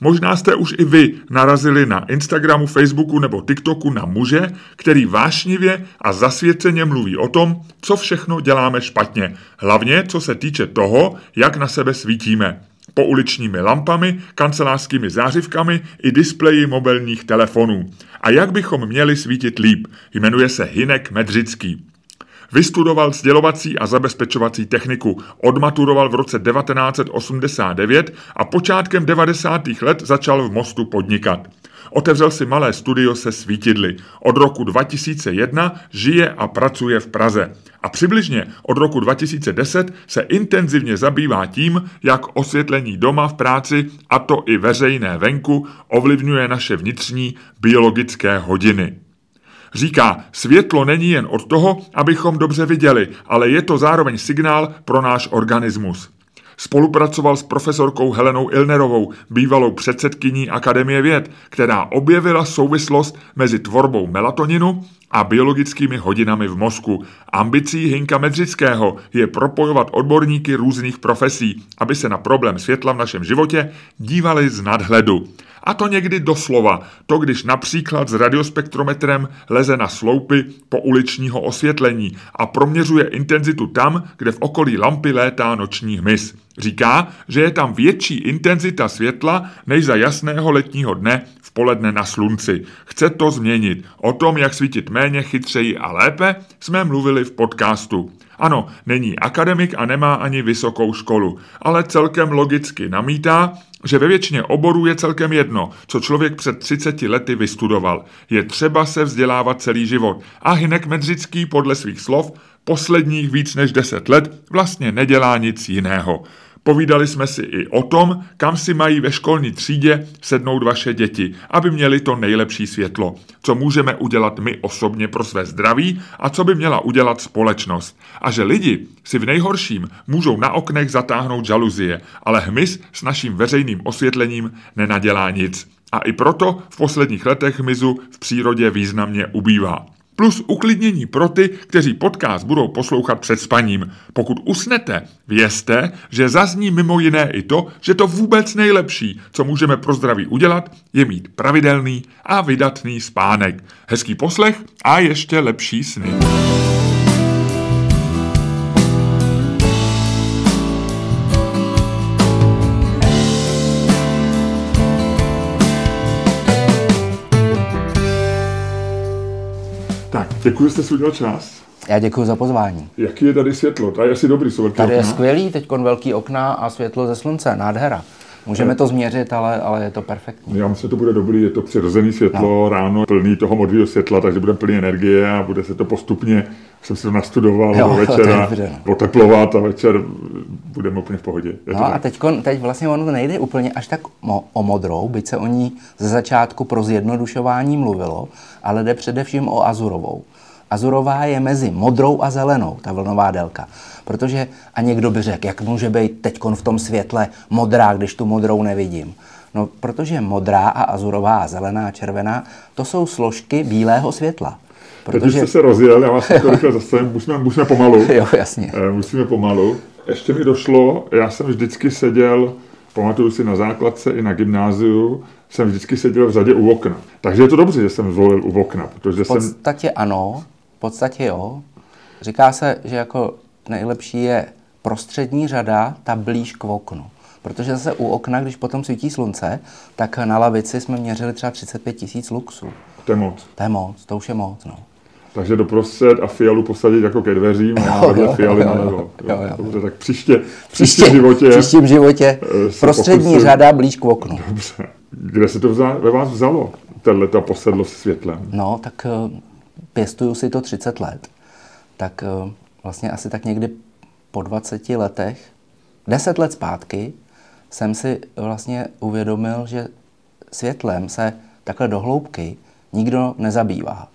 Možná jste už i vy narazili na Instagramu, Facebooku nebo TikToku na muže, který vášnivě a zasvěceně mluví o tom, co všechno děláme špatně. Hlavně co se týče toho, jak na sebe svítíme. Pouličními lampami, kancelářskými zářivkami i displeji mobilních telefonů. A jak bychom měli svítit líp? Jmenuje se Hinek Medřický. Vystudoval sdělovací a zabezpečovací techniku, odmaturoval v roce 1989 a počátkem 90. let začal v Mostu podnikat. Otevřel si malé studio se svítidly. Od roku 2001 žije a pracuje v Praze. A přibližně od roku 2010 se intenzivně zabývá tím, jak osvětlení doma v práci, a to i veřejné venku, ovlivňuje naše vnitřní biologické hodiny. Říká, světlo není jen od toho, abychom dobře viděli, ale je to zároveň signál pro náš organismus. Spolupracoval s profesorkou Helenou Ilnerovou, bývalou předsedkyní Akademie věd, která objevila souvislost mezi tvorbou melatoninu a biologickými hodinami v mozku. Ambicí Hinka Medřického je propojovat odborníky různých profesí, aby se na problém světla v našem životě dívali z nadhledu. A to někdy doslova. To, když například s radiospektrometrem leze na sloupy po uličního osvětlení a proměřuje intenzitu tam, kde v okolí lampy létá noční hmyz. Říká, že je tam větší intenzita světla než za jasného letního dne v poledne na slunci. Chce to změnit. O tom, jak svítit méně, chytřeji a lépe, jsme mluvili v podcastu. Ano, není akademik a nemá ani vysokou školu, ale celkem logicky namítá, že ve většině oborů je celkem jedno, co člověk před 30 lety vystudoval. Je třeba se vzdělávat celý život. A Hinek Medřický podle svých slov posledních víc než 10 let vlastně nedělá nic jiného. Povídali jsme si i o tom, kam si mají ve školní třídě sednout vaše děti, aby měli to nejlepší světlo. Co můžeme udělat my osobně pro své zdraví a co by měla udělat společnost. A že lidi si v nejhorším můžou na oknech zatáhnout žaluzie, ale hmyz s naším veřejným osvětlením nenadělá nic. A i proto v posledních letech hmyzu v přírodě významně ubývá. Plus uklidnění pro ty, kteří podcast budou poslouchat před spaním. Pokud usnete, vězte, že zazní mimo jiné i to, že to vůbec nejlepší, co můžeme pro zdraví udělat, je mít pravidelný a vydatný spánek. Hezký poslech a ještě lepší sny. Děkuji, že jste si udělal čas. Já děkuji za pozvání. Jaký je tady světlo? Tady je asi dobrý, jsou Tady okna. je skvělý, teď velký okna a světlo ze slunce, nádhera. Můžeme to změřit, ale, ale je to perfektní. Já myslím, že to bude dobrý, je to přirozený světlo, no. ráno plný toho modrého světla, takže bude plný energie a bude se to postupně, jsem si to nastudoval jo, do večera, no. oteplovat a večer budeme úplně v pohodě. Je no a teď, teď vlastně ono nejde úplně až tak o modrou, byť se o ní ze začátku pro zjednodušování mluvilo, ale jde především o azurovou. Azurová je mezi modrou a zelenou, ta vlnová délka. Protože, a někdo by řekl, jak může být teď v tom světle modrá, když tu modrou nevidím. No, protože modrá a azurová a zelená a červená, to jsou složky bílého světla. Protože... Teď jste se rozjel, já vás to rychle zastavím, musíme, musíme pomalu. Jo, jasně. Eh, musíme pomalu. Ještě mi došlo, já jsem vždycky seděl, pamatuju si na základce i na gymnáziu, jsem vždycky seděl v řadě u okna. Takže je to dobře, že jsem zvolil u okna, protože v podstatě jsem... ano, podstatě jo. Říká se, že jako nejlepší je prostřední řada, ta blíž k oknu. Protože zase u okna, když potom svítí slunce, tak na lavici jsme měřili třeba 35 tisíc luxů. To je moc. To je moc, to už je moc, no. Takže doprostřed a fialu posadit jako ke dveřím a vedle fialy na levo. Dobře, tak příště, příště, v životě... V příštím životě eh, prostřední pokusil... řada blíž k oknu. Dobře. Kde se to vzal, ve vás vzalo, tenhle ta posedlost světlem? No, tak eh, pěstuju si to 30 let. Tak eh, vlastně asi tak někdy po 20 letech, 10 let zpátky, jsem si vlastně uvědomil, že světlem se takhle do hloubky nikdo nezabývá.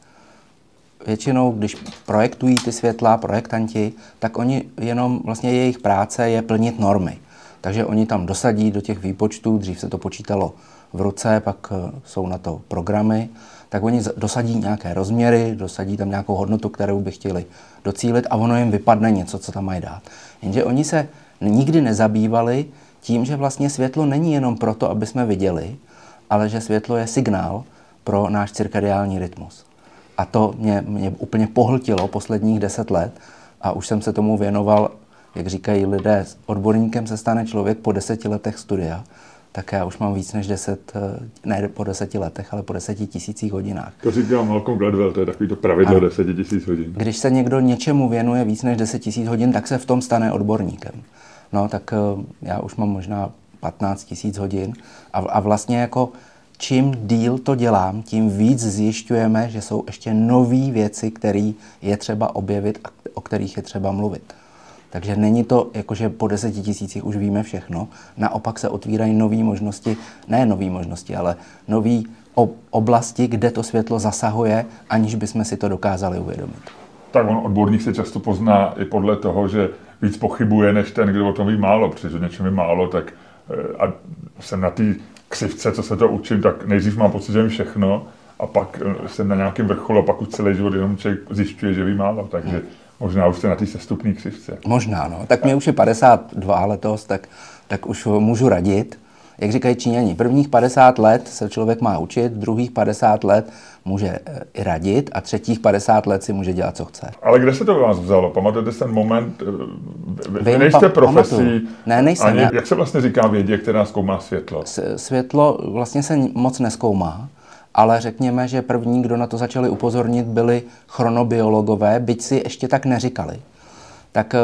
většinou, když projektují ty světla, projektanti, tak oni jenom, vlastně jejich práce je plnit normy. Takže oni tam dosadí do těch výpočtů, dřív se to počítalo v ruce, pak eh, jsou na to programy, tak oni dosadí nějaké rozměry, dosadí tam nějakou hodnotu, kterou by chtěli docílit a ono jim vypadne něco, co tam mají dát. Jenže oni se nikdy nezabývali tím, že vlastně světlo není jenom proto, aby jsme viděli, ale že světlo je signál pro náš cirkadiální rytmus. A to mě, mě úplně pohltilo posledních deset let a už jsem se tomu věnoval, jak říkají lidé, odborníkem se stane člověk po deseti letech studia tak já už mám víc než deset, eh, ne po deseti letech, ale po deseti tisících hodinách. To říkal Malcolm Gladwell, to je takový to pravidlo a deseti tisíc hodin. Když se někdo něčemu věnuje víc než deset tisíc hodin, tak se v tom stane odborníkem. No, tak eh, já už mám možná 15 tisíc hodin a, a vlastně jako čím díl to dělám, tím víc zjišťujeme, že jsou ještě nové věci, které je třeba objevit a o kterých je třeba mluvit. Takže není to, jakože po deseti tisících už víme všechno. Naopak se otvírají nové možnosti, ne nové možnosti, ale nové oblasti, kde to světlo zasahuje, aniž bychom si to dokázali uvědomit. Tak on odborník se často pozná i podle toho, že víc pochybuje, než ten, kdo o tom ví málo, protože o něčem je málo, tak eh, a jsem na té křivce, co se to učím, tak nejdřív mám pocit, že vím všechno, a pak eh, jsem na nějakém vrcholu a pak už celý život jenom člověk zjišťuje, že ví málo. Takže hmm. Možná už jste na té sestupné křivce. Možná, no. Tak mě už je 52 letos, tak, tak už můžu radit. Jak říkají Číňani, prvních 50 let se člověk má učit, druhých 50 let může eh, i radit a třetích 50 let si může dělat, co chce. Ale kde se to vás vzalo? Pamatujete ten moment? Eh, vy nejste profesí. Ne, nejsem. Ani, jak se vlastně říká vědě, která zkoumá světlo? Světlo vlastně se moc neskoumá ale řekněme, že první, kdo na to začali upozornit, byli chronobiologové, byť si ještě tak neříkali. Tak eh,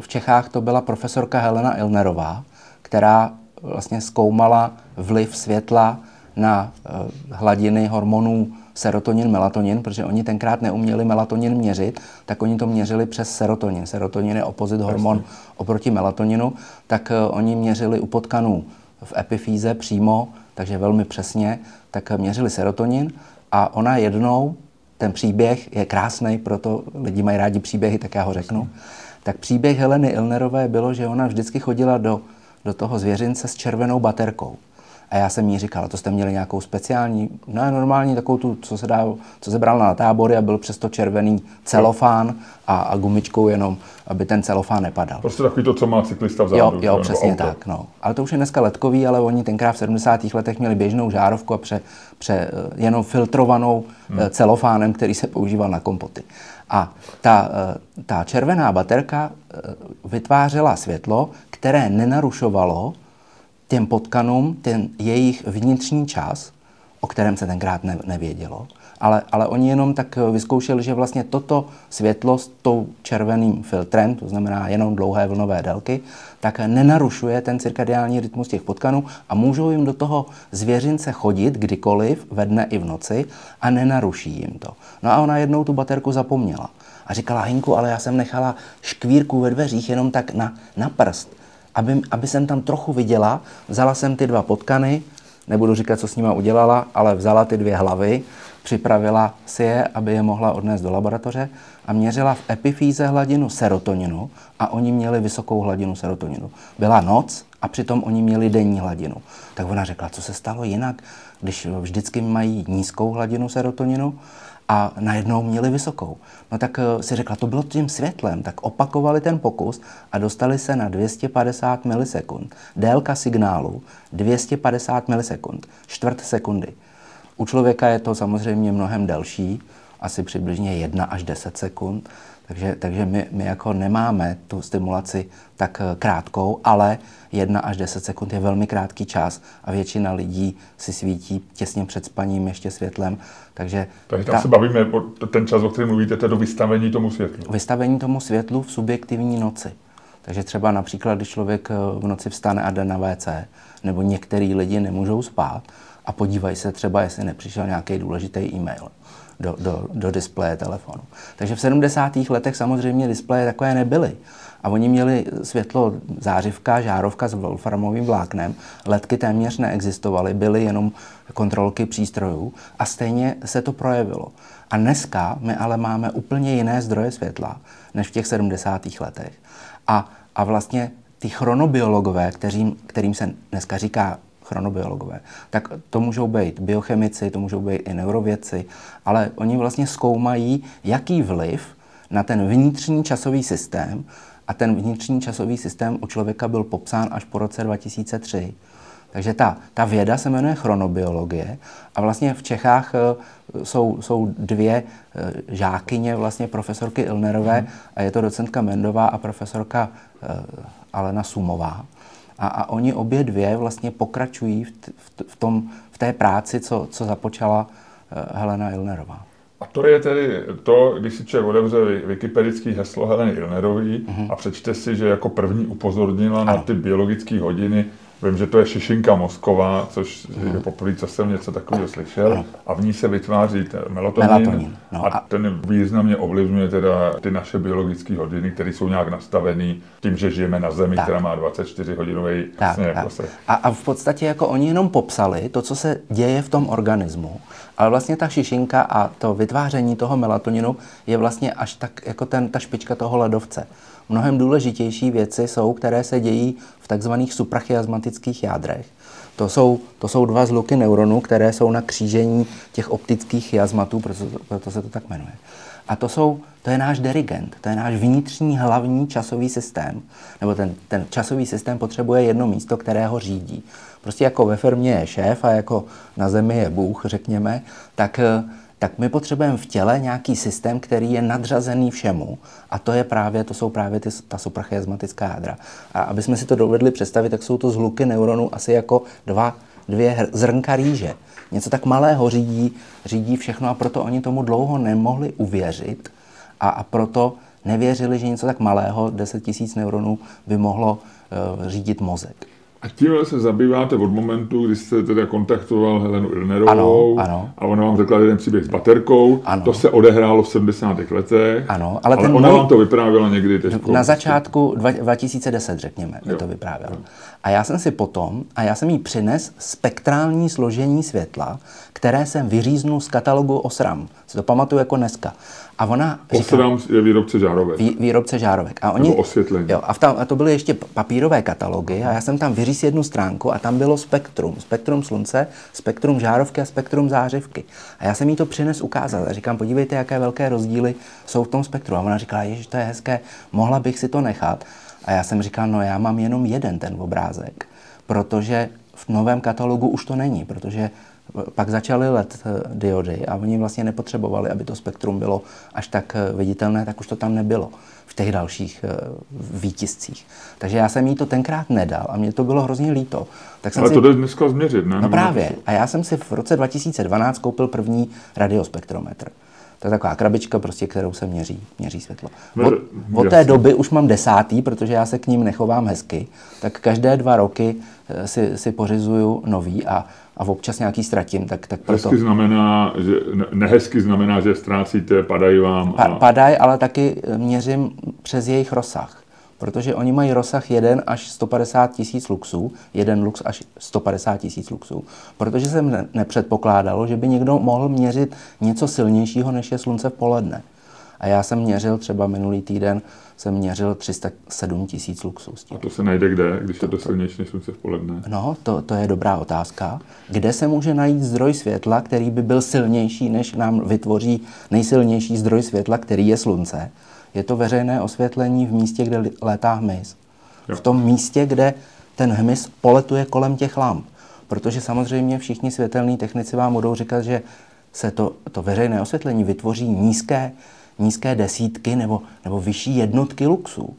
v Čechách to byla profesorka Helena Ilnerová, která vlastně zkoumala vliv světla na eh, hladiny hormonů serotonin, melatonin, protože oni tenkrát neuměli melatonin měřit, tak oni to měřili přes serotonin. Serotonin je opozit hormon oproti melatoninu, tak eh, oni měřili u potkanů v epifýze přímo, takže velmi přesně, tak měřili serotonin a ona jednou, ten příběh je krásný, proto lidi mají rádi příběhy, tak já ho řeknu. Tak příběh Heleny Ilnerové bylo, že ona vždycky chodila do, do toho zvěřince s červenou baterkou. A já jsem jí říkal, to jste měli nějakou speciální, ne, normální takovou tu, co se, dá, co se bral na tábory a byl přesto červený celofán a, a gumičkou jenom, aby ten celofán nepadal. Prostě takový to, co má cyklista vzadu. Jo, jo přesně auto. tak. No. Ale to už je dneska letkový, ale oni tenkrát v 70. letech měli běžnou žárovku a pře, pře, eh, jenom filtrovanou hmm. Eh, celofánem, který se používal na kompoty. A ta, eh, ta červená baterka vytvářela světlo, které nenarušovalo těm potkanům ten jejich vnitřní čas, o kterém se tenkrát ne, nevědělo, ale, ale oni jenom tak vyzkoušeli, že vlastně toto světlo s tou červeným filtrem, to znamená jenom dlouhé vlnové délky, tak nenarušuje ten cirkadiální rytmus těch potkanů a můžou jim do toho zvěřince chodit kdykoliv, ve dne i v noci a nenaruší jim to. No a ona jednou tu baterku zapomněla. A říkala, Hinku, ale já jsem nechala škvírku ve dveřích jenom tak na, na prst aby, aby jsem tam trochu viděla, vzala jsem ty dva potkany, nebudu říkat, co s nima udělala, ale vzala ty dvě hlavy, připravila si je, aby je mohla odnést do laboratoře a měřila v epifýze hladinu serotoninu a oni měli vysokou hladinu serotoninu. Byla noc a přitom oni měli denní hladinu. Tak ona řekla, co se stalo jinak, když vždycky mají nízkou hladinu serotoninu a najednou měli vysokou. No tak eh, si řekla, to bylo tím světlem, tak opakovali ten pokus a dostali se na 250 milisekund. Délka signálu 250 milisekund, čtvrt sekundy. U člověka je to samozřejmě mnohem delší, asi přibližně 1 až 10 sekund, takže, takže my, my jako nemáme tu stimulaci tak eh, krátkou, ale 1 až 10 sekund je velmi krátký čas a většina lidí si svítí těsně před spaním ještě světlem. Takže, takže tam ta, se bavíme ten čas, o kterém mluvíte, to do vystavení tomu světlu. Vystavení tomu světlu v subjektivní noci. Takže třeba například, když člověk eh, v noci vstane a jde na WC, nebo některý lidi nemůžou spát a podívají se třeba, jestli nepřišel nějaký důležitý e-mail do, do, do displeje telefonu. Takže v 70. letech samozřejmě displeje takové nebyly. A oni měli světlo zářivka, žárovka s wolframovým vláknem. Letky téměř neexistovaly, byly jenom kontrolky přístrojů a stejně se to projevilo. A dneska my ale máme úplně jiné zdroje světla než v těch 70. letech. A, a vlastně ty chronobiologové, kterým, kterým se dneska říká chronobiologové, tak to můžou být biochemici, to můžou být i neurovědci, ale oni vlastně zkoumají, jaký vliv na ten vnitřní časový systém, a ten vnitřní časový systém u člověka byl popsán až po roce 2003. Takže ta, ta věda se jmenuje chronobiologie a vlastně v Čechách uh, jsou, jsou dvě uh, žákyně vlastně profesorky Ilnerové mm. a je to docentka Mendová a profesorka uh, Alena Sumová. A, a oni obě dvě vlastně pokračují v, t, v, tom, v té práci, co, co započala Helena Ilnerová. A to je tedy to, když si člověk otevře wikipedický heslo Heleny Ilnerový mm-hmm. a přečte si, že jako první upozornila ano. na ty biologické hodiny Vím, že to je šišinka mozková, což mm. je poprvé, co jsem něco takového slyšel. Ano. A v ní se vytváří melatonin. melatonin. No, a, a ten významně ovlivňuje teda ty naše biologické hodiny, které jsou nějak nastavené tím, že žijeme na Zemi, tak. která má 24 hodinový tak, tak. Jako se... a, a v podstatě jako oni jenom popsali to, co se děje v tom organismu. Ale vlastně ta šišinka a to vytváření toho melatoninu je vlastně až tak jako ten, ta špička toho ledovce. Mnohem důležitější věci jsou, které se dějí v takzvaných suprachiasmatických jádrech. To jsou, to jsou dva zluky neuronů, které jsou na křížení těch optických chiasmatů, proto, proto se to tak jmenuje. A to, jsou, to je náš dirigent, to je náš vnitřní hlavní časový systém. Nebo ten, ten časový systém potřebuje jedno místo, které ho řídí. Prostě jako ve firmě je šéf a jako na zemi je Bůh, řekněme, tak tak my potřebujeme v těle nějaký systém, který je nadřazený všemu. A to je právě, to jsou právě ty, ta suprachiasmatická jádra. A aby jsme si to dovedli představit, tak jsou to zhluky neuronů asi jako dva, dvě zrnka rýže. Něco tak malého řídí, řídí všechno a proto oni tomu dlouho nemohli uvěřit a, a proto nevěřili, že něco tak malého, 10 tisíc neuronů, by mohlo uh, řídit mozek. A tímhle se zabýváte od momentu, kdy jste teda kontaktoval Helenu Ilnerovou ano, ano. a ona vám řekla jeden příběh s baterkou. Ano. To se odehrálo v 70. letech. Ano, ale, ale ten ona můj... vám to vyprávěla někdy teď. Na začátku 2010, řekněme, mi to vyprávěla. Jo. A já jsem si potom, a já jsem jí přines spektrální složení světla, které jsem vyříznul z katalogu OSRAM. Si to pamatuju jako dneska. A ona je výrobce žárovek. Vý, výrobce žárovek. A oni, Nebo osvětlení. Jo, a, v tam, a to byly ještě papírové katalogy a já jsem tam vyříz jednu stránku a tam bylo spektrum. Spektrum slunce, spektrum žárovky a spektrum zářivky. A já jsem jí to přines ukázat a říkám, podívejte, jaké velké rozdíly jsou v tom spektru. A ona říkala, že to je hezké, mohla bych si to nechat. A já jsem říkal, no já mám jenom jeden ten obrázek, protože v novém katalogu už to není, protože pak začaly let eh, diody a oni vlastně nepotřebovali, aby to spektrum bylo až tak eh, viditelné, tak už to tam nebylo v těch dalších eh, výtiscích. Takže já jsem jí to tenkrát nedal a mě to bylo hrozně líto. Tak jsem Ale si... to jde dneska změřit, ne? No právě. A já jsem si v roce 2012 koupil první radiospektrometr. To je taková krabička, prostě, kterou se měří, měří světlo. Od, od té doby už mám desátý, protože já se k ním nechovám hezky, tak každé dva roky si, si pořizuju nový a a občas nějaký ztratím, tak, tak proto... Hezky znamená, že, nehezky znamená, že ztrácíte, padají vám. A... Pa, padají, ale taky měřím přes jejich rozsah. Protože oni mají rozsah 1 až 150 tisíc luxů, jeden lux až 150 tisíc luxů. Protože jsem nepředpokládalo, že by někdo mohl měřit něco silnějšího, než je slunce v poledne. A já jsem měřil třeba minulý týden, jsem měřil 307 tisíc luxů. A to se najde kde, když to, je to silnější než slunce v poledne? No, to, to je dobrá otázka. Kde se může najít zdroj světla, který by byl silnější, než nám vytvoří nejsilnější zdroj světla, který je slunce? Je to veřejné osvětlení v místě, kde létá hmyz. Jo. V tom místě, kde ten hmyz poletuje kolem těch lamp. Protože samozřejmě všichni světelní technici vám budou říkat, že se to, to veřejné osvětlení vytvoří nízké nízké desítky nebo, nebo vyšší jednotky luxů.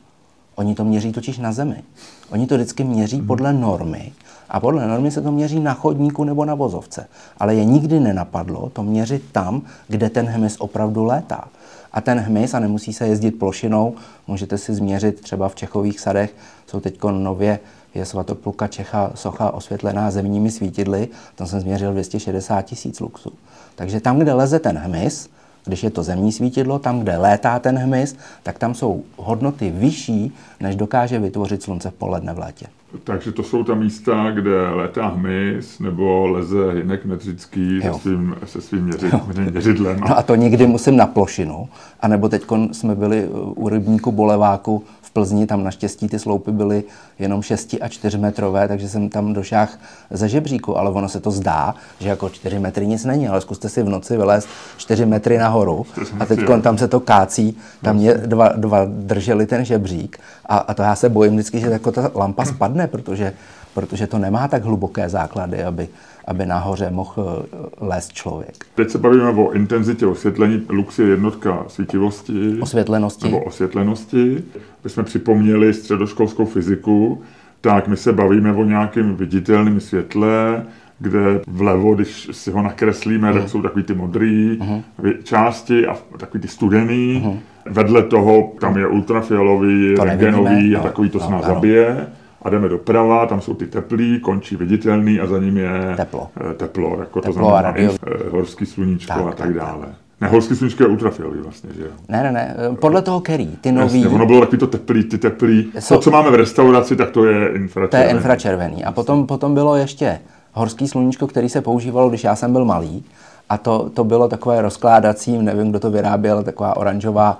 Oni to měří totiž na zemi. Oni to vždycky měří mhm. podle normy a podle normy se to měří na chodníku nebo na vozovce. Ale je nikdy nenapadlo to měřit tam, kde ten hmyz opravdu létá. A ten hmyz, a nemusí se jezdit plošinou, můžete si změřit třeba v Čechových sadech, jsou teď nově je svatopluka Čecha socha osvětlená zemními svítidly, tam jsem změřil 260 tisíc luxů. Takže tam, kde leze ten hmyz, když je to zemní svítidlo, tam, kde létá ten hmyz, tak tam jsou hodnoty vyšší, než dokáže vytvořit slunce v poledne v létě. Takže to jsou ta místa, kde létá hmyz nebo leze Hinek Medřický se svým, se svým měři, měřidlem. No a to někdy musím na plošinu. A nebo teď jsme byli u rybníku Boleváku Plzni, tam naštěstí ty sloupy byly jenom 6 a 4 metrové, takže jsem tam došáhl ze žebříku, ale ono se to zdá, že jako 4 metry nic není, ale zkuste si v noci vylézt 4 metry nahoru a teď tam se to kácí, tam mě dva, dva drželi ten žebřík a, a to já se bojím vždycky, že jako ta lampa spadne, protože, protože to nemá tak hluboké základy, aby, aby nahoře mohl eh, lézt člověk. Teď se bavíme o intenzitě osvětlení. Lux je jednotka svítivosti. Osvětlenosti. Nebo osvětlenosti. My jsme připomněli středoškolskou fyziku, tak my se bavíme o nějakém viditelném světle, kde vlevo, když si ho nakreslíme, uh-huh. tak mhm. jsou takový ty modré uh-huh. části a takový ty studený. Uh-huh. Vedle toho tam je ultrafialový, rengenový a no, takový to no, se nás zabije a jdeme doprava, tam jsou ty teplý, končí viditelný a za ním je teplo, eh, teplo jako teplo to znamená radio... Eh, horský sluníčko tak, a tak, tak dále. Tak. Ne, horský sluníčko je ultrafialový vlastně, že jo? Ne, ne, ne, podle toho který, ty nový... Jasně, ono bylo takový to teplý, ty teplý, jsou... to, co máme v restauraci, tak to je infračervený. To je infračervený. A potom, potom bylo ještě horský sluníčko, který se používalo, když já jsem byl malý. A to, to bylo takové rozkládací, nevím, kdo to vyráběl, taková oranžová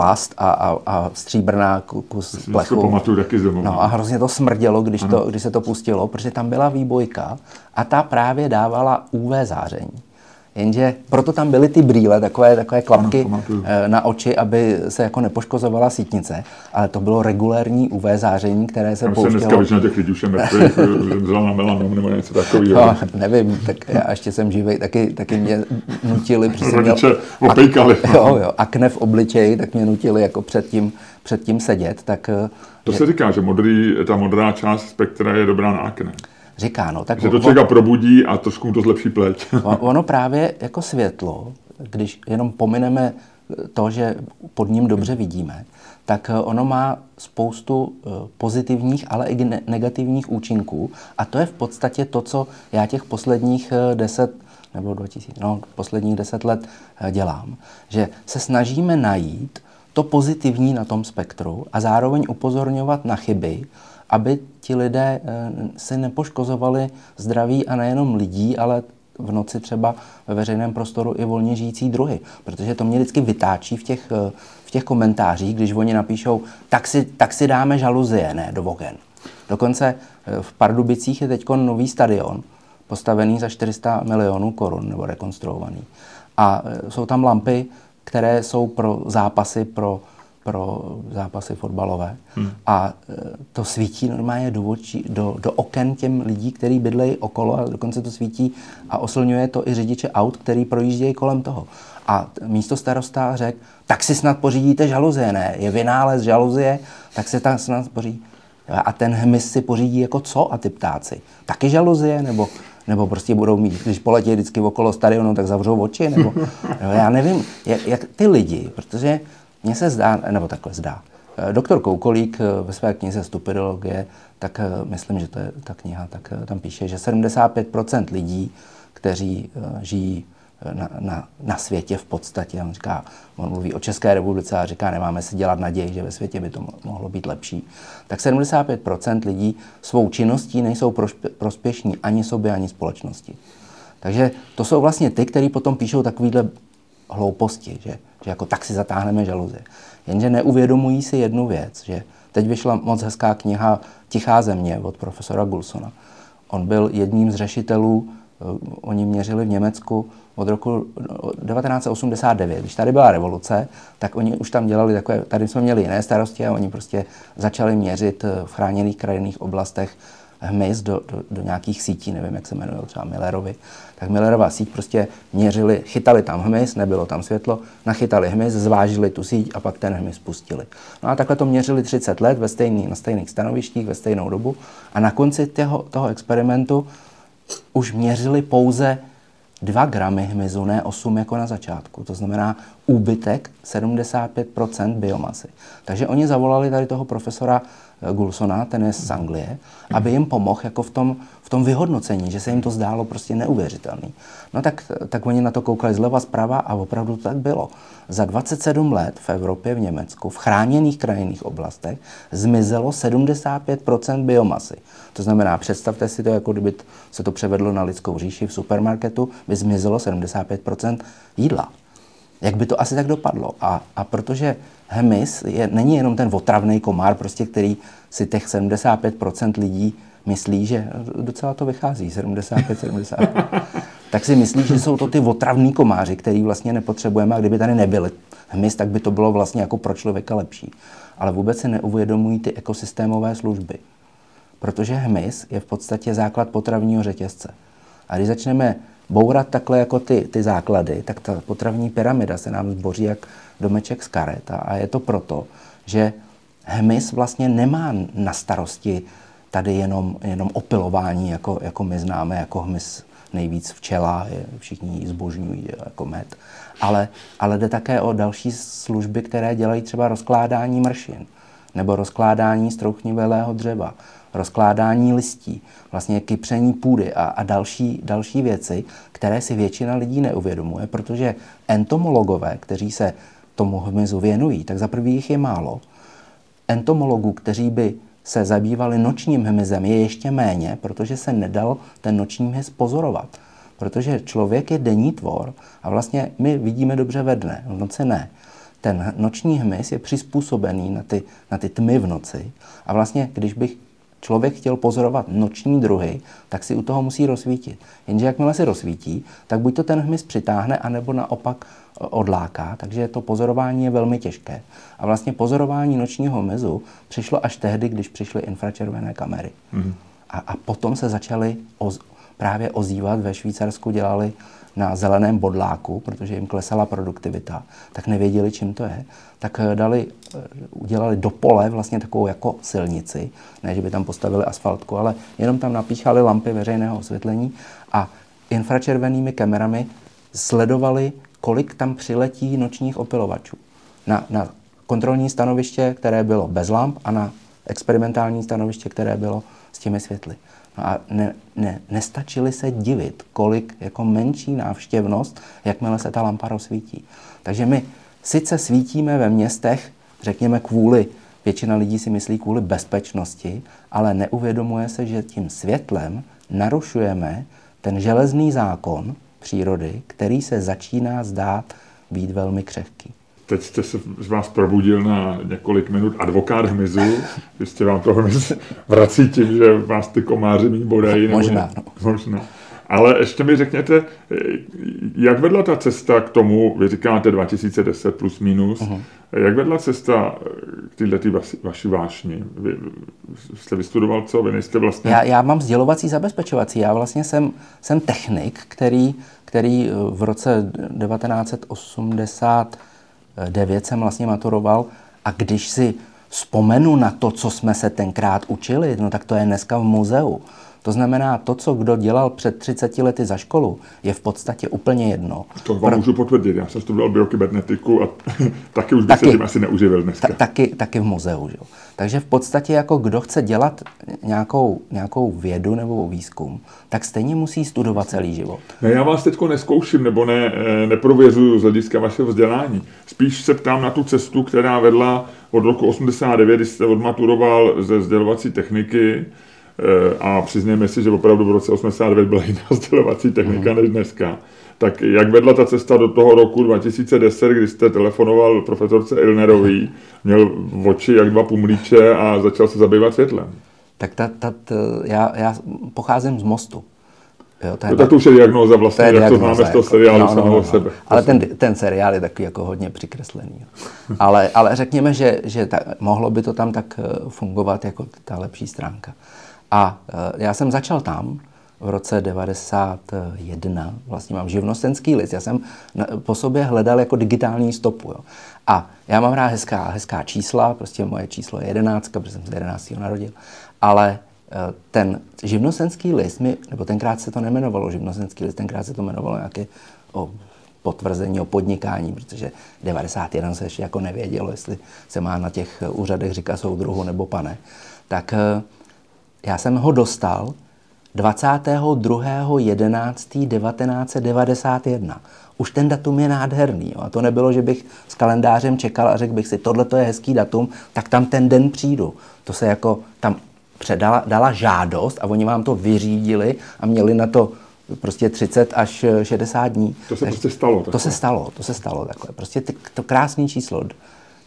plast a, a, a stříbrná kus plechu. To pamatuju taky z No a hrozně to smrdělo, když, to, když se to pustilo, protože tam byla výbojka a ta právě dávala UV záření. Jenže proto tam byly ty brýle, takové, takové klapky ano, eh, na oči, aby se jako nepoškozovala sítnice, ale to bylo regulérní UV záření, které se pouštělo. dneska většina těch lidí už je mrtvých, na melanom nebo něco takového. No, nevím, tak já ještě jsem živý, taky, taky mě nutili, jsem měl opejkali. Ak, jo, jo, akne v obličeji, tak mě nutili jako předtím, předtím sedět. Tak, eh, to že... se říká, že modrý, ta modrá část spektra je dobrá na akne říká. No, tak že to člověka probudí a trošku mu to zlepší pleť. ono právě jako světlo, když jenom pomineme to, že pod ním dobře vidíme, tak eh, ono má spoustu eh, pozitivních, ale i negativních účinků. A to je v podstatě to, co já těch posledních eh, deset nebo 2000, no, posledních deset let dělám. Že se snažíme najít to pozitivní na tom spektru a zároveň upozorňovat na chyby, aby ti lidé eh, si nepoškozovali zdraví a nejenom lidí, ale v noci třeba ve veřejném prostoru i volně žijící druhy. Protože to mě vždycky vytáčí v těch, eh, v těch komentářích, když oni napíšou, tak si, tak si dáme žaluzie, ne, do ogen. Dokonce eh, v Pardubicích je teď nový stadion, postavený za 400 milionů korun, nebo rekonstruovaný. A jsou tam lampy, které jsou pro zápasy, pro pro zápasy fotbalové. Hmm. A e, to svítí normálně do, očí, do, do oken těm lidí, kteří bydlejí okolo a dokonce to svítí a oslňuje to i řidiče aut, který projíždějí kolem toho. A místo starosta řekl, tak si snad pořídíte žaluzie, ne? Je vynález žaluzie, tak se tam snad pořídí. A ten hmyz si pořídí jako co a ty ptáci? Taky žaluzie? Nebo, nebo prostě budou mít, když poletí vždycky okolo stadionu, tak zavřou oči? Nebo, nebo já nevím, jak, jak ty lidi, protože mně se zdá, nebo takhle zdá, eh, Doktor Koukolík eh, ve své knize Stupidologie, tak eh, myslím, že to je ta kniha, tak tam píše, že 75% lidí, kteří žijí na, na, na světě v podstatě, on říká, on mluví o České republice a říká, nemáme si dělat naději, že ve světě by to mohlo být lepší, tak 75% lidí svou činností nejsou prospěšní ani sobě, ani společnosti. Takže to jsou vlastně ty, kteří potom píšou takovýhle hlouposti, že že jako tak si zatáhneme žaluzie. Jenže neuvědomují si jednu věc, že teď vyšla moc hezká kniha Tichá země od profesora Gulsona. On byl jedním z řešitelů, eh, oni měřili v Německu od roku 1989. Když tady byla revoluce, tak oni už tam dělali takové, tady jsme měli jiné starosti a oni prostě začali měřit eh, v chráněných krajinných oblastech hmyz do, do, do nějakých sítí, nevím, jak se jmenují, třeba Millerovi, tak Millerova síť prostě měřili, chytali tam hmyz, nebylo tam světlo, nachytali hmyz, zvážili tu síť a pak ten hmyz pustili. No a takhle to měřili 30 let ve stejný, na stejných stanovištích, ve stejnou dobu a na konci toho, toho experimentu už měřili pouze 2 gramy hmyzu, ne 8 jako na začátku. To znamená úbytek 75% biomasy. Takže oni zavolali tady toho profesora Gulsona, ten je z Anglie, aby jim pomohl jako v tom, v tom vyhodnocení, že se jim to zdálo prostě neuvěřitelný. No tak, tak oni na to koukali zleva zprava a opravdu to tak bylo. Za 27 let v Evropě, v Německu, v chráněných krajinných oblastech zmizelo 75% biomasy. To znamená, představte si to, jako kdyby se to převedlo na lidskou říši v supermarketu, by zmizelo 75% jídla. Jak by to asi tak dopadlo? A, a protože hmyz je, není jenom ten otravný komár, prostě, který si těch 75% lidí myslí, že docela to vychází, 75, 75. tak si myslí, že jsou to ty otravní komáři, který vlastně nepotřebujeme a kdyby tady nebyly hmyz, tak by to bylo vlastně jako pro člověka lepší. Ale vůbec se neuvědomují ty ekosystémové služby. Protože hmyz je v podstatě základ potravního řetězce. A když začneme bourat takhle jako ty, ty základy, tak ta potravní pyramida se nám zboří jak domeček z karet. A je to proto, že hmyz vlastně nemá na starosti tady jenom, jenom opilování, jako, jako my známe, jako hmyz nejvíc včela, je, všichni ji zbožňují jako med. Ale, ale jde také o další služby, které dělají třeba rozkládání mršin nebo rozkládání strouchnivelého dřeva, rozkládání listí, vlastně kypření půdy a, a další, další věci, které si většina lidí neuvědomuje, protože entomologové, kteří se tomu hmyzu věnují, tak za prvý jich je málo. Entomologů, kteří by se zabývali nočním hmyzem, je ještě méně, protože se nedal ten noční hmyz pozorovat. Protože člověk je denní tvor a vlastně my vidíme dobře ve dne, v noci ne. Ten noční hmyz je přizpůsobený na ty, na ty tmy v noci a vlastně, když bych člověk chtěl pozorovat noční druhy, tak si u toho musí rozsvítit. Jenže jakmile si rozsvítí, tak buď to ten hmyz přitáhne, anebo naopak e, odláká, takže to pozorování je velmi těžké. A vlastně pozorování nočního hmyzu přišlo až tehdy, když přišly infračervené kamery. Mm-hmm. A, a potom se začaly oz, právě ozývat, ve Švýcarsku dělali na zeleném bodláku, protože jim klesala produktivita, tak nevěděli, čím to je, tak eh, dali, eh, udělali do pole vlastně takovou jako silnici, ne, že by tam postavili asfaltku, ale jenom tam napíchali lampy veřejného osvětlení a infračervenými kamerami sledovali, kolik tam přiletí nočních opilovačů. Na, na kontrolní stanoviště, které bylo bez lamp a na experimentální stanoviště, které bylo s těmi světly. No a ne, ne, nestačili se divit, kolik jako menší návštěvnost, jakmile se ta lampa rozsvítí. Takže my sice svítíme ve městech, řekněme kvůli, většina lidí si myslí kvůli bezpečnosti, ale neuvědomuje se, že tím světlem narušujeme ten železný zákon přírody, který se začíná zdát být velmi křehký teď jste se z vás probudil na několik minut advokát hmyzu, jistě vám to hmyz vrací tím, že vás ty komáři mít bodají. Možná. No. Možná. Ale ještě mi řekněte, jak vedla ta cesta k tomu, vy říkáte 2010 plus minus, uh-huh. jak vedla cesta k této vaši, vaší vášni? Vy jste vystudoval co? Vy nejste vlastně... Já, já mám sdělovací zabezpečovací. Já vlastně jsem, jsem technik, který, který v roce 1980 9 jsem vlastně maturoval a když si vzpomenu na to, co jsme se tenkrát učili, no tak to je dneska v muzeu. To znamená, to, co kdo dělal před 30 lety za školu, je v podstatě úplně jedno. To vám Pro... můžu potvrdit. Já jsem studoval biokybernetiku a taky už bych taky, se tím asi neuživil dneska. Ta, taky, taky v muzeu. Že? Takže v podstatě jako kdo chce dělat nějakou, nějakou vědu nebo výzkum, tak stejně musí studovat celý život. Ne, já vás teď neskouším nebo ne, eh, neprověřuju z hlediska vašeho vzdělání. Spíš se ptám na tu cestu, která vedla od roku 89, kdy jste odmaturoval ze sdělovací techniky, a přiznejme si, že opravdu v roce 89 byla jiná sdělovací technika než dneska. Tak jak vedla ta cesta do toho roku 2010, kdy jste telefonoval profesorce Ilnerový, měl v oči jak dva pumlíče a začal se zabývat světlem? Tak ta, ta, ta, já, já pocházím z Mostu. Jo, to, je, no, tak to už je diagnóza vlastně, to je jak to známe z toho jako- seriálu no, no, no, no. sebe. Ale ten, ten seriál je takový jako hodně přikreslený. ale, ale řekněme, že, že ta, mohlo by to tam tak eh, fungovat jako ta lepší stránka. A e, já jsem začal tam v roce 91, vlastně mám živnostenský list, já jsem po sobě hledal jako digitální stopu. Jo. A já mám rád hezká, hezká čísla, prostě moje číslo je 11, protože jsem se 11. narodil, ale e, ten živnostenský list mi, nebo tenkrát se to nemenovalo živnostenský list, tenkrát se to jmenovalo nějaké o potvrzení o podnikání, protože 91 se ještě jako nevědělo, jestli se má na těch úřadech říkat soudruhu nebo pane. Tak eh, já jsem ho dostal 22.11.1991. Už ten datum je nádherný. Jo? A to nebylo, že bych s kalendářem čekal a řekl bych si, tohle to je hezký datum, tak tam ten den přijdu. To se jako tam předala, dala žádost a oni vám to vyřídili a měli na to prostě 30 až 60 dní. To se prostě stalo. Takhle. To se stalo, to se stalo takhle. Prostě to krásné číslo.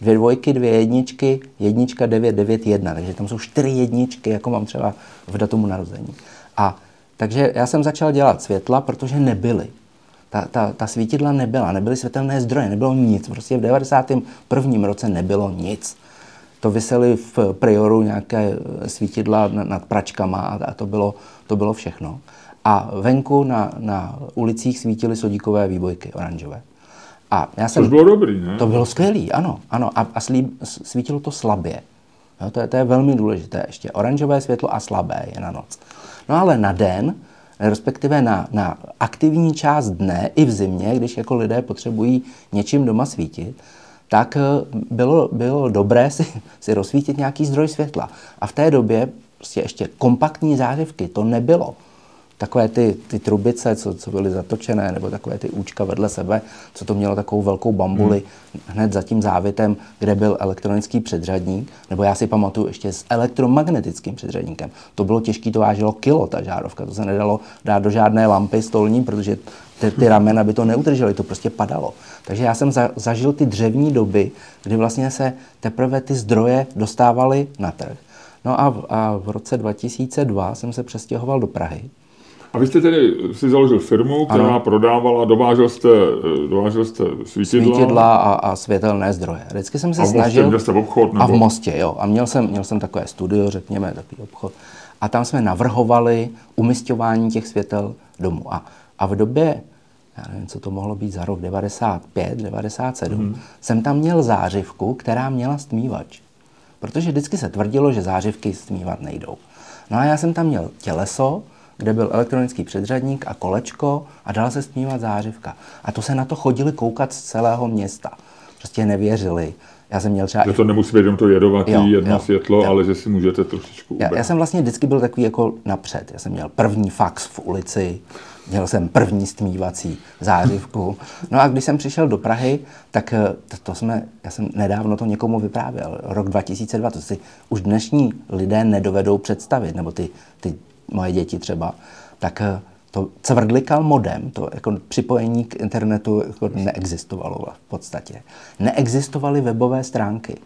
Dvě dvojky, dvě jedničky, jednička, devět, devět, jedna. Takže tam jsou čtyři jedničky, jako mám třeba v datumu narození. A takže já jsem začal dělat světla, protože nebyly. Ta, ta, ta svítidla nebyla, nebyly světelné zdroje, nebylo nic. Prostě v 91. roce nebylo nic. To vysely v prioru nějaké svítidla nad pračkama a to bylo, to bylo všechno. A venku na, na ulicích svítily sodíkové výbojky oranžové. A já jsem, Což bylo dobrý, ne? To bylo skvělý, ano. ano a, a slí, svítilo to slabě. Jo, to, je, to je velmi důležité ještě. Oranžové světlo a slabé je na noc. No ale na den, respektive na, na aktivní část dne i v zimě, když jako lidé potřebují něčím doma svítit, tak eh, bylo, bylo dobré si, si rozsvítit nějaký zdroj světla. A v té době prostě ještě kompaktní zářivky to nebylo takové ty, ty trubice, co, co byly zatočené, nebo takové ty účka vedle sebe, co to mělo takovou velkou bambuli hmm. hned za tím závitem, kde byl elektronický předřadník, nebo já si pamatuju ještě s elektromagnetickým předřadníkem. To bylo těžké, to vážilo kilo, ta žárovka, to se nedalo dát do žádné lampy stolní, protože ty, ty ramena by to neudržely, to prostě padalo. Takže já jsem za, zažil ty dřevní doby, kdy vlastně se teprve ty zdroje dostávaly na trh. No a v, a v roce 2002 jsem se přestěhoval do Prahy a vy jste tedy si založil firmu, která ano. prodávala, dovážel jste, dovážel jste svítidla. Svítidla a, a světelné zdroje. Vždycky jsem se a v snažil... Měl jste obchod? Nebo... A v Mostě, jo. A měl jsem, měl jsem takové studio, řekněme, takový obchod. A tam jsme navrhovali umistování těch světel domů. A, a v době, já nevím, co to mohlo být za rok, 95, 97, hmm. jsem tam měl zářivku, která měla stmívač. Protože vždycky se tvrdilo, že zářivky stmívat nejdou. No a já jsem tam měl těleso, kde byl elektronický předřadník a kolečko a dala se stmívat zářivka. A to se na to chodili koukat z celého města. Prostě nevěřili. Já jsem měl třeba... Že to nemusí být jenom to jedovatý jo, jedno jo, světlo, jo. ale že si můžete trošičku já, já jsem vlastně vždycky byl takový jako napřed. Já jsem měl první fax v ulici, měl jsem první stmívací zářivku. No a když jsem přišel do Prahy, tak eh, to, to jsme, já jsem nedávno to někomu vyprávěl, rok 2002, to si už dnešní lidé nedovedou představit, nebo ty, ty moje děti třeba, tak eh, to cvrdlikal modem, to jako připojení k internetu jako neexistovalo v podstatě. Neexistovaly webové stránky.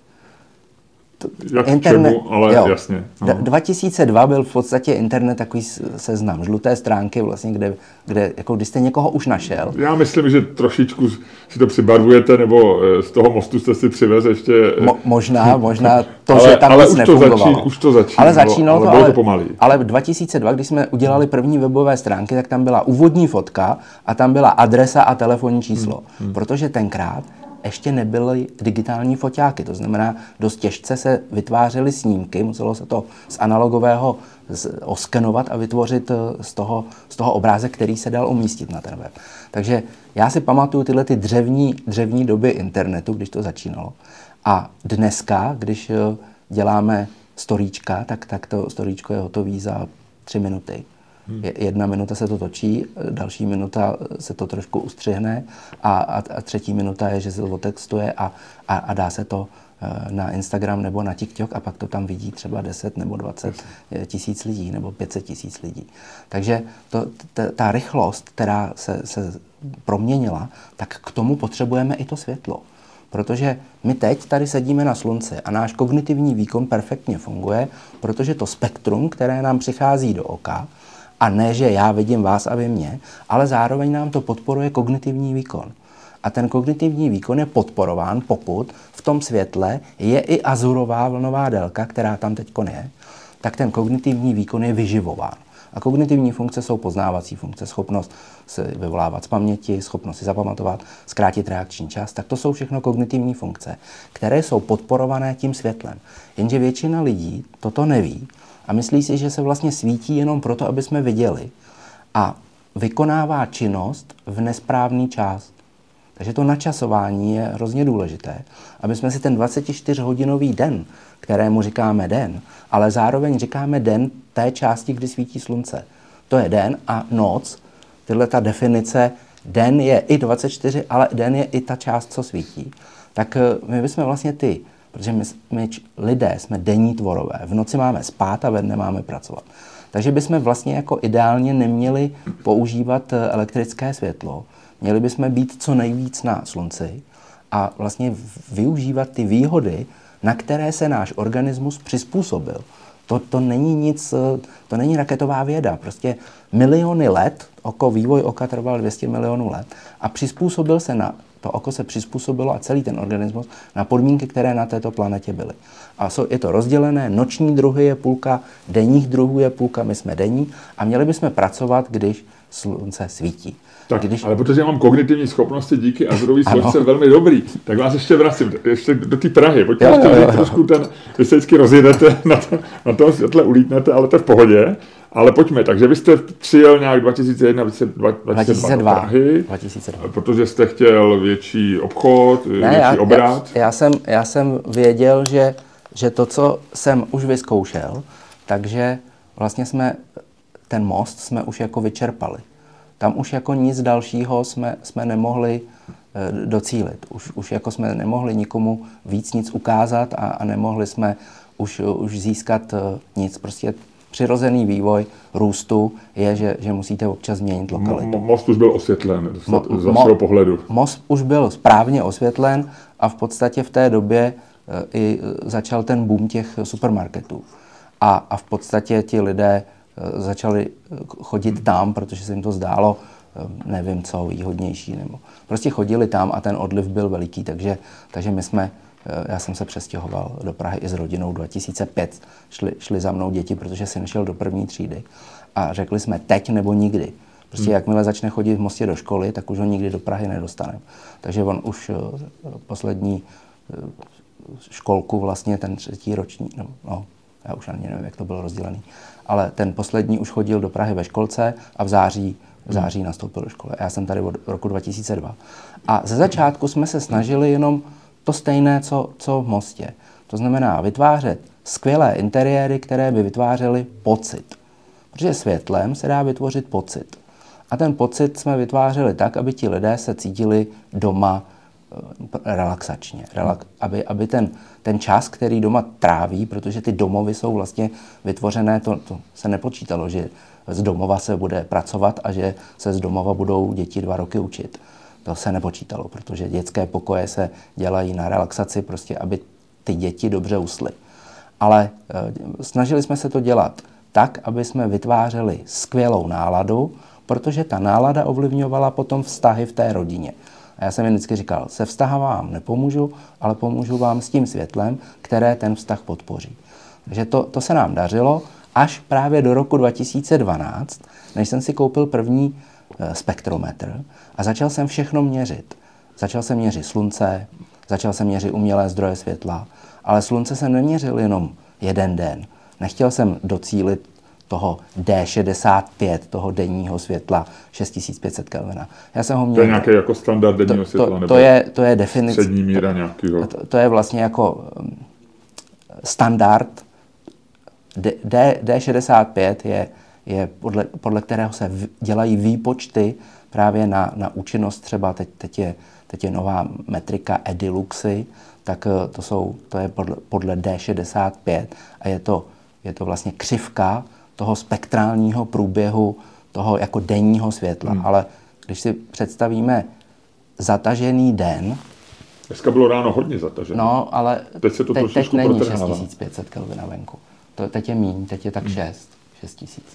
Jak internet, čemu, ale jo, jasně. No. 2002 byl v podstatě internet takový seznam, žluté stránky vlastně, kde, kde jako když jste někoho už našel. Já myslím, že trošičku si to přibarvujete, nebo eh, z toho mostu jste si přivez ještě... Mo, možná, možná to, ale, že tam ale nic už nefungovalo. To začí, už to začínalo, ale začínalo ale, to, bylo ale, to pomalý. Ale v 2002, když jsme udělali první webové stránky, tak tam byla úvodní fotka a tam byla adresa a telefonní číslo. Hmm, hmm. Protože tenkrát ještě nebyly digitální foťáky. To znamená, dost těžce se vytvářely snímky, muselo se to z analogového oskenovat a vytvořit eh, z toho, z toho obrázek, který se dal umístit na ten web. Takže já si pamatuju tyhle ty dřevní, dřevní doby internetu, když to začínalo. A dneska, když eh, děláme storíčka, tak, tak to storíčko je hotové za tři minuty. Jedna minuta se to točí, další minuta se to trošku ustřihne a, a, a třetí minuta je, že se to otextuje a, a, a dá se to eh, na Instagram nebo na TikTok a pak to tam vidí třeba 10 nebo 20 tisíc lidí nebo 500 tisíc lidí. Takže to, t, ta rychlost, která se, se proměnila, tak k tomu potřebujeme i to světlo. Protože my teď tady sedíme na slunci a náš kognitivní výkon perfektně funguje, protože to spektrum, které nám přichází do oka, a ne, že já vidím vás a vy mě, ale zároveň nám to podporuje kognitivní výkon. A ten kognitivní výkon je podporován, pokud v tom světle je i azurová vlnová délka, která tam teď je, tak ten kognitivní výkon je vyživován. A kognitivní funkce jsou poznávací funkce, schopnost se vyvolávat z paměti, schopnost si zapamatovat, zkrátit reakční čas. Tak to jsou všechno kognitivní funkce, které jsou podporované tím světlem. Jenže většina lidí toto neví a myslí si, že se vlastně svítí jenom proto, aby jsme viděli. A vykonává činnost v nesprávný čas. Takže to načasování je hrozně důležité, aby jsme si ten 24-hodinový den, kterému říkáme den, ale zároveň říkáme den té části, kdy svítí slunce. To je den a noc, tyhle ta definice, den je i 24, ale den je i ta část, co svítí. Tak eh, my bychom vlastně ty, protože my, my lidé jsme denní tvorové, v noci máme spát a ve dne máme pracovat. Takže bychom vlastně jako ideálně neměli používat eh, elektrické světlo, měli bychom být co nejvíc na slunci a vlastně využívat ty výhody, na které se náš organismus přizpůsobil. To, to není nic, eh, to není raketová věda. Prostě miliony let, oko, vývoj oka trval 200 milionů let a přizpůsobil se na, to oko se přizpůsobilo a celý ten organismus na podmínky, které na této planetě byly. A je to rozdělené, noční druhy je půlka, denních druhů je půlka, my jsme denní a měli bychom pracovat, když slunce svítí. Tak, když... ale protože já mám kognitivní schopnosti díky Azurový složce velmi dobrý, tak vás ještě vracím, ještě do té Prahy. Ještě jo, jo, jo. trošku ten, vy se vždycky rozjedete na, to, na tom světle, ulítnete, ale to je v pohodě. Ale pojďme, takže vy jste přijel nějak 2001, 2002, 2002 do Prahy, 2002. protože jste chtěl větší obchod, ne, větší já, obrat. Já, já, jsem, já jsem věděl, že, že to, co jsem už vyzkoušel, takže vlastně jsme ten most jsme už jako vyčerpali tam už jako nic dalšího jsme, jsme nemohli e, docílit. Už, už jako jsme nemohli nikomu víc nic ukázat a, a nemohli jsme už, už získat e, nic. Prostě přirozený vývoj růstu je, že, že musíte občas změnit lokalitu. Most už byl osvětlen z mo, vašeho pohledu. Most už byl správně osvětlen a v podstatě v té době e, i začal ten boom těch supermarketů. A, a v podstatě ti lidé Eh, začali eh, chodit tam, protože se jim to zdálo, eh, nevím co, výhodnější. Nebo prostě chodili tam a ten odliv byl veliký, takže, takže my jsme, já jsem se přestěhoval do Prahy i s rodinou 2005. Šli, šli za mnou děti, protože jsem šel do první třídy a řekli jsme teď nebo nikdy. Prostě hmm. jakmile začne chodit v Mostě do školy, tak už ho nikdy do Prahy nedostaneme. Takže on už poslední školku vlastně ten třetí ročník, no, no já už ani nevím, jak to bylo rozdělený, ale ten poslední už chodil do Prahy ve školce a v září, v září nastoupil do školy. Já jsem tady od roku 2002. A ze začátku jsme se snažili jenom to stejné, co, co v Mostě. To znamená vytvářet skvělé interiéry, které by vytvářely pocit. Protože světlem se dá vytvořit pocit. A ten pocit jsme vytvářeli tak, aby ti lidé se cítili doma relaxačně, relax, aby, aby ten, ten čas, který doma tráví, protože ty domovy jsou vlastně vytvořené, to, to se nepočítalo, že z domova se bude pracovat a že se z domova budou děti dva roky učit. To se nepočítalo, protože dětské pokoje se dělají na relaxaci, prostě aby ty děti dobře usly. Ale e, snažili jsme se to dělat tak, aby jsme vytvářeli skvělou náladu, protože ta nálada ovlivňovala potom vztahy v té rodině. A já jsem jen vždycky říkal, se vztaha vám nepomůžu, ale pomůžu vám s tím světlem, které ten vztah podpoří. Takže to, to se nám dařilo až právě do roku 2012, než jsem si koupil první e, spektrometr a začal jsem všechno měřit. Začal jsem měřit slunce, začal jsem měřit umělé zdroje světla, ale slunce jsem neměřil jenom jeden den. Nechtěl jsem docílit toho D65, toho denního světla 6500 Kelvina. Já jsem ho měl... To je nějaký jako standard denního to, světla? To, nebo to, je, to je definice... Přední míra nějakého? To, to je vlastně jako um, standard. D, D, D65 je, je podle, podle kterého se v, dělají výpočty právě na, na účinnost třeba, teď, teď, je, teď je nová metrika Ediluxy, tak uh, to, jsou, to je podle, podle D65 a je to, je to vlastně křivka toho spektrálního průběhu toho jako denního světla. Hmm. Ale když si představíme zatažený den, Dneska bylo ráno hodně zatažené. No, ale teď, se to teď, teď není 6500 Kelvina venku. To, teď je míň, teď je tak 6, hmm. 6000.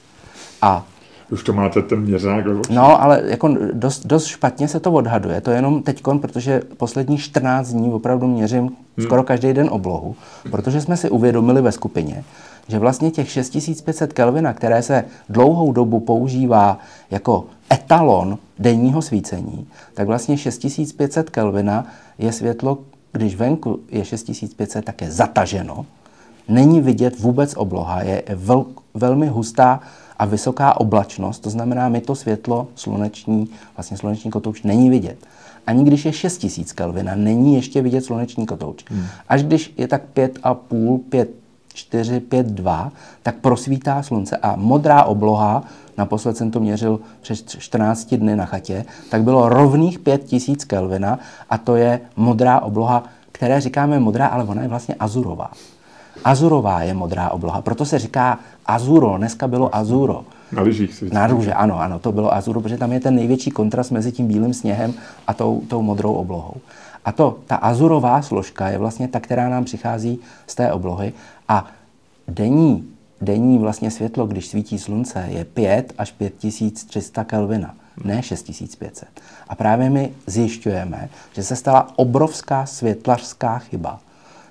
A už to máte ten měřák No, ale jako dost, dost špatně se to odhaduje. To je jenom teď, protože poslední 14 dní opravdu měřím hmm. skoro každý den oblohu, protože jsme si uvědomili ve skupině, že vlastně těch 6500 Kelvina, které se dlouhou dobu používá jako etalon denního svícení, tak vlastně 6500 Kelvina je světlo, když venku je 6500, tak je zataženo, není vidět vůbec obloha, je vel, velmi hustá a vysoká oblačnost, to znamená, my to světlo sluneční, vlastně sluneční kotouč není vidět. Ani když je 6000 Kelvina, není ještě vidět sluneční kotouč. Hmm. Až když je tak 5,5, 5, 4, 5, 2, tak prosvítá slunce a modrá obloha, naposled jsem to měřil přes 14 dny na chatě, tak bylo rovných 5000 Kelvina a to je modrá obloha, které říkáme modrá, ale ona je vlastně azurová. Azurová je modrá obloha, proto se říká azuro, dneska bylo azuro. Na lyžích si Na růže, ano, ano, to bylo azuro, protože tam je ten největší kontrast mezi tím bílým sněhem a tou, tou modrou oblohou. A to, ta azurová složka je vlastně ta, která nám přichází z té oblohy a denní, denní vlastně světlo, když svítí slunce, je 5 až 5300 Kelvina, ne 6500. A právě my zjišťujeme, že se stala obrovská světlařská chyba,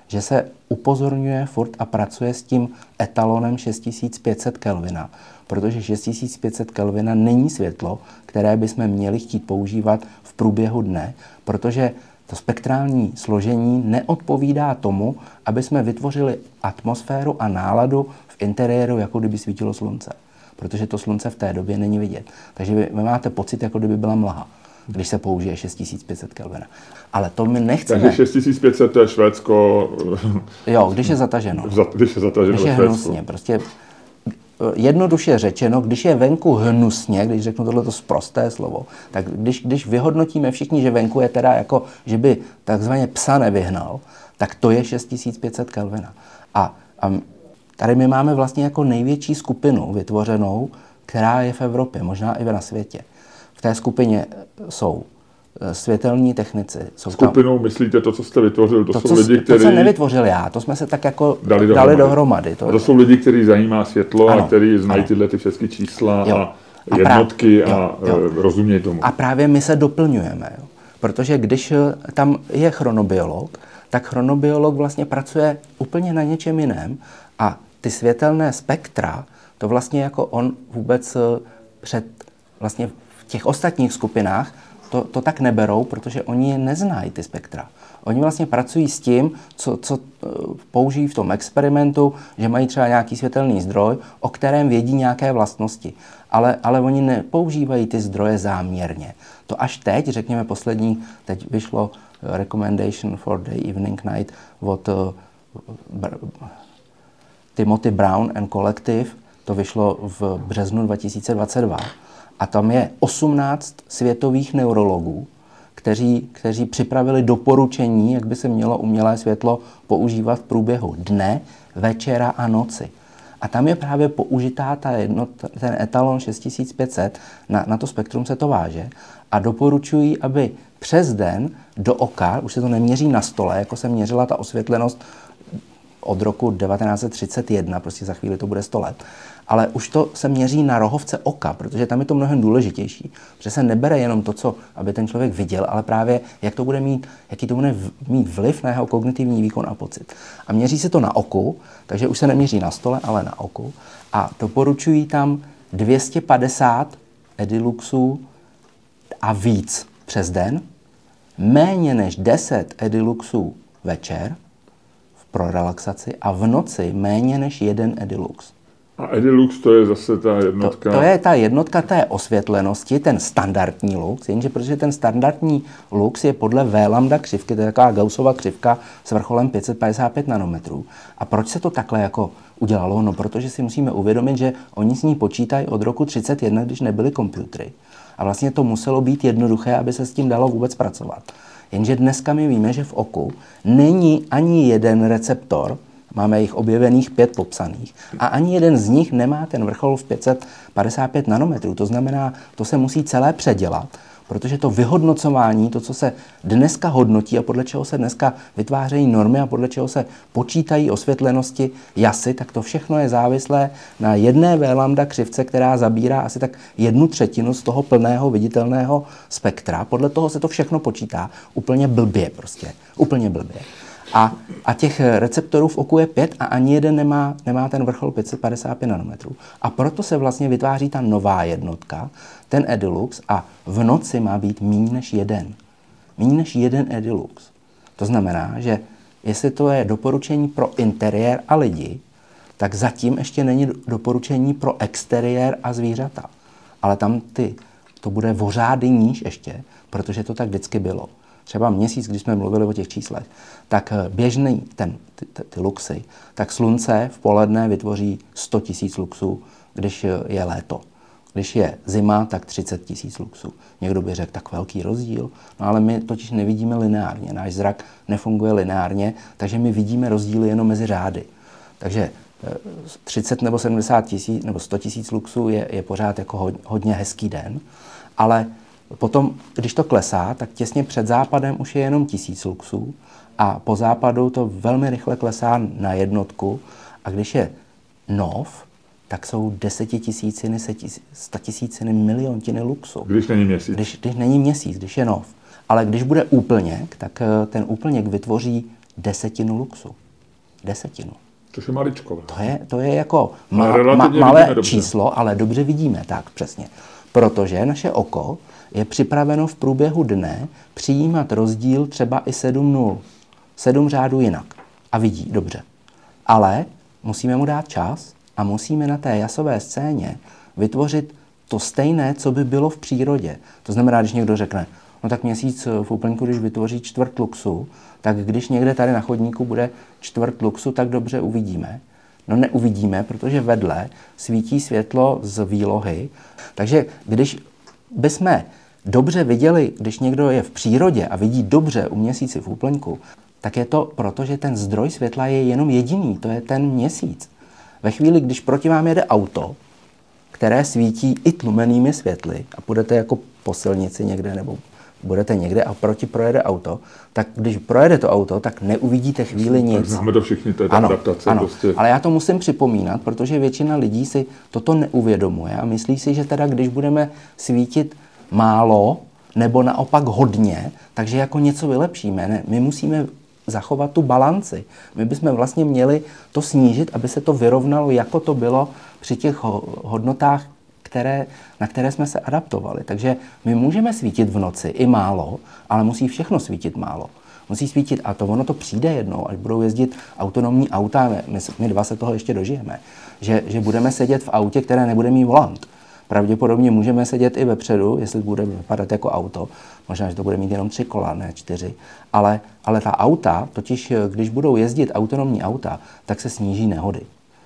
že se upozorňuje furt a pracuje s tím etalonem 6500 Kelvina, protože 6500 Kelvina není světlo, které bychom měli chtít používat v průběhu dne, protože to spektrální složení neodpovídá tomu, aby jsme vytvořili atmosféru a náladu v interiéru, jako kdyby svítilo slunce. Protože to slunce v té době není vidět. Takže vy, vy máte pocit, jako kdyby byla mlha když se použije 6500 Kelvina. Ale to my nechceme. Takže 6500 to je Švédsko. Jo, když je zataženo. Když je zataženo Když je hnusně. Prostě jednoduše řečeno, když je venku hnusně, když řeknu tohle sprosté slovo, tak když, když vyhodnotíme všichni, že venku je teda jako, že by takzvaně psa nevyhnal, tak to je 6500 Kelvina. A, a tady my máme vlastně jako největší skupinu vytvořenou, která je v Evropě, možná i na světě. V té skupině jsou Eh, světelní technici. Jsou Skupinou tam, myslíte to, co jste vytvořil? To, to jsou lidi, kteří... To jsem nevytvořil já, to jsme se tak jako dali dohromady. Dali dohromady. To, to jsou lidi, kteří zajímá světlo ano, a kteří znají ano. tyhle ty všechny čísla jo. a, a jednotky právě, a jo, jo. rozumějí tomu. A právě my se doplňujeme. Jo. Protože když eh, tam je chronobiolog, tak chronobiolog vlastně pracuje úplně na něčem jiném a ty světelné spektra, to vlastně jako on vůbec eh, před vlastně v těch ostatních skupinách to, to tak neberou, protože oni je neznají, ty spektra. Oni vlastně pracují s tím, co, co eh, použijí v tom experimentu, že mají třeba nějaký světelný zdroj, o kterém vědí nějaké vlastnosti. Ale, ale oni nepoužívají ty zdroje záměrně. To až teď, řekněme poslední, teď vyšlo eh, Recommendation for the Evening Night od uh, Timothy Brown and Collective, to vyšlo v březnu 2022 a tam je 18 světových neurologů, kteří, kteří připravili doporučení, jak by se mělo umělé světlo používat v průběhu dne, večera a noci. A tam je právě použitá ta jednot, ten etalon 6500, na, na to spektrum se to váže, a doporučují, aby přes den do oka, už se to neměří na stole, jako se měřila ta osvětlenost od roku 1931, prostě za chvíli to bude 100 let, ale už to se měří na rohovce oka, protože tam je to mnohem důležitější. Protože se nebere jenom to, co aby ten člověk viděl, ale právě jak to bude mít, jaký to bude mít vliv na jeho kognitivní výkon a pocit. A měří se to na oku, takže už se neměří na stole, ale na oku. A doporučují tam 250 ediluxů a víc přes den, méně než 10 ediluxů večer pro relaxaci a v noci méně než jeden edilux. A Edilux to je zase ta jednotka? To, to je ta jednotka té osvětlenosti, ten standardní lux, jenže protože ten standardní lux je podle V lambda křivky, to je taková Gaussova křivka s vrcholem 555 nanometrů. A proč se to takhle jako udělalo? No, protože si musíme uvědomit, že oni s ní počítají od roku 31, když nebyly počítače. A vlastně to muselo být jednoduché, aby se s tím dalo vůbec pracovat. Jenže dneska my víme, že v oku není ani jeden receptor, Máme jich objevených pět popsaných. A ani jeden z nich nemá ten vrchol v 555 nanometrů. To znamená, to se musí celé předělat, protože to vyhodnocování, to, co se dneska hodnotí a podle čeho se dneska vytvářejí normy a podle čeho se počítají osvětlenosti jasy, tak to všechno je závislé na jedné V lambda křivce, která zabírá asi tak jednu třetinu z toho plného viditelného spektra. Podle toho se to všechno počítá úplně blbě prostě. Úplně blbě. A, a těch receptorů v oku je pět a ani jeden nemá, nemá ten vrchol 555 nanometrů. A proto se vlastně vytváří ta nová jednotka, ten Edilux, a v noci má být méně než jeden. Méně než jeden Edilux. To znamená, že jestli to je doporučení pro interiér a lidi, tak zatím ještě není doporučení pro exteriér a zvířata. Ale tam ty, to bude vořády níž ještě, protože to tak vždycky bylo. Třeba měsíc, když jsme mluvili o těch číslech, tak eh, běžný ten, ty, ty, ty luxy, tak slunce v poledne vytvoří 100 tisíc luxů, když eh, je léto. Když je zima, tak 30 tisíc luxů. Někdo by řekl, tak velký rozdíl. No ale my totiž nevidíme lineárně. Náš zrak nefunguje lineárně, takže my vidíme rozdíly jenom mezi řády. Takže 30 nebo 70 tisíc nebo 100 tisíc luxů je, je pořád jako hodně hezký den, ale potom, když to klesá, tak těsně před západem už je jenom tisíc luxů a po západu to velmi rychle klesá na jednotku a když je nov, tak jsou desetitisíciny, statisíciny, miliontiny luxu. Když není měsíc. Když, když není měsíc, když je nov. Ale když bude úplněk, tak eh, ten úplněk vytvoří desetinu luxu. Desetinu. Což je maličko. To je, to je jako ma, ma, malé číslo, ale dobře vidíme, tak přesně. Protože naše oko je připraveno v průběhu dne přijímat rozdíl třeba i 7 nul. 7 řádů jinak. A vidí dobře. Ale musíme mu dát čas a musíme na té jasové scéně vytvořit to stejné, co by bylo v přírodě. To znamená, když někdo řekne, no tak měsíc v úplňku, když vytvoří čtvrt luxu, tak když někde tady na chodníku bude čtvrt luxu, tak dobře uvidíme. No neuvidíme, protože vedle svítí světlo z výlohy. Takže když bychom dobře viděli, když někdo je v přírodě a vidí dobře u měsíci v úplňku, tak je to proto, že ten zdroj světla je jenom jediný, to je ten měsíc. Ve chvíli, když proti vám jede auto, které svítí i tlumenými světly a půjdete jako po silnici někde nebo budete někde a proti projede auto, tak když projede to auto, tak neuvidíte chvíli nic. Tak známe to všichni, to je ano, adaptace. Ano, prostě. ale já to musím připomínat, protože většina lidí si toto neuvědomuje a myslí si, že teda když budeme svítit málo nebo naopak hodně, takže jako něco vylepšíme. Ne, my musíme zachovat tu balanci. My bychom vlastně měli to snížit, aby se to vyrovnalo, jako to bylo při těch hodnotách, které, na které jsme se adaptovali. Takže my můžeme svítit v noci i málo, ale musí všechno svítit málo. Musí svítit a to ono to přijde jednou, až budou jezdit autonomní auta, my, my dva se toho ještě dožijeme, že, že budeme sedět v autě, které nebude mít volant. Pravděpodobně můžeme sedět i vepředu, jestli bude vypadat jako auto. Možná, že to bude mít jenom tři kola, ne čtyři. Ale, ale ta auta, totiž když budou jezdit autonomní auta, tak se sníží nehody.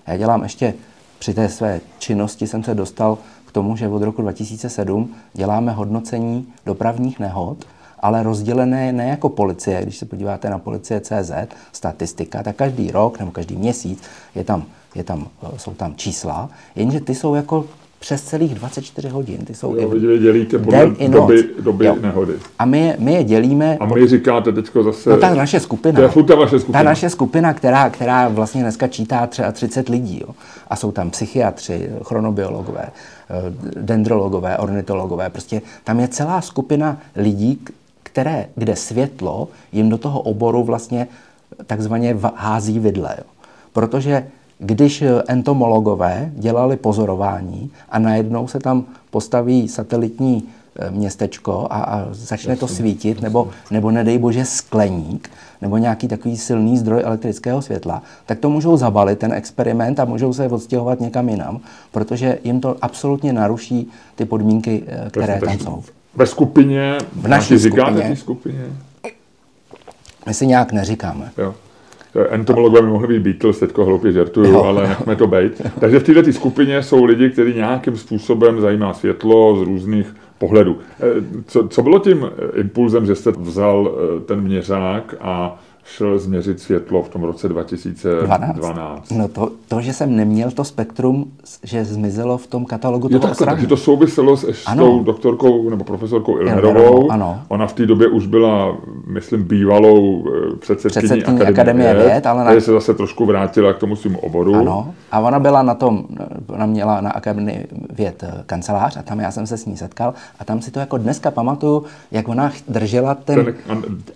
Já dělám ještě při té své činnosti jsem se dostal k tomu, že od roku 2007 děláme hodnocení dopravních nehod, ale rozdělené ne jako policie, když se podíváte na policie CZ, statistika, tak každý rok nebo každý měsíc je tam, je tam, jsou tam čísla, jenže ty jsou jako přes celých 24 hodin. Ty jsou jo, i dělíte podle den i noc. doby, doby nehody. A my je, my je dělíme... A my říkáte teďko zase... No ta naše skupina. To je furt ta vaše skupina. Ta naše skupina, která, která vlastně dneska čítá třeba 30 lidí. Jo. A jsou tam psychiatři, chronobiologové, eh, dendrologové, ornitologové. Prostě tam je celá skupina lidí, které, kde světlo jim do toho oboru vlastně takzvaně hází vidle. Jo. Protože když eh, entomologové dělali pozorování a najednou se tam postaví satelitní eh, městečko a, a začne to svítit, nebo, nebo nedej bože skleník, nebo nějaký takový silný zdroj elektrického světla, tak to můžou zabalit, ten experiment, a můžou se odstěhovat někam jinam, protože jim to absolutně naruší ty podmínky, eh, které tam jsou. Ve skupině, v naší skupině, skupině, my si nějak neříkáme. Jo. Entomologové by mohli být Beatles, teďko hloupě žertuju, jo, ale nechme to být. Takže v této skupině jsou lidi, kteří nějakým způsobem zajímá světlo z různých pohledů. Eh, co, co bylo tím impulzem, že jste vzal eh, ten měřák a šel změřit světlo v tom roce 2012. 12. No to, to, že jsem neměl to spektrum, že zmizelo v tom katalogu toho takhle, takže to souviselo s, s tou doktorkou nebo profesorkou Ilnerovou. Ano. Ona v té době už byla, myslím, bývalou eh, předsedkyní, předsedkyní Akademie, Akademie věd, věd ale na... se zase trošku vrátila k tomu svým oboru. Ano. A ona byla na tom, ona měla na Akademii věd eh, kancelář a tam já jsem se s ní setkal a tam si to jako dneska pamatuju, jak ona držela ten... ten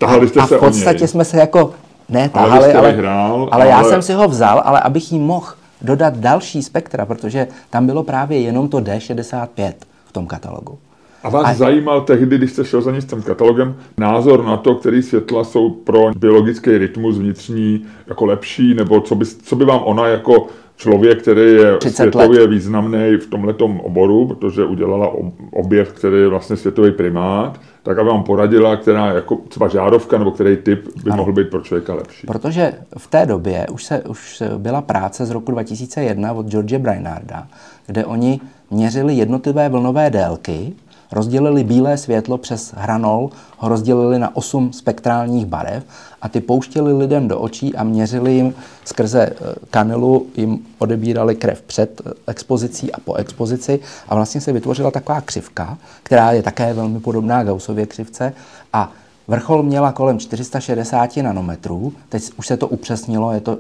a, a v podstatě jsme se jako jako ne tahali, ale, hrál, ale, ale já jsem si ho vzal, ale abych jí mohl dodat další spektra, protože tam bylo právě jenom to D65 v tom katalogu. A vás a... zajímal tehdy, když jste šel za ní s tím katalogem, názor na to, který světla jsou pro biologický rytmus vnitřní jako lepší, nebo co by, co by vám ona jako člověk, který je světově let. významný v tomto oboru, protože udělala objev, který je vlastně světový primát, tak aby vám poradila, která jako třeba žárovka nebo který typ by ano. mohl být pro člověka lepší. Protože v té době už, se, už byla práce z roku 2001 od George Brainarda, kde oni měřili jednotlivé vlnové délky rozdělili bílé světlo přes hranol, ho rozdělili na osm spektrálních barev a ty pouštěli lidem do očí a měřili jim skrze eh, kanilu, jim odebírali krev před eh, expozicí a po expozici. A vlastně se vytvořila taková křivka, která je také velmi podobná Gaussově křivce. A Vrchol měla kolem 460 nanometrů, teď už se to upřesnilo, je to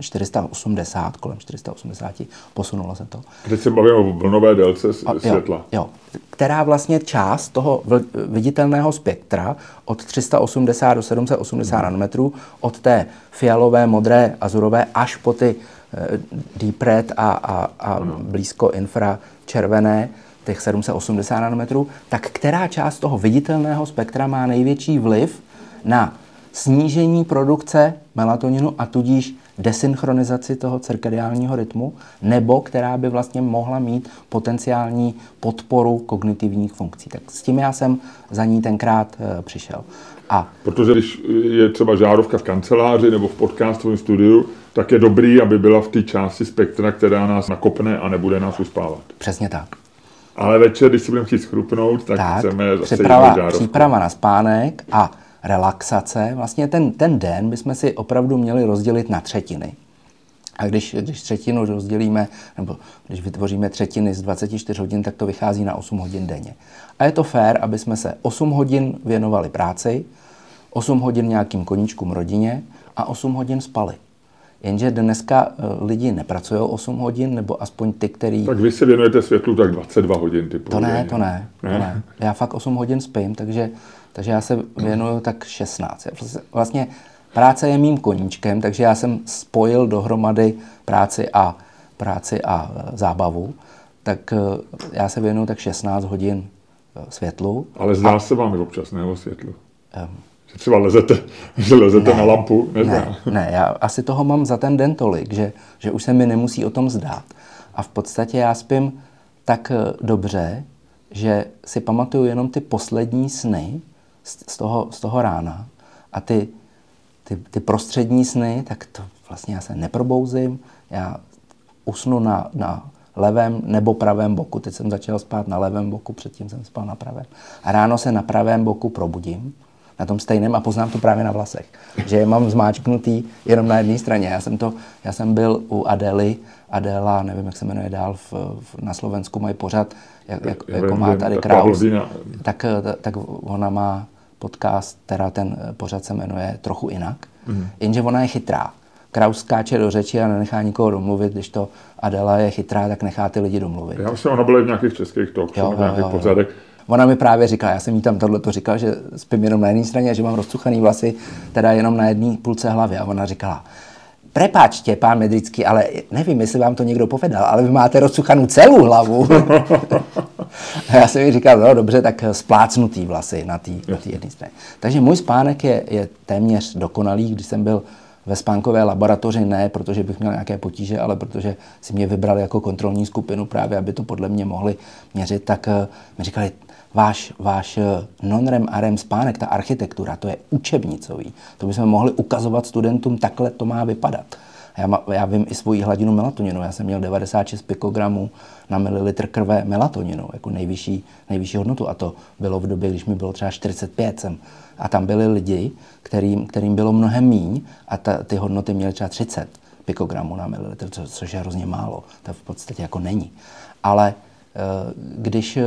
480, kolem 480, posunulo se to. Teď se bavíme o vlnové délce světla. Jo, jo, která vlastně část toho viditelného spektra od 380 do 780 hmm. nanometrů, od té fialové, modré, azurové až po ty uh, deep red a, a, a blízko infra červené, těch 780 nanometrů, tak která část toho viditelného spektra má největší vliv na snížení produkce melatoninu a tudíž desynchronizaci toho cirkadiálního rytmu, nebo která by vlastně mohla mít potenciální podporu kognitivních funkcí. Tak s tím já jsem za ní tenkrát e, přišel. A Protože když je třeba žárovka v kanceláři nebo v podcastovém studiu, tak je dobrý, aby byla v té části spektra, která nás nakopne a nebude nás uspávat. Přesně tak. Ale večer, když si budeme chtít schrupnout, tak, tak chceme zase příprava, příprava na spánek a relaxace, vlastně ten, ten den bychom si opravdu měli rozdělit na třetiny. A když, když třetinu rozdělíme, nebo když vytvoříme třetiny z 24 hodin, tak to vychází na 8 hodin denně. A je to fér, aby jsme se 8 hodin věnovali práci, 8 hodin nějakým koníčkům rodině a 8 hodin spali. Jenže dneska eh, lidi nepracují 8 hodin, nebo aspoň ty, který... Tak vy se věnujete světlu tak 22 hodin typu. To ne, to ne, ne, to ne. Já fakt 8 hodin spím, takže takže já se věnuju tak 16. Vlastně práce je mým koníčkem, takže já jsem spojil dohromady práci a, práci a e, zábavu. Tak e, já se věnuju tak 16 hodin e, světlu. Ale zdá a... se vám i občas nebo světlu? Um, že třeba lezete, že lezete ne, na lampu? Ne, ne, já asi toho mám za ten den tolik, že, že už se mi nemusí o tom zdát. A v podstatě já spím tak dobře, že si pamatuju jenom ty poslední sny, z toho, z toho rána. A ty, ty, ty prostřední sny, tak to vlastně já se neprobouzím, já usnu na, na levém nebo pravém boku. Teď jsem začal spát na levém boku, předtím jsem spal na pravém. A ráno se na pravém boku probudím, na tom stejném a poznám to právě na vlasech. Že je mám zmáčknutý jenom na jedné straně. Já jsem, to, já jsem byl u Adely, Adela, nevím, jak se jmenuje dál, v, v, na Slovensku mají pořád, jak, jak, jako má tady Kraus, tak, tak ona má podcast, teda ten eh, pořad se jmenuje Trochu jinak, mm. jenže ona je chytrá. Kraus skáče do řeči a nenechá nikoho domluvit, když to Adela je chytrá, tak nechá ty lidi domluvit. Já myslím, ona byla v nějakých českých talk, jo, v nějakých jo, pořadech. Ona mi právě říkala, já jsem jí tam tohle to říkal, že spím jenom na jedné straně a že mám rozcuchaný vlasy, teda jenom na jedné půlce hlavy. A ona říkala, prepáčte, pán Medrický, ale nevím, jestli vám to někdo povedal, ale vy máte rozcuchanou celou hlavu. a já jsem mi říkal, no dobře, tak splácnutý vlasy na té jedné straně. Takže můj spánek je, je téměř dokonalý, když jsem byl ve spánkové laboratoři ne, protože bych měl nějaké potíže, ale protože si mě vybrali jako kontrolní skupinu právě, aby to podle mě mohli měřit, tak uh, mi říkali, váš, váš eh, non-REM a REM spánek, ta architektura, to je učebnicový. To bychom mohli ukazovat studentům, takhle to má vypadat. Já, má, já vím i svoji hladinu melatoninu. Já jsem měl 96 pikogramů na mililitr krve melatoninu, jako nejvyšší, nejvyšší hodnotu. A to bylo v době, když mi bylo třeba 45. Jsem. A tam byli lidi, kterým, kterým bylo mnohem míň a ta, ty hodnoty měly třeba 30 pikogramů na mililitr, co, což je hrozně málo. To v podstatě jako není. Ale eh, když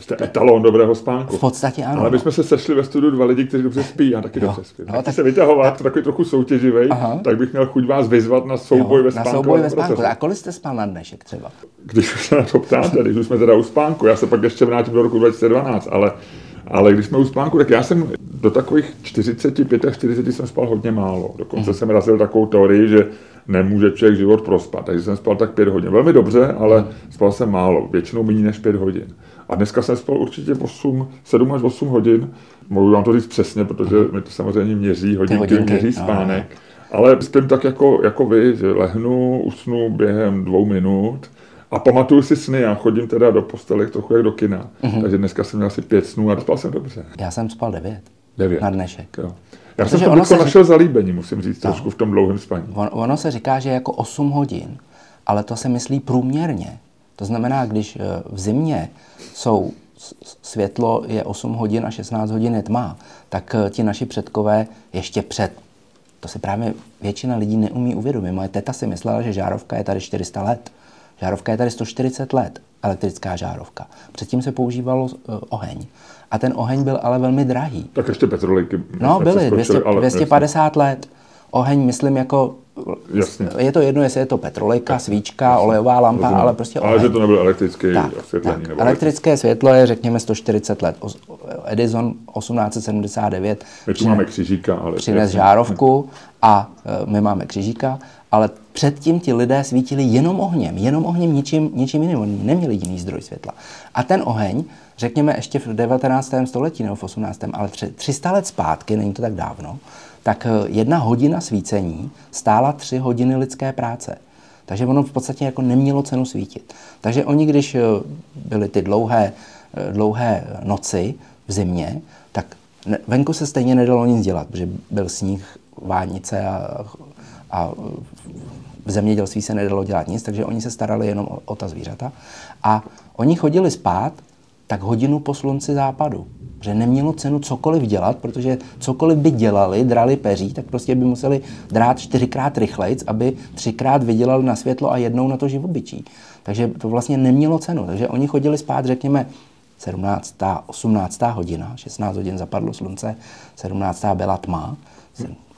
Jste etalon dobrého spánku. V podstatě ano. Ale my jsme se sešli ve studiu dva lidi, kteří dobře spí, já taky jo. dobře spím. No, tak se vytahovat, to takový trochu soutěživý, tak bych měl chuť vás vyzvat na souboj jo, ve spánku. Na souboj ve spánku. A kolik jste spal na dnešek třeba? Když se na to ptáte, když už jsme teda u spánku, já se pak ještě vrátím do roku 2012, ale Ale když jsme u spánku, tak já jsem do takových 45 a 40 jsem spal hodně málo. Dokonce jsem razil takovou teorii, že nemůže člověk život prospat. Takže jsem spal tak 5 hodin. Velmi dobře, ale spal jsem málo. Většinou méně než 5 hodin. A dneska jsem spal určitě 8, 7 až 8 hodin. Mohu vám to říct přesně, protože mi to samozřejmě měří hodinky, hodinky měří no, spánek. No, ale spím tak jako, jako vy, že lehnu, usnu během dvou minut a pamatuju si sny, já chodím teda do postele trochu jak do kina, mm-hmm. takže dneska jsem měl asi pět snů a spal jsem dobře. Já jsem spal devět. Devět. Na dnešek. Jo. Já Protože jsem to se našel řík... zalíbení, musím říct, no. trošku v tom dlouhém spaní. On, ono se říká, že jako 8 hodin, ale to se myslí průměrně. To znamená, když eh, v zimě jsou světlo je 8 hodin a 16 hodin je tma, tak eh, ti naši předkové ještě před to si právě většina lidí neumí uvědomit. Moje teta si myslela, že žárovka je tady 400 let. Žárovka je tady 140 let, elektrická žárovka. Předtím se používalo uh, oheň. A ten oheň byl ale velmi drahý. Tak ještě petrolejky. No, byly, 200, 250 let. Oheň, myslím, jako Jasně. Je to jedno, jestli je to petrolejka, svíčka, Jasně. olejová lampa, Rozumím. ale prostě oheň. Ale že to nebylo elektrické tak, osvětlení. Tak. Nebo Elektrické světlo je, řekněme, 140 let. Edison 1879 my tu máme křižíka, ale přines žárovku a e, my máme křižíka, ale předtím ti lidé svítili jenom ohněm, jenom ohněm, ničím, ničím jiným. Oni neměli jiný zdroj světla. A ten oheň, řekněme ještě v 19. století nebo v 18. ale 300 let zpátky, není to tak dávno, tak eh, jedna hodina svícení stála tři hodiny lidské práce. Takže ono v podstatě jako nemělo cenu svítit. Takže oni, když eh, byly ty dlouhé, eh, dlouhé noci v zimě, tak venku se stejně nedalo nic dělat, protože byl sníh, vánice a, a v zemědělství se nedalo dělat nic, takže oni se starali jenom o, o ta zvířata. A oni chodili spát tak hodinu po slunci západu že nemělo cenu cokoliv dělat, protože cokoliv by dělali, drali peří, tak prostě by museli drát čtyřikrát rychlejc, aby třikrát vydělali na světlo a jednou na to živobyčí. Takže to vlastně nemělo cenu. Takže oni chodili spát, řekněme, 17. 18. hodina, 16 hodin zapadlo slunce, 17. byla tma,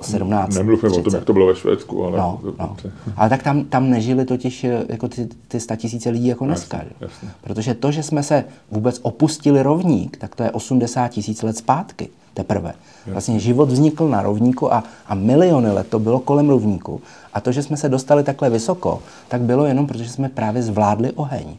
17. Nemluvme o tom, jak to bylo ve Švédsku, ale... No, no. Ale tak tam, tam nežili totiž eh, jako ty, ty tisíce lidí jako dneska. Jasně, jasně. Protože to, že jsme se vůbec opustili rovník, tak to je 80 tisíc let zpátky teprve. Vlastně život vznikl na rovníku a, a miliony let to bylo kolem rovníku. A to, že jsme se dostali takhle vysoko, tak bylo jenom protože jsme právě zvládli oheň.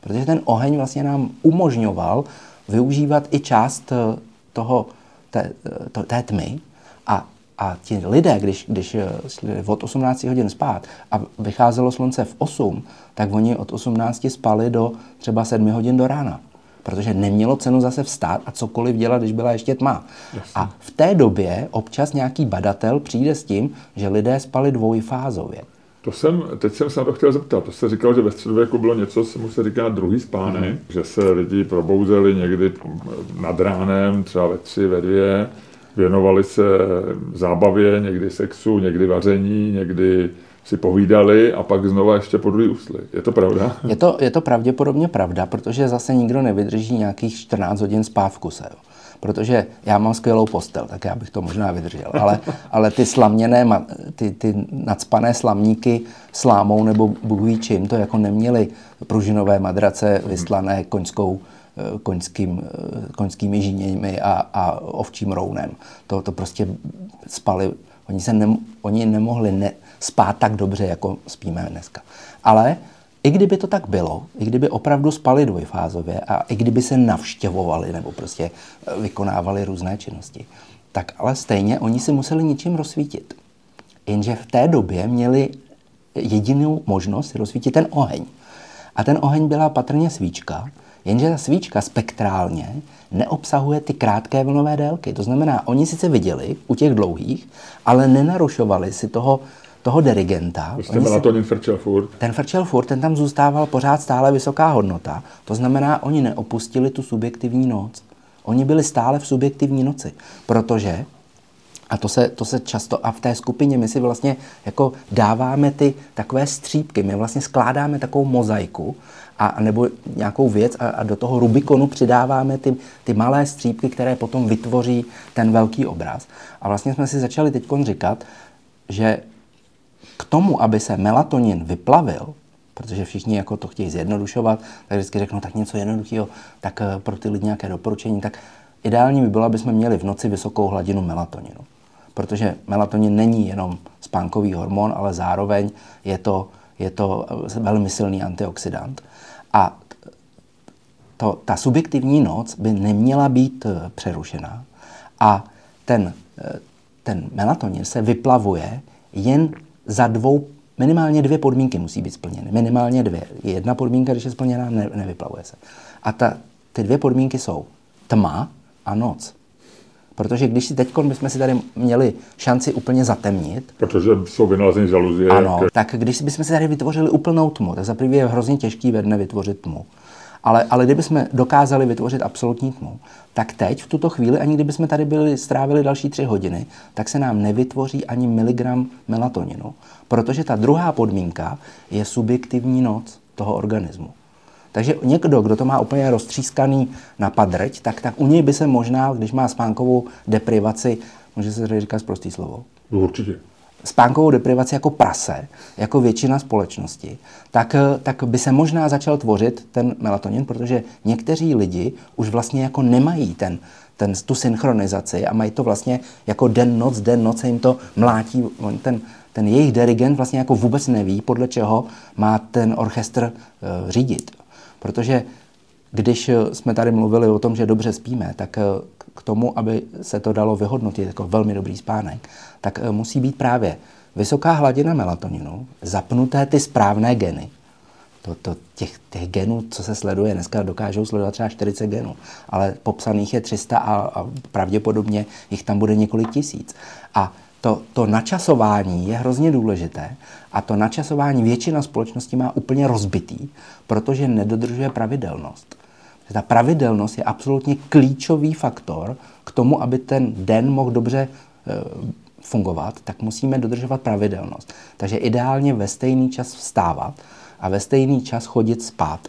Protože ten oheň vlastně nám umožňoval využívat i část eh, toho, té, eh, to, té tmy a a ti lidé, když, když eh, šli od 18 hodin spát a vycházelo slunce v 8, tak oni od 18 spali do třeba 7 hodin do rána. Protože nemělo cenu zase vstát a cokoliv dělat, když byla ještě tma. Jasně. A v té době občas nějaký badatel přijde s tím, že lidé spali dvojfázově. To jsem, teď jsem se na to chtěl zeptat. To se říkal, že ve středověku bylo něco, co mu se říká druhý spánek, mm-hmm. že se lidi probouzeli někdy nad ránem, třeba ve tři, ve dvě, věnovali se zábavě, někdy sexu, někdy vaření, někdy si povídali a pak znova ještě po druhý. Je to pravda? Je to, je to pravděpodobně pravda, protože zase nikdo nevydrží nějakých 14 hodin spát v kuse. Jo. Protože já mám skvělou postel, tak já bych to možná vydržel. Ale, ale ty slaměné, ty, ty nadspané slamníky slámou nebo bůh čím, to jako neměly pružinové madrace vystlané koňskou koňským, koňskými žíněmi a, a ovčím rounem. To, to prostě spali, oni, se ne, oni nemohli ne, spát tak dobře, jako spíme dneska. Ale i kdyby to tak bylo, i kdyby opravdu spali dvojfázově a i kdyby se navštěvovali nebo prostě eh, vykonávali různé činnosti, tak ale stejně oni si museli něčím rozsvítit. Jenže v té době měli jedinou možnost rozsvítit ten oheň. A ten oheň byla patrně svíčka, Jenže ta svíčka spektrálně neobsahuje ty krátké vlnové délky. To znamená, oni sice viděli u těch dlouhých, ale nenarušovali si toho, toho dirigenta. Prostě melatonin frčel furt. Ten frčel furt, ten tam zůstával pořád stále vysoká hodnota. To znamená, oni neopustili tu subjektivní noc. Oni byli stále v subjektivní noci, protože a to se, to se často, a v té skupině my si vlastně jako dáváme ty takové střípky, my vlastně skládáme takovou mozaiku a, nebo nějakou věc a, a do toho Rubikonu přidáváme ty, ty malé střípky, které potom vytvoří ten velký obraz. A vlastně jsme si začali teď říkat, že k tomu, aby se melatonin vyplavil, protože všichni jako to chtějí zjednodušovat, tak vždycky řeknou, tak něco jednoduchého, tak eh, pro ty lidi nějaké doporučení, tak ideální by bylo, aby jsme měli v noci vysokou hladinu melatoninu. Protože melatonin není jenom spánkový hormon, ale zároveň je to, je to velmi silný antioxidant. A to, ta subjektivní noc by neměla být eh, přerušena a ten, eh, ten melatonin se vyplavuje jen za dvou, minimálně dvě podmínky musí být splněny. Minimálně dvě. Jedna podmínka, když je splněná, ne, nevyplavuje se. A ta, ty dvě podmínky jsou tma a noc. Protože když si teď bychom si tady měli šanci úplně zatemnit. Protože jsou vynalezeny žaluzie. Ano, tak když bychom si tady vytvořili úplnou tmu, tak za prvý je hrozně těžký ve dne vytvořit tmu. Ale, ale kdybychom dokázali vytvořit absolutní tmu, tak teď, v tuto chvíli, ani kdybychom tady byli, strávili další tři hodiny, tak se nám nevytvoří ani miligram melatoninu. Protože ta druhá podmínka je subjektivní noc toho organismu. Takže někdo, kdo to má úplně roztřískaný na padrť, tak, tak u něj by se možná, když má spánkovou deprivaci, může se říkat prostý slovo. Určitě spánkovou deprivaci jako prase, jako většina společnosti, tak, tak by se možná začal tvořit ten melatonin, protože někteří lidi už vlastně jako nemají ten, ten, tu synchronizaci a mají to vlastně jako den, noc, den, noc, se jim to mlátí. Ten, ten jejich dirigent vlastně jako vůbec neví, podle čeho má ten orchestr uh, řídit. Protože když jsme tady mluvili o tom, že dobře spíme, tak eh, k tomu, aby se to dalo vyhodnotit jako velmi dobrý spánek, tak eh, musí být právě vysoká hladina melatoninu, zapnuté ty správné geny. To, to, těch, těch genů, co se sleduje, dneska dokážou sledovat třeba 40 genů, ale popsaných je 300 a, a pravděpodobně jich tam bude několik tisíc. A to, to načasování je hrozně důležité a to načasování většina společnosti má úplně rozbitý, protože nedodržuje pravidelnost. Ta pravidelnost je absolutně klíčový faktor k tomu, aby ten den mohl dobře e, fungovat, tak musíme dodržovat pravidelnost. Takže ideálně ve stejný čas vstávat a ve stejný čas chodit spát.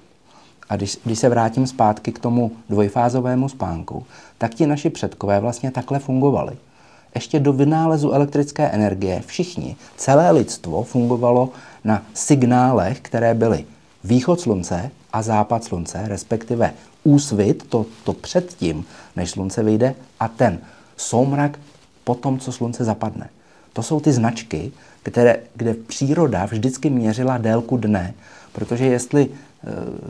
A když, když se vrátím zpátky k tomu dvojfázovému spánku, tak ti naši předkové vlastně takhle fungovali. Ještě do vynálezu elektrické energie všichni, celé lidstvo fungovalo na signálech, které byly východ slunce a západ slunce, respektive úsvit, to, to předtím, než slunce vyjde, a ten soumrak po tom, co slunce zapadne. To jsou ty značky, které, kde příroda vždycky měřila délku dne, protože jestli e,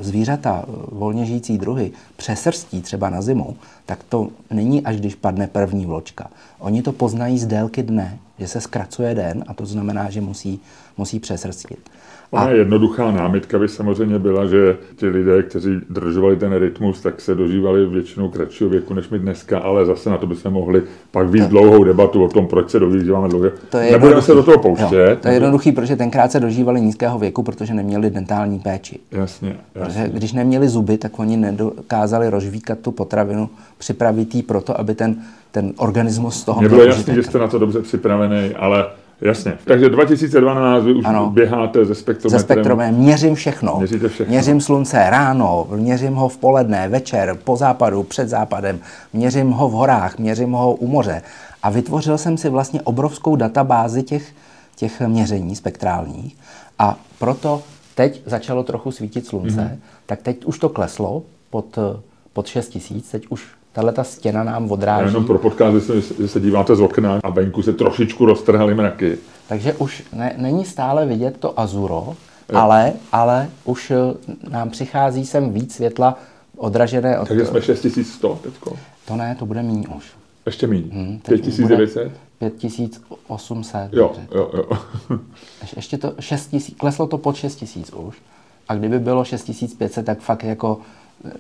zvířata, e, volně žijící druhy, přesrstí třeba na zimu, tak to není až když padne první vločka. Oni to poznají z délky dne, že se zkracuje den a to znamená, že musí, musí přesrstit. Ona a... jednoduchá námitka by samozřejmě byla, že ti lidé, kteří držovali ten rytmus, tak se dožívali většinou kratšího věku než my dneska, ale zase na to by se mohli pak víc dlouhou debatu o tom, proč se dožíváme dlouho. To je Nebudeme se do toho pouštět. Jo, to je jednoduchý, protože tenkrát se dožívali nízkého věku, protože neměli dentální péči. Jasně, jasně. Protože když neměli zuby, tak oni nedokázali rozvíkat tu potravinu, připravit ji proto, aby ten, ten organismus z toho Mně bylo jasné, že jste na to dobře připravený, ale Jasně. Takže 2012 vy už ano. běháte ze spektrometrem. Ze spektrometrem měřím všechno. Měříte všechno. Měřím slunce ráno, měřím ho v poledne, večer, po západu, před západem, měřím ho v horách, měřím ho u moře. A vytvořil jsem si vlastně obrovskou databázi těch, těch měření spektrálních. A proto teď začalo trochu svítit slunce, mm-hmm. tak teď už to kleslo pod, pod 6 tisíc, teď už Tahle ta stěna nám odráží. Jenom pro podcast, že se díváte z okna a venku se trošičku roztrhaly mraky. Takže už ne, není stále vidět to azuro, ale, ale už eh, nám přichází sem víc světla odražené od... Takže jsme 6100 teďko. To ne, to bude méně už. Ještě méně? Hmm, 5900? 5800. Jo, jo, jo. Ještě to 6000, kleslo to pod 6000 už. A kdyby bylo 6500, tak fakt jako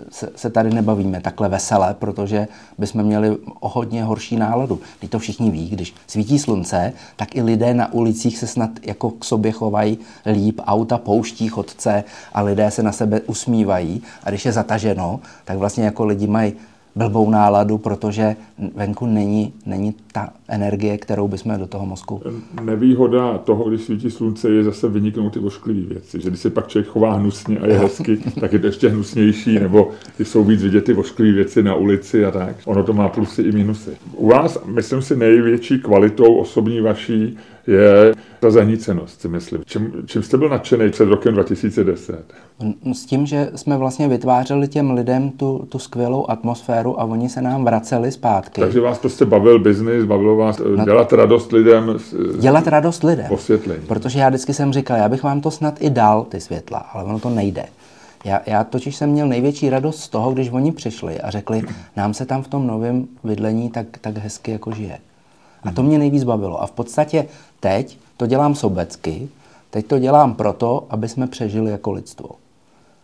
se, se tady nebavíme takhle veselé, protože bychom měli o hodně horší náladu. Teď to všichni ví, když svítí slunce, tak i lidé na ulicích se snad jako k sobě chovají líp, auta pouští chodce a lidé se na sebe usmívají. A když je zataženo, tak vlastně jako lidi mají blbou náladu, protože venku není, není ta energie, kterou bychom do toho mozku... Nevýhoda toho, když svítí slunce, je zase vyniknout ty ošklivé věci. Že když se pak člověk chová hnusně a je hezky, tak je to ještě hnusnější, nebo jsou víc vidět ty ošklivé věci na ulici a tak. Ono to má plusy i minusy. U vás, myslím si, největší kvalitou osobní vaší je ta zanícenost, si myslím. Čím, čím jste byl nadšený před rokem 2010? S tím, že jsme vlastně vytvářeli těm lidem tu, tu skvělou atmosféru a oni se nám vraceli zpátky. Takže vás prostě bavil biznis, bavilo vás no, dělat radost lidem. Dělat radost lidem. Osvětlení. Protože já vždycky jsem říkal, já bych vám to snad i dal, ty světla, ale ono to nejde. Já, já totiž jsem měl největší radost z toho, když oni přišli a řekli, nám se tam v tom novém bydlení tak, tak hezky jako žije. A to mě nejvíc bavilo. A v podstatě teď to dělám sobecky, teď to dělám proto, aby jsme přežili jako lidstvo.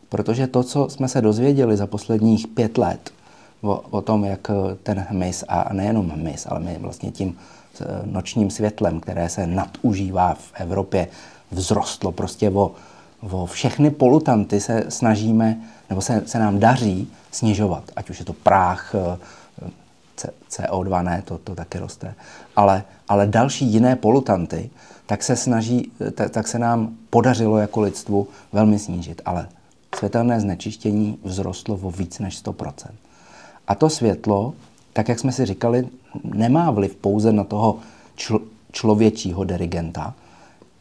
Protože to, co jsme se dozvěděli za posledních pět let o, o tom, jak ten hmyz, a nejenom hmyz, ale my vlastně tím eh, nočním světlem, které se nadužívá v Evropě, vzrostlo prostě o, o všechny polutanty se snažíme, nebo se, se nám daří snižovat. Ať už je to práh, eh, CO2 ne, to, to taky roste, ale, ale další jiné polutanty, tak se snaží, tak, tak se nám podařilo jako lidstvu velmi snížit. Ale světelné znečištění vzrostlo o víc než 100%. A to světlo, tak jak jsme si říkali, nemá vliv pouze na toho čl- člověčího dirigenta.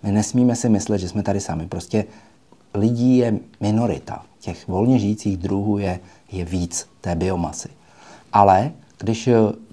My nesmíme si myslet, že jsme tady sami. Prostě lidí je minorita. Těch volně žijících druhů je, je víc té biomasy. Ale když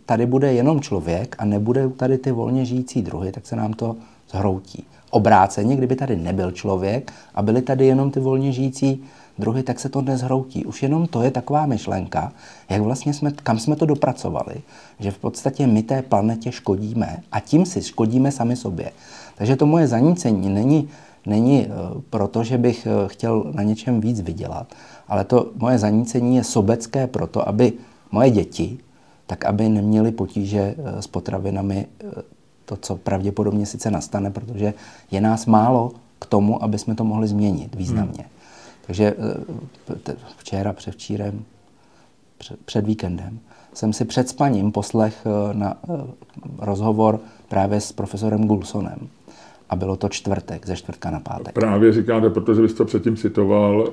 tady bude jenom člověk a nebude tady ty volně žijící druhy, tak se nám to zhroutí. Obráceně, kdyby tady nebyl člověk a byly tady jenom ty volně žijící druhy, tak se to nezhroutí. Už jenom to je taková myšlenka, jak vlastně jsme, kam jsme to dopracovali, že v podstatě my té planetě škodíme a tím si škodíme sami sobě. Takže to moje zanícení není, není eh, proto, že bych eh, chtěl na něčem víc vydělat, ale to moje zanícení je sobecké proto, aby moje děti, tak aby neměli potíže eh, s potravinami, to, co pravděpodobně sice nastane, protože je nás málo k tomu, aby jsme to mohli změnit významně. Hmm. Takže včera, převčírem, před víkendem jsem si před spaním poslech na rozhovor právě s profesorem Gulsonem a bylo to čtvrtek, ze čtvrtka na pátek. Právě říkáte, protože vy jste to předtím citoval.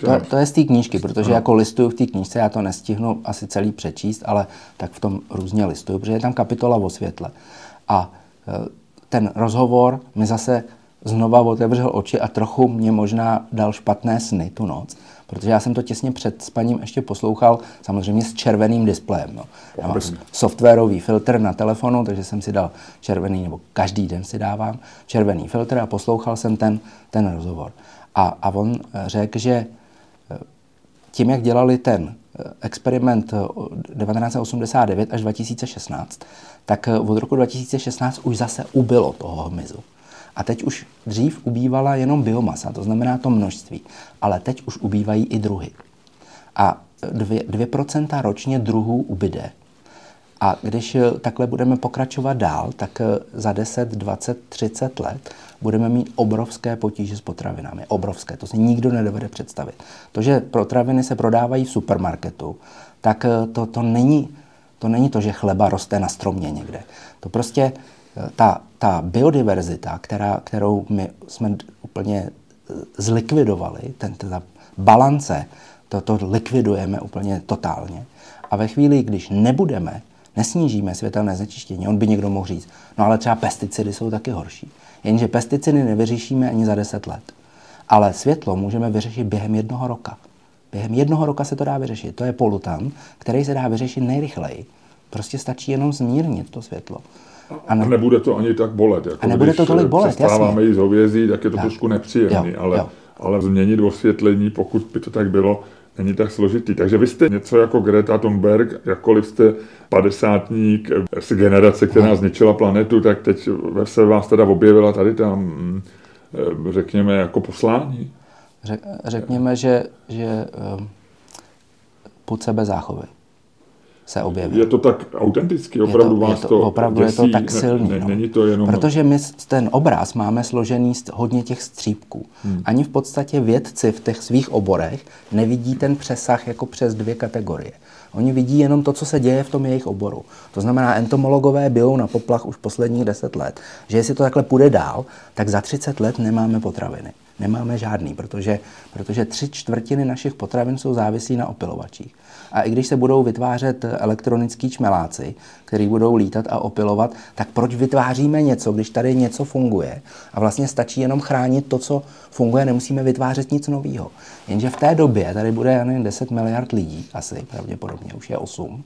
To, to je z té knížky, protože no. jako listuju v té knížce, já to nestihnu asi celý přečíst, ale tak v tom různě listuju, protože je tam kapitola o světle. A e, ten rozhovor mi zase znova otevřel oči a trochu mě možná dal špatné sny tu noc, protože já jsem to těsně před spaním ještě poslouchal, samozřejmě s červeným displejem. No. Já mám softwarový filtr na telefonu, takže jsem si dal červený, nebo každý den si dávám červený filtr a poslouchal jsem ten, ten rozhovor. A, a on eh, řekl, že tím, jak dělali ten eh, experiment 1989 až 2016, tak od roku 2016 už zase ubylo toho hmyzu. A teď už dřív ubývala jenom biomasa, to znamená to množství, ale teď už ubývají i druhy. A 2%, 2% ročně druhů ubyde. A když eh, takhle budeme pokračovat dál, tak eh, za 10, 20, 30 let budeme mít obrovské potíže s potravinami. Obrovské, to si nikdo nedovede představit. To, že potraviny se prodávají v supermarketu, tak eh, to, to, není, to není to, že chleba roste na stromě někde. To prostě ta, ta biodiverzita, která, kterou my jsme úplně eh, zlikvidovali, ten, ta balance, to, to likvidujeme úplně totálně. A ve chvíli, když nebudeme, nesnížíme světelné znečištění, on by někdo mohl říct, no ale třeba pesticidy jsou taky horší. Jenže pesticidy nevyřešíme ani za 10 let. Ale světlo můžeme vyřešit během jednoho roka. Během jednoho roka se to dá vyřešit. To je polutan, který se dá vyřešit nejrychleji. Prostě stačí jenom zmírnit to světlo. A, ne, a nebude to ani tak bolet. Jako a nebude to tolik bolet, přestáváme jíst hovězí, tak je to tak. trošku nepříjemný, jo, ale, jo. ale změnit osvětlení, pokud by to tak bylo, není tak složitý. Takže vy jste něco jako Greta Thunberg, jakkoliv jste padesátník z generace, která zničila planetu, tak teď se vás teda objevila tady tam, mm, řekněme, jako poslání. Řekněme, že, že um, pod sebe záchovy se objeví. Je to tak autenticky, opravdu je to, vás je to, to Opravdu děsí, je to tak silný. Ne, ne, no. Není to jenom... Protože my ten obraz máme složený z hodně těch střípků. Hmm. Ani v podstatě vědci v těch svých oborech nevidí ten přesah jako přes dvě kategorie. Oni vidí jenom to, co se děje v tom jejich oboru. To znamená, entomologové bijou na poplach už posledních deset let, že jestli to takhle půjde dál, tak za 30 let nemáme potraviny. Nemáme žádný, protože, protože tři čtvrtiny našich potravin jsou závislí na opilovačích. A i když se budou vytvářet elektronický čmeláci, který budou lítat a opilovat, tak proč vytváříme něco, když tady něco funguje? A vlastně stačí jenom chránit to, co funguje, nemusíme vytvářet nic nového. Jenže v té době tady bude, nevím, 10 miliard lidí, asi pravděpodobně, už je 8.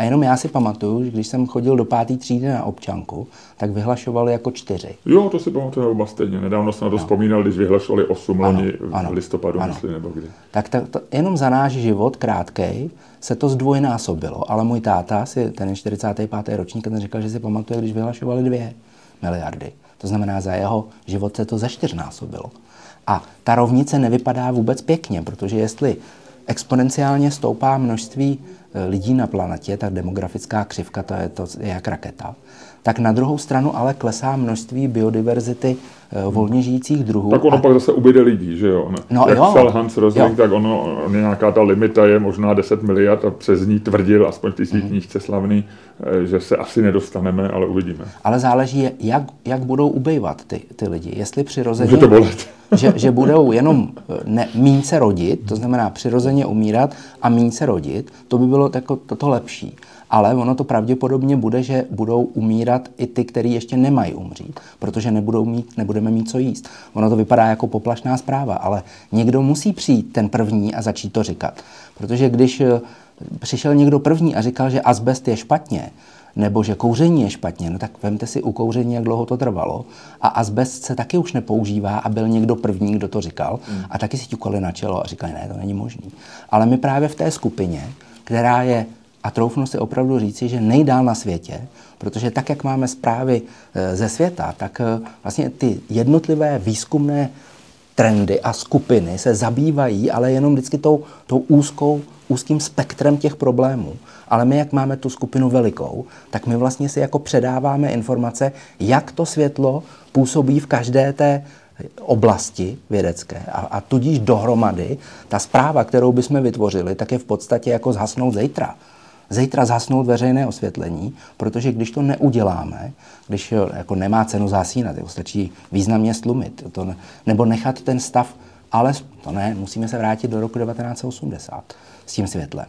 A jenom já si pamatuju, že když jsem chodil do páté třídy na občanku, tak vyhlašovali jako čtyři. Jo, to si pamatuju oba stejně. Nedávno jsem na to no. vzpomínal, když vyhlašovali osm loni v listopadu, ano. myslím, nebo kdy. Tak to, to, jenom za náš život krátkej se to zdvojnásobilo, ale můj táta, si, ten 45. ročník, ten říkal, že si pamatuje, když vyhlašovali dvě miliardy. To znamená, za jeho život se to zeštěrnásobilo. A ta rovnice nevypadá vůbec pěkně, protože jestli exponenciálně stoupá množství lidí na planetě, tak demografická křivka to je, to je jak raketa, tak na druhou stranu ale klesá množství biodiverzity Eh, volně žijících druhů. Tak ono a... pak zase ubyde lidí, že jo? No, Jak jo. psal Hans Rosling, tak ono, on nějaká ta limita je možná 10 miliard a přes ní tvrdil, aspoň v té mm. knížce slavný, eh, že se asi nedostaneme, ale uvidíme. Ale záleží, jak, jak budou ubejvat ty, ty lidi. Jestli přirozeně... Může to bolet. že, že budou jenom eh, ne, míň se rodit, to znamená přirozeně umírat a míň se rodit, to by bylo tako, toto lepší ale ono to pravděpodobně bude, že budou umírat i ty, kteří ještě nemají umřít, protože nebudou mít, nebudeme mít co jíst. Ono to vypadá jako poplašná zpráva, ale někdo musí přijít ten první a začít to říkat. Protože když eh, přišel někdo první a říkal, že asbest je špatně, nebo že kouření je špatně, no tak vemte si u kouření, jak dlouho to trvalo. A asbest se taky už nepoužívá a byl někdo první, kdo to říkal. Hmm. A taky si ťukali na čelo a říkali, ne, to není možný. Ale my právě v té skupině, která je a troufnu si opravdu říci, že nejdál na světě, protože tak, jak máme zprávy e, ze světa, tak e, vlastně ty jednotlivé výzkumné trendy a skupiny se zabývají, ale jenom vždycky tou, tou úzkou, úzkým spektrem těch problémů. Ale my, jak máme tu skupinu velikou, tak my vlastně si jako předáváme informace, jak to světlo působí v každé té oblasti vědecké. A, a tudíž dohromady ta zpráva, kterou bychom vytvořili, tak je v podstatě jako zhasnout zítra zítra zhasnout veřejné osvětlení, protože když to neuděláme, když jako nemá cenu zasínat, jako stačí významně slumit, to ne, nebo nechat ten stav, ale to ne, musíme se vrátit do roku 1980 s tím světlem.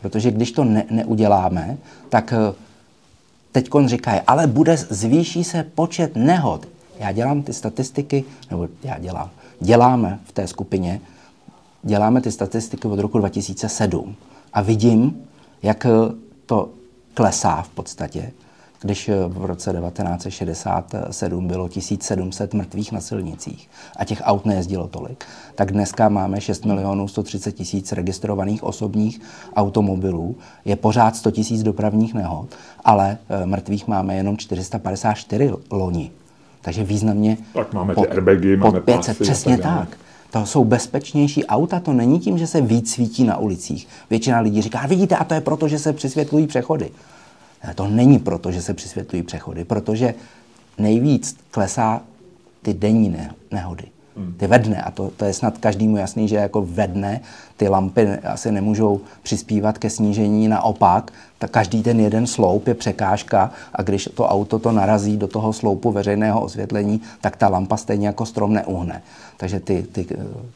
Protože když to ne, neuděláme, tak eh, teď říkají, ale bude, zvýší se počet nehod. Já dělám ty statistiky, nebo já dělám, děláme v té skupině, děláme ty statistiky od roku 2007 a vidím, jak eh, to klesá v podstatě, když eh, v roce 1967 bylo 1700 mrtvých na silnicích a těch aut nejezdilo tolik, tak dneska máme 6 milionů 130 tisíc registrovaných osobních automobilů, je pořád 100 tisíc dopravních nehod, ale eh, mrtvých máme jenom 454 loni. Takže významně tak máme pod, ty airbagy, máme 500, pasy, přesně tak. tak. To jsou bezpečnější auta, to není tím, že se víc svítí na ulicích. Většina lidí říká, vidíte, a to je proto, že se přisvětlují přechody. Ne, to není proto, že se přisvětlují přechody, protože nejvíc klesá ty denní nehody. Ty vedne, a to, to je snad každému jasný, že jako vedne ty lampy asi nemůžou přispívat ke snížení, naopak, tak každý ten jeden sloup je překážka a když to auto to narazí do toho sloupu veřejného osvětlení, tak ta lampa stejně jako strom neuhne. Takže ty, ty,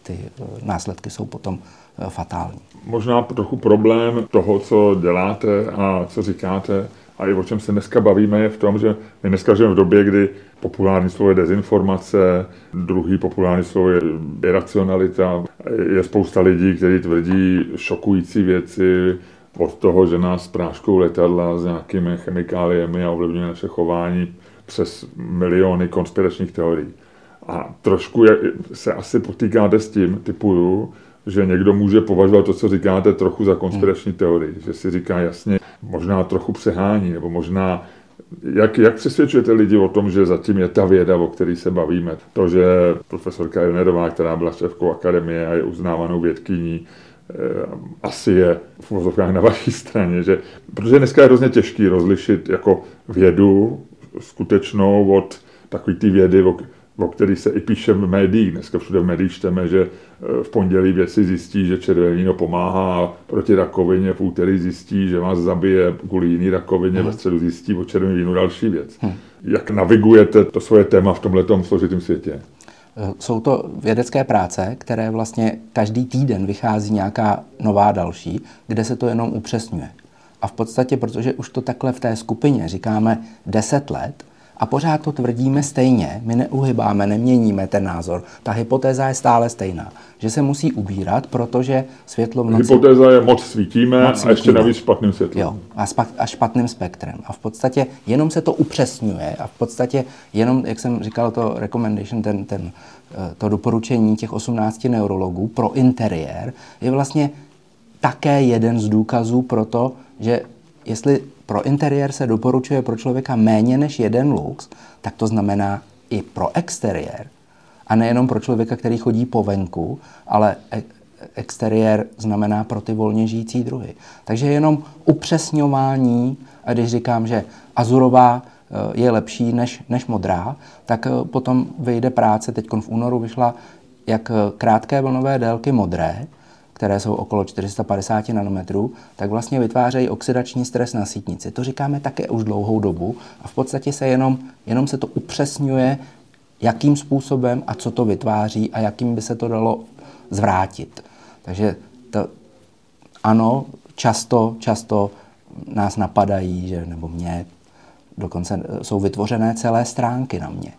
ty následky jsou potom eh, fatální. Možná trochu problém toho, co děláte a co říkáte, a i o čem se dneska bavíme, je v tom, že my dneska žijeme v době, kdy populární slovo je dezinformace, druhý populární slovo je iracionalita. Je spousta lidí, kteří tvrdí šokující věci, od toho, že nás práškou letadla s nějakými chemikáliemi a ovlivňuje naše chování přes miliony konspiračních teorií. A trošku se asi potýkáte s tím, typuju, že někdo může považovat to, co říkáte, trochu za konspirační teorii. Že si říká jasně, možná trochu přehání, nebo možná jak, jak přesvědčujete lidi o tom, že zatím je ta věda, o které se bavíme? To, že profesorka Jelnerová, která byla šéfkou akademie a je uznávanou vědkyní, eh, asi je v vozovkách na vaší straně, že, protože dneska je hrozně těžký rozlišit jako vědu skutečnou od takové ty vědy, o který se i píše v médiích. Dneska všude v médiích čteme, že e, v pondělí věci zjistí, že červené víno pomáhá proti rakovině, v úterý zjistí, že vás zabije kvůli jiný rakovině, hmm. ve středu zjistí o červeném vínu další věc. Hmm. Jak navigujete to svoje téma v tomhle složitém světě? Jsou to vědecké práce, které vlastně každý týden vychází nějaká nová další, kde se to jenom upřesňuje. A v podstatě, protože už to takhle v té skupině říkáme 10 let, a pořád to tvrdíme stejně, my neuhybáme, neměníme ten názor. Ta hypotéza je stále stejná, že se musí ubírat, protože světlo v noci... Hypotéza je moc svítíme, moc svítíme. a ještě navíc špatným světlem. Jo, a, spa, a špatným spektrem. A v podstatě jenom se to upřesňuje a v podstatě jenom, jak jsem říkal, to recommendation, ten, ten, eh, to doporučení těch 18 neurologů pro interiér je vlastně také jeden z důkazů pro to, že jestli pro interiér se doporučuje pro člověka méně než jeden lux, tak to znamená i pro exteriér. A nejenom pro člověka, který chodí po venku, ale e- exteriér znamená pro ty volně žijící druhy. Takže jenom upřesňování, a když říkám, že azurová e, je lepší než, než modrá, tak e, potom vyjde práce, teď v únoru vyšla, jak krátké vlnové délky modré, které jsou okolo 450 nanometrů, tak vlastně vytvářejí oxidační stres na sítnici. To říkáme také už dlouhou dobu a v podstatě se jenom, jenom se to upřesňuje, jakým způsobem a co to vytváří a jakým by se to dalo zvrátit. Takže to, ano, často, často nás napadají, že, nebo mě, dokonce jsou vytvořené celé stránky na mě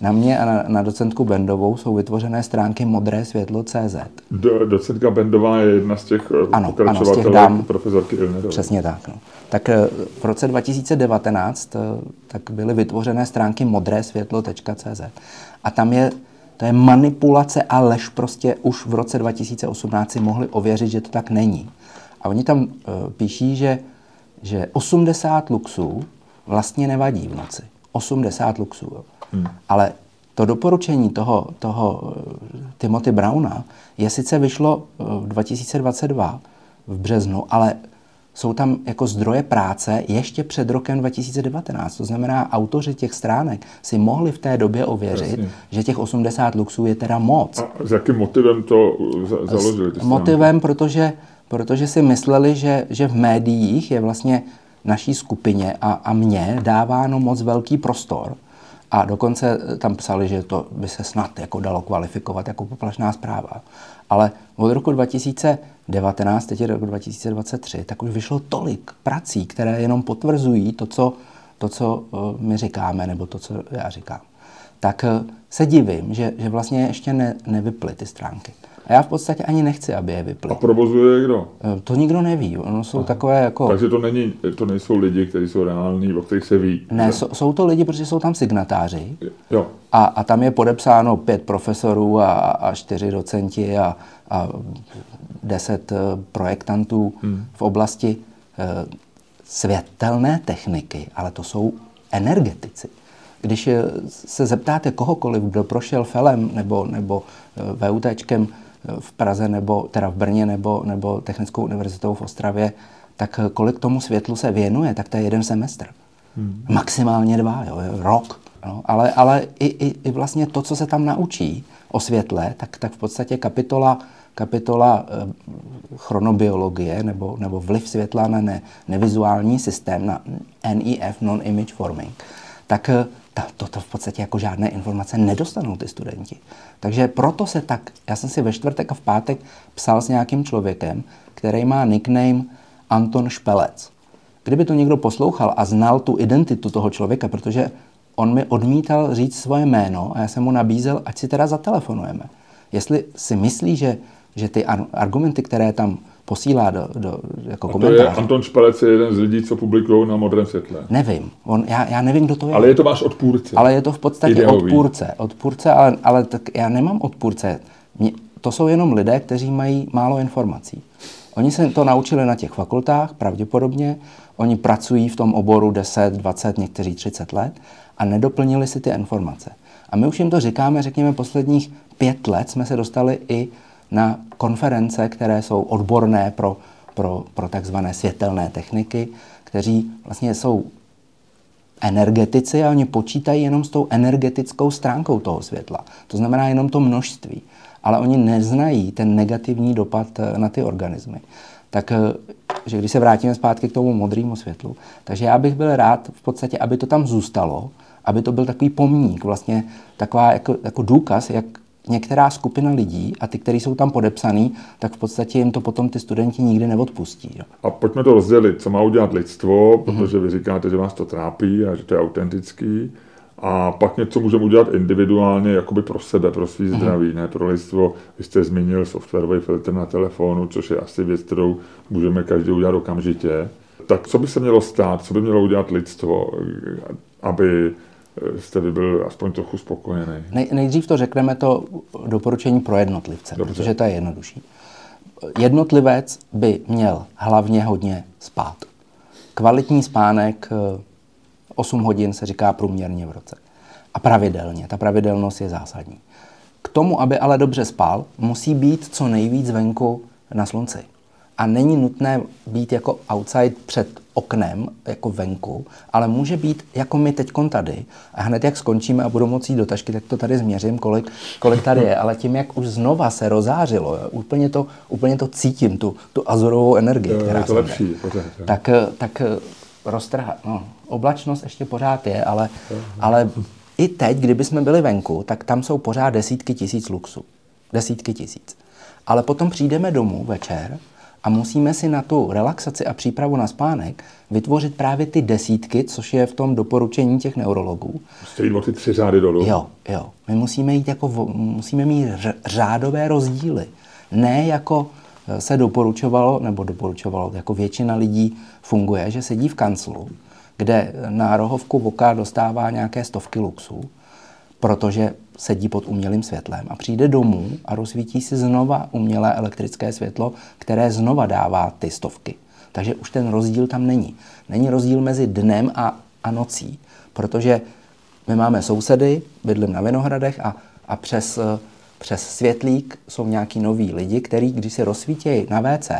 na mě a na, na docentku Bendovou jsou vytvořené stránky modré světlo CZ. Do, docentka Bendová je jedna z těch eh, ano, ano, profesorky Ilnerové. Přesně tak. No. Tak eh, v roce 2019 eh, tak byly vytvořené stránky modré světlo.cz a tam je to je manipulace a lež prostě už v roce 2018 si mohli ověřit, že to tak není. A oni tam uh, píší, že, že 80 luxů vlastně nevadí v noci. 80 luxů. Jo. Hmm. Ale to doporučení toho, toho eh, Timothy Browna je sice vyšlo eh, v 2022 v březnu, ale jsou tam jako zdroje práce ještě před rokem 2019. To znamená, autoři těch stránek si mohli v té době ověřit, Jasně. že těch 80 luxů je teda moc. A s jakým motivem to založili? S motivem, protože, protože si mysleli, že, že v médiích je vlastně naší skupině a, a mně dáváno moc velký prostor a dokonce tam psali, že to by se snad jako dalo kvalifikovat jako poplašná zpráva. Ale od roku 2019, teď je rok 2023, tak už vyšlo tolik prací, které jenom potvrzují to, co, to, co eh, my říkáme, nebo to, co já říkám. Tak eh, se divím, že, že vlastně ještě ne, nevyply ty stránky. A já v podstatě ani nechci, aby je vyply. A provozuje kdo? Eh, to nikdo neví. Ono jsou Aha. takové jako... Takže to, není, to nejsou lidi, kteří jsou reální, o kterých se ví. Ne, jsou, jsou to lidi, protože jsou tam signatáři. Jo. A, a tam je podepsáno pět profesorů a, a čtyři docenti a, a deset eh, projektantů hmm. v oblasti e, světelné techniky, ale to jsou energetici. Když se zeptáte kohokoliv, kdo prošel FELem nebo, nebo VUTčkem, v Praze nebo teda v Brně nebo, nebo Technickou univerzitou v Ostravě, tak kolik tomu světlu se věnuje, tak to je jeden semestr. Hmm. Maximálně dva, jo, rok. No, ale ale i, i, i vlastně to, co se tam naučí o světle, tak, tak v podstatě kapitola, kapitola e, chronobiologie nebo, nebo vliv světla na ne, nevizuální systém, na NEF, Non-Image Forming, tak eh, toto v podstatě jako žádné informace nedostanou ty studenti. Takže proto se tak, já jsem si ve čtvrtek a v pátek psal s nějakým člověkem, který má nickname Anton Špelec. Kdyby to někdo poslouchal a znal tu identitu toho člověka, protože on mi odmítal říct svoje jméno a já jsem mu nabízel, ať si teda zatelefonujeme. Jestli si myslí, že, že ty argumenty, které tam posílá do, do jako komentář. to je Anton Špalec je jeden z lidí, co publikují na Modrém světle. Nevím. On, já, já nevím, kdo to je. Ale je to váš odpůrce. Ale je to v podstatě Ideový. odpůrce. Odpůrce, ale, ale tak já nemám odpůrce. Mě, to jsou jenom lidé, kteří mají málo informací. Oni se to naučili na těch fakultách, pravděpodobně. Oni pracují v tom oboru 10, 20, někteří 30 let a nedoplnili si ty informace. A my už jim to říkáme, řekněme, posledních pět let jsme se dostali i na konference, které jsou odborné pro, pro, pro takzvané světelné techniky, kteří vlastně jsou energetici a oni počítají jenom s tou energetickou stránkou toho světla. To znamená jenom to množství. Ale oni neznají ten negativní dopad eh, na ty organismy. Tak, eh, že když se vrátíme zpátky k tomu modrému světlu, takže já bych byl rád v podstatě, aby to tam zůstalo, aby to byl takový pomník, vlastně taková jako, jako důkaz, jak některá skupina lidí a ty, kteří jsou tam podepsaný, tak v podstatě jim to potom ty studenti nikdy neodpustí. Jo. A pojďme to rozdělit, co má udělat lidstvo, protože vy říkáte, že vás to trápí a že to je autentický. A pak něco můžeme udělat individuálně, jakoby pro sebe, pro svý zdraví, ne pro lidstvo. Vy jste zmínil softwarový filtr na telefonu, což je asi věc, kterou můžeme každý udělat okamžitě. Tak co by se mělo stát, co by mělo udělat lidstvo, aby jste vy byl aspoň trochu spokojený? Nej, nejdřív to řekneme to doporučení pro jednotlivce, Dobře. protože to je jednodušší. Jednotlivec by měl hlavně hodně spát. Kvalitní spánek 8 hodin se říká průměrně v roce. A pravidelně. Ta pravidelnost je zásadní. K tomu, aby ale dobře spal, musí být co nejvíc venku na slunci. A není nutné být jako outside před oknem, jako venku, ale může být jako my teď tady. A hned jak skončíme a budu moci do tašky, tak to tady změřím, kolik, kolik tady je. Ale tím, jak už znova se rozářilo, jo, úplně, to, úplně to cítím, tu, tu azorovou energii, jo, která je to lepší, pořád, tak, tak roztrhá. No, oblačnost ještě pořád je, ale, ale i teď, kdyby jsme byli venku, tak tam jsou pořád desítky tisíc luxu. Desítky tisíc. Ale potom přijdeme domů večer a musíme si na tu relaxaci a přípravu na spánek vytvořit právě ty desítky, což je v tom doporučení těch neurologů. Musíte jít o ty tři řády dolů. Jo, jo. My musíme jít jako, musíme mít řádové rozdíly. Ne jako eh, se doporučovalo, nebo doporučovalo, jako většina lidí funguje, že sedí v kanclu, kde na rohovku voka dostává nějaké stovky luxů, protože sedí pod umělým světlem a přijde domů a rozsvítí si znova umělé elektrické světlo, které znova dává ty stovky. Takže už ten rozdíl tam není. Není rozdíl mezi dnem a, a nocí, protože my máme sousedy, bydlím na Vinohradech a, a přes, přes světlík jsou nějaký noví lidi, kteří, když si rozsvítějí na WC,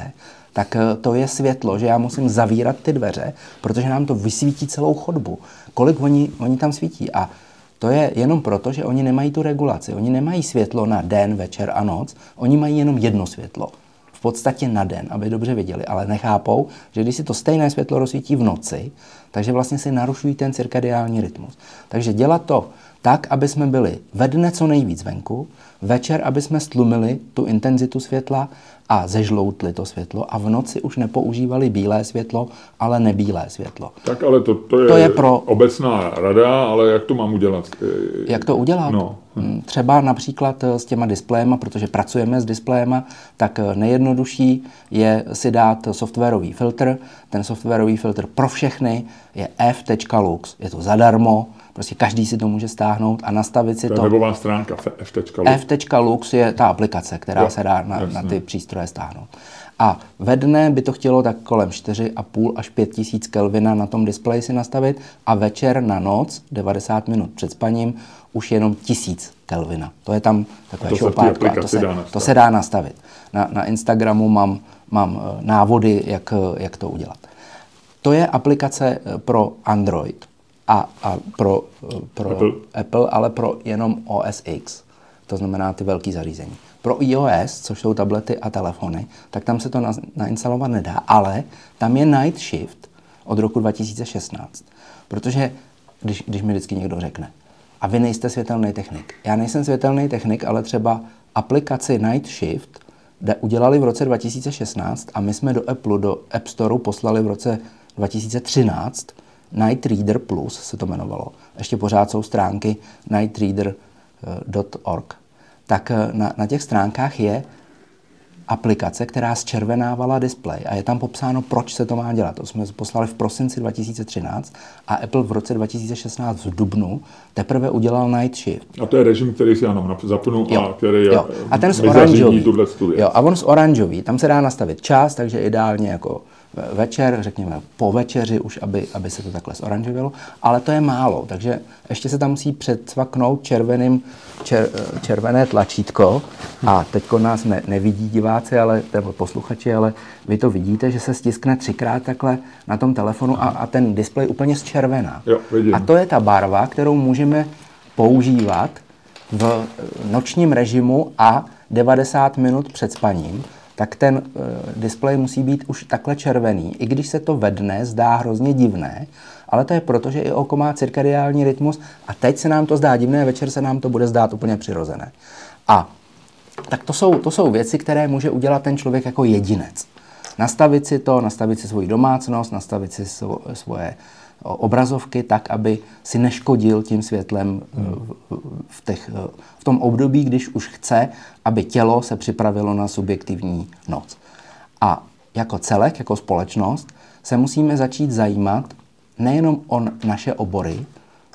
tak eh, to je světlo, že já musím zavírat ty dveře, protože nám to vysvítí celou chodbu. Kolik oni, oni tam svítí. A to je jenom proto, že oni nemají tu regulaci. Oni nemají světlo na den, večer a noc. Oni mají jenom jedno světlo. V podstatě na den, aby dobře viděli. Ale nechápou, že když si to stejné světlo rozsvítí v noci, takže vlastně si narušují ten cirkadiální rytmus. Takže dělat to tak, aby jsme byli ve dne co nejvíc venku, večer, aby jsme stlumili tu intenzitu světla a zežloutli to světlo a v noci už nepoužívali bílé světlo, ale nebílé světlo. Tak ale to, to, je, to je pro obecná rada, ale jak to mám udělat? Jak to udělat? No. Hm. Třeba například s těma displejema, protože pracujeme s displejema, tak nejjednodušší je si dát softwarový filtr. Ten softwarový filtr pro všechny je f.lux. Je to zadarmo, Prostě každý si to může stáhnout a nastavit si to. To je webová stránka f.lux. f.lux je ta aplikace, která jo, se dá na, na ty přístroje stáhnout. A ve dne by to chtělo tak kolem 4,5 až 5 tisíc Kelvina na tom displeji si nastavit a večer na noc, 90 minut před spaním, už jenom 1000 Kelvina. To je tam takové šoupátko. To, se, to se dá nastavit. Na, na Instagramu mám, mám eh, návody, jak, jak to udělat. To je aplikace eh, pro Android a, a pro, pro Apple. Apple, ale pro jenom OS X, to znamená ty velké zařízení. Pro iOS, což jsou tablety a telefony, tak tam se to na, nainstalovat nedá, ale tam je Night Shift od roku 2016. Protože když, když mi vždycky někdo řekne, a vy nejste světelný technik. Já nejsem světelný technik, ale třeba aplikaci Night Shift udělali v roce 2016 a my jsme do Apple, do App Store poslali v roce 2013 Night Reader Plus se to jmenovalo. Ještě pořád jsou stránky nightreader.org. Tak eh, na, na těch stránkách je aplikace, která zčervenávala displej a je tam popsáno, proč se to má dělat. To jsme poslali v prosinci 2013 a Apple v roce 2016 v dubnu teprve udělal Night Shift. A to je režim, který si ano zapnu jo, a který jo. A ten z oranžový. Jo, a on z oranžový, tam se dá nastavit čas, takže ideálně jako večer, řekněme po večeři už, aby, aby se to takhle zoranžovilo, ale to je málo, takže ještě se tam musí předsvaknout červeným, čer, červené tlačítko a teď nás ne, nevidí diváci, ale, nebo posluchači, ale vy to vidíte, že se stiskne třikrát takhle na tom telefonu a, a ten displej úplně zčervená. Jo, a to je ta barva, kterou můžeme používat v nočním režimu a 90 minut před spaním, tak ten uh, displej musí být už takhle červený. I když se to ve dne zdá hrozně divné, ale to je proto, že i oko má cirkadiální rytmus a teď se nám to zdá divné, večer se nám to bude zdát úplně přirozené. A tak to jsou, to jsou věci, které může udělat ten člověk jako jedinec. Nastavit si to, nastavit si svoji domácnost, nastavit si svoje obrazovky tak, aby si neškodil tím světlem hmm. v, těch, v tom období, když už chce, aby tělo se připravilo na subjektivní noc. A jako celek, jako společnost, se musíme začít zajímat nejenom o naše obory,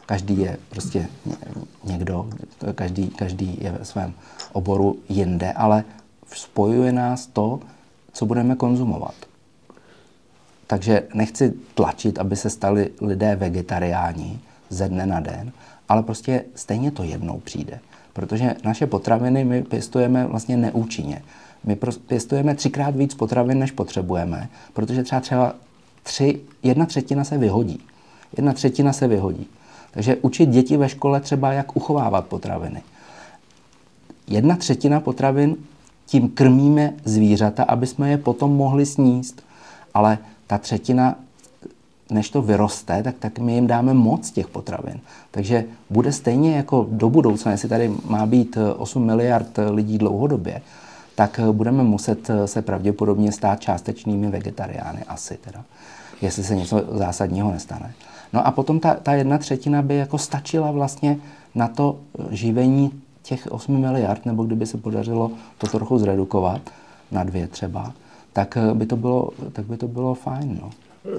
každý je prostě někdo, každý, každý je ve svém oboru jinde, ale spojuje nás to, co budeme konzumovat. Takže nechci tlačit, aby se stali lidé vegetariáni ze dne na den, ale prostě stejně to jednou přijde. Protože naše potraviny my pěstujeme vlastně neúčinně. My pěstujeme třikrát víc potravin, než potřebujeme, protože třeba třeba tři, jedna třetina se vyhodí. Jedna třetina se vyhodí. Takže učit děti ve škole třeba, jak uchovávat potraviny. Jedna třetina potravin tím krmíme zvířata, aby jsme je potom mohli sníst. Ale ta třetina, než to vyroste, tak, tak my jim dáme moc těch potravin. Takže bude stejně jako do budoucna, jestli tady má být 8 miliard lidí dlouhodobě, tak budeme muset se pravděpodobně stát částečnými vegetariány asi teda, jestli se něco zásadního nestane. No a potom ta, ta jedna třetina by jako stačila vlastně na to živení těch 8 miliard, nebo kdyby se podařilo to trochu zredukovat na dvě třeba, tak by to bylo, tak by to bylo fajn. No.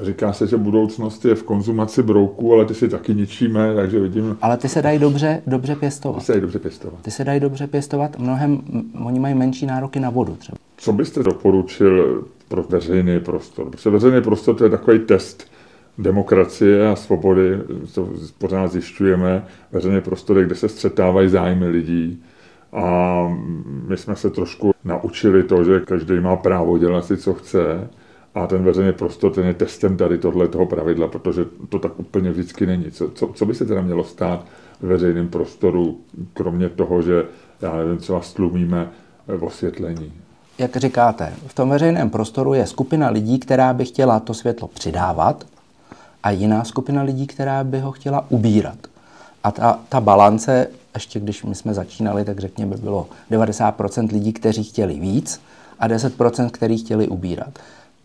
Říká se, že budoucnost je v konzumaci brouků, ale ty si taky ničíme, takže vidím... Ale ty se dají dobře, dobře pěstovat. Ty se dají dobře pěstovat. Ty se dají dobře pěstovat, mnohem, oni mají menší nároky na vodu třeba. Co byste doporučil pro veřejný prostor? Protože veřejný prostor to je takový test demokracie a svobody, to pořád zjišťujeme, veřejné prostory, kde se střetávají zájmy lidí. A my jsme se trošku naučili to, že každý má právo dělat si, co chce. A ten veřejný prostor, ten je testem tady tohle toho pravidla, protože to tak úplně vždycky není. Co, co, co by se teda mělo stát v veřejném prostoru, kromě toho, že, já nevím, co vás tlumíme osvětlení? Jak říkáte, v tom veřejném prostoru je skupina lidí, která by chtěla to světlo přidávat a jiná skupina lidí, která by ho chtěla ubírat. A ta, ta balance, ještě když my jsme začínali, tak řekněme, bylo 90% lidí, kteří chtěli víc a 10%, kteří chtěli ubírat.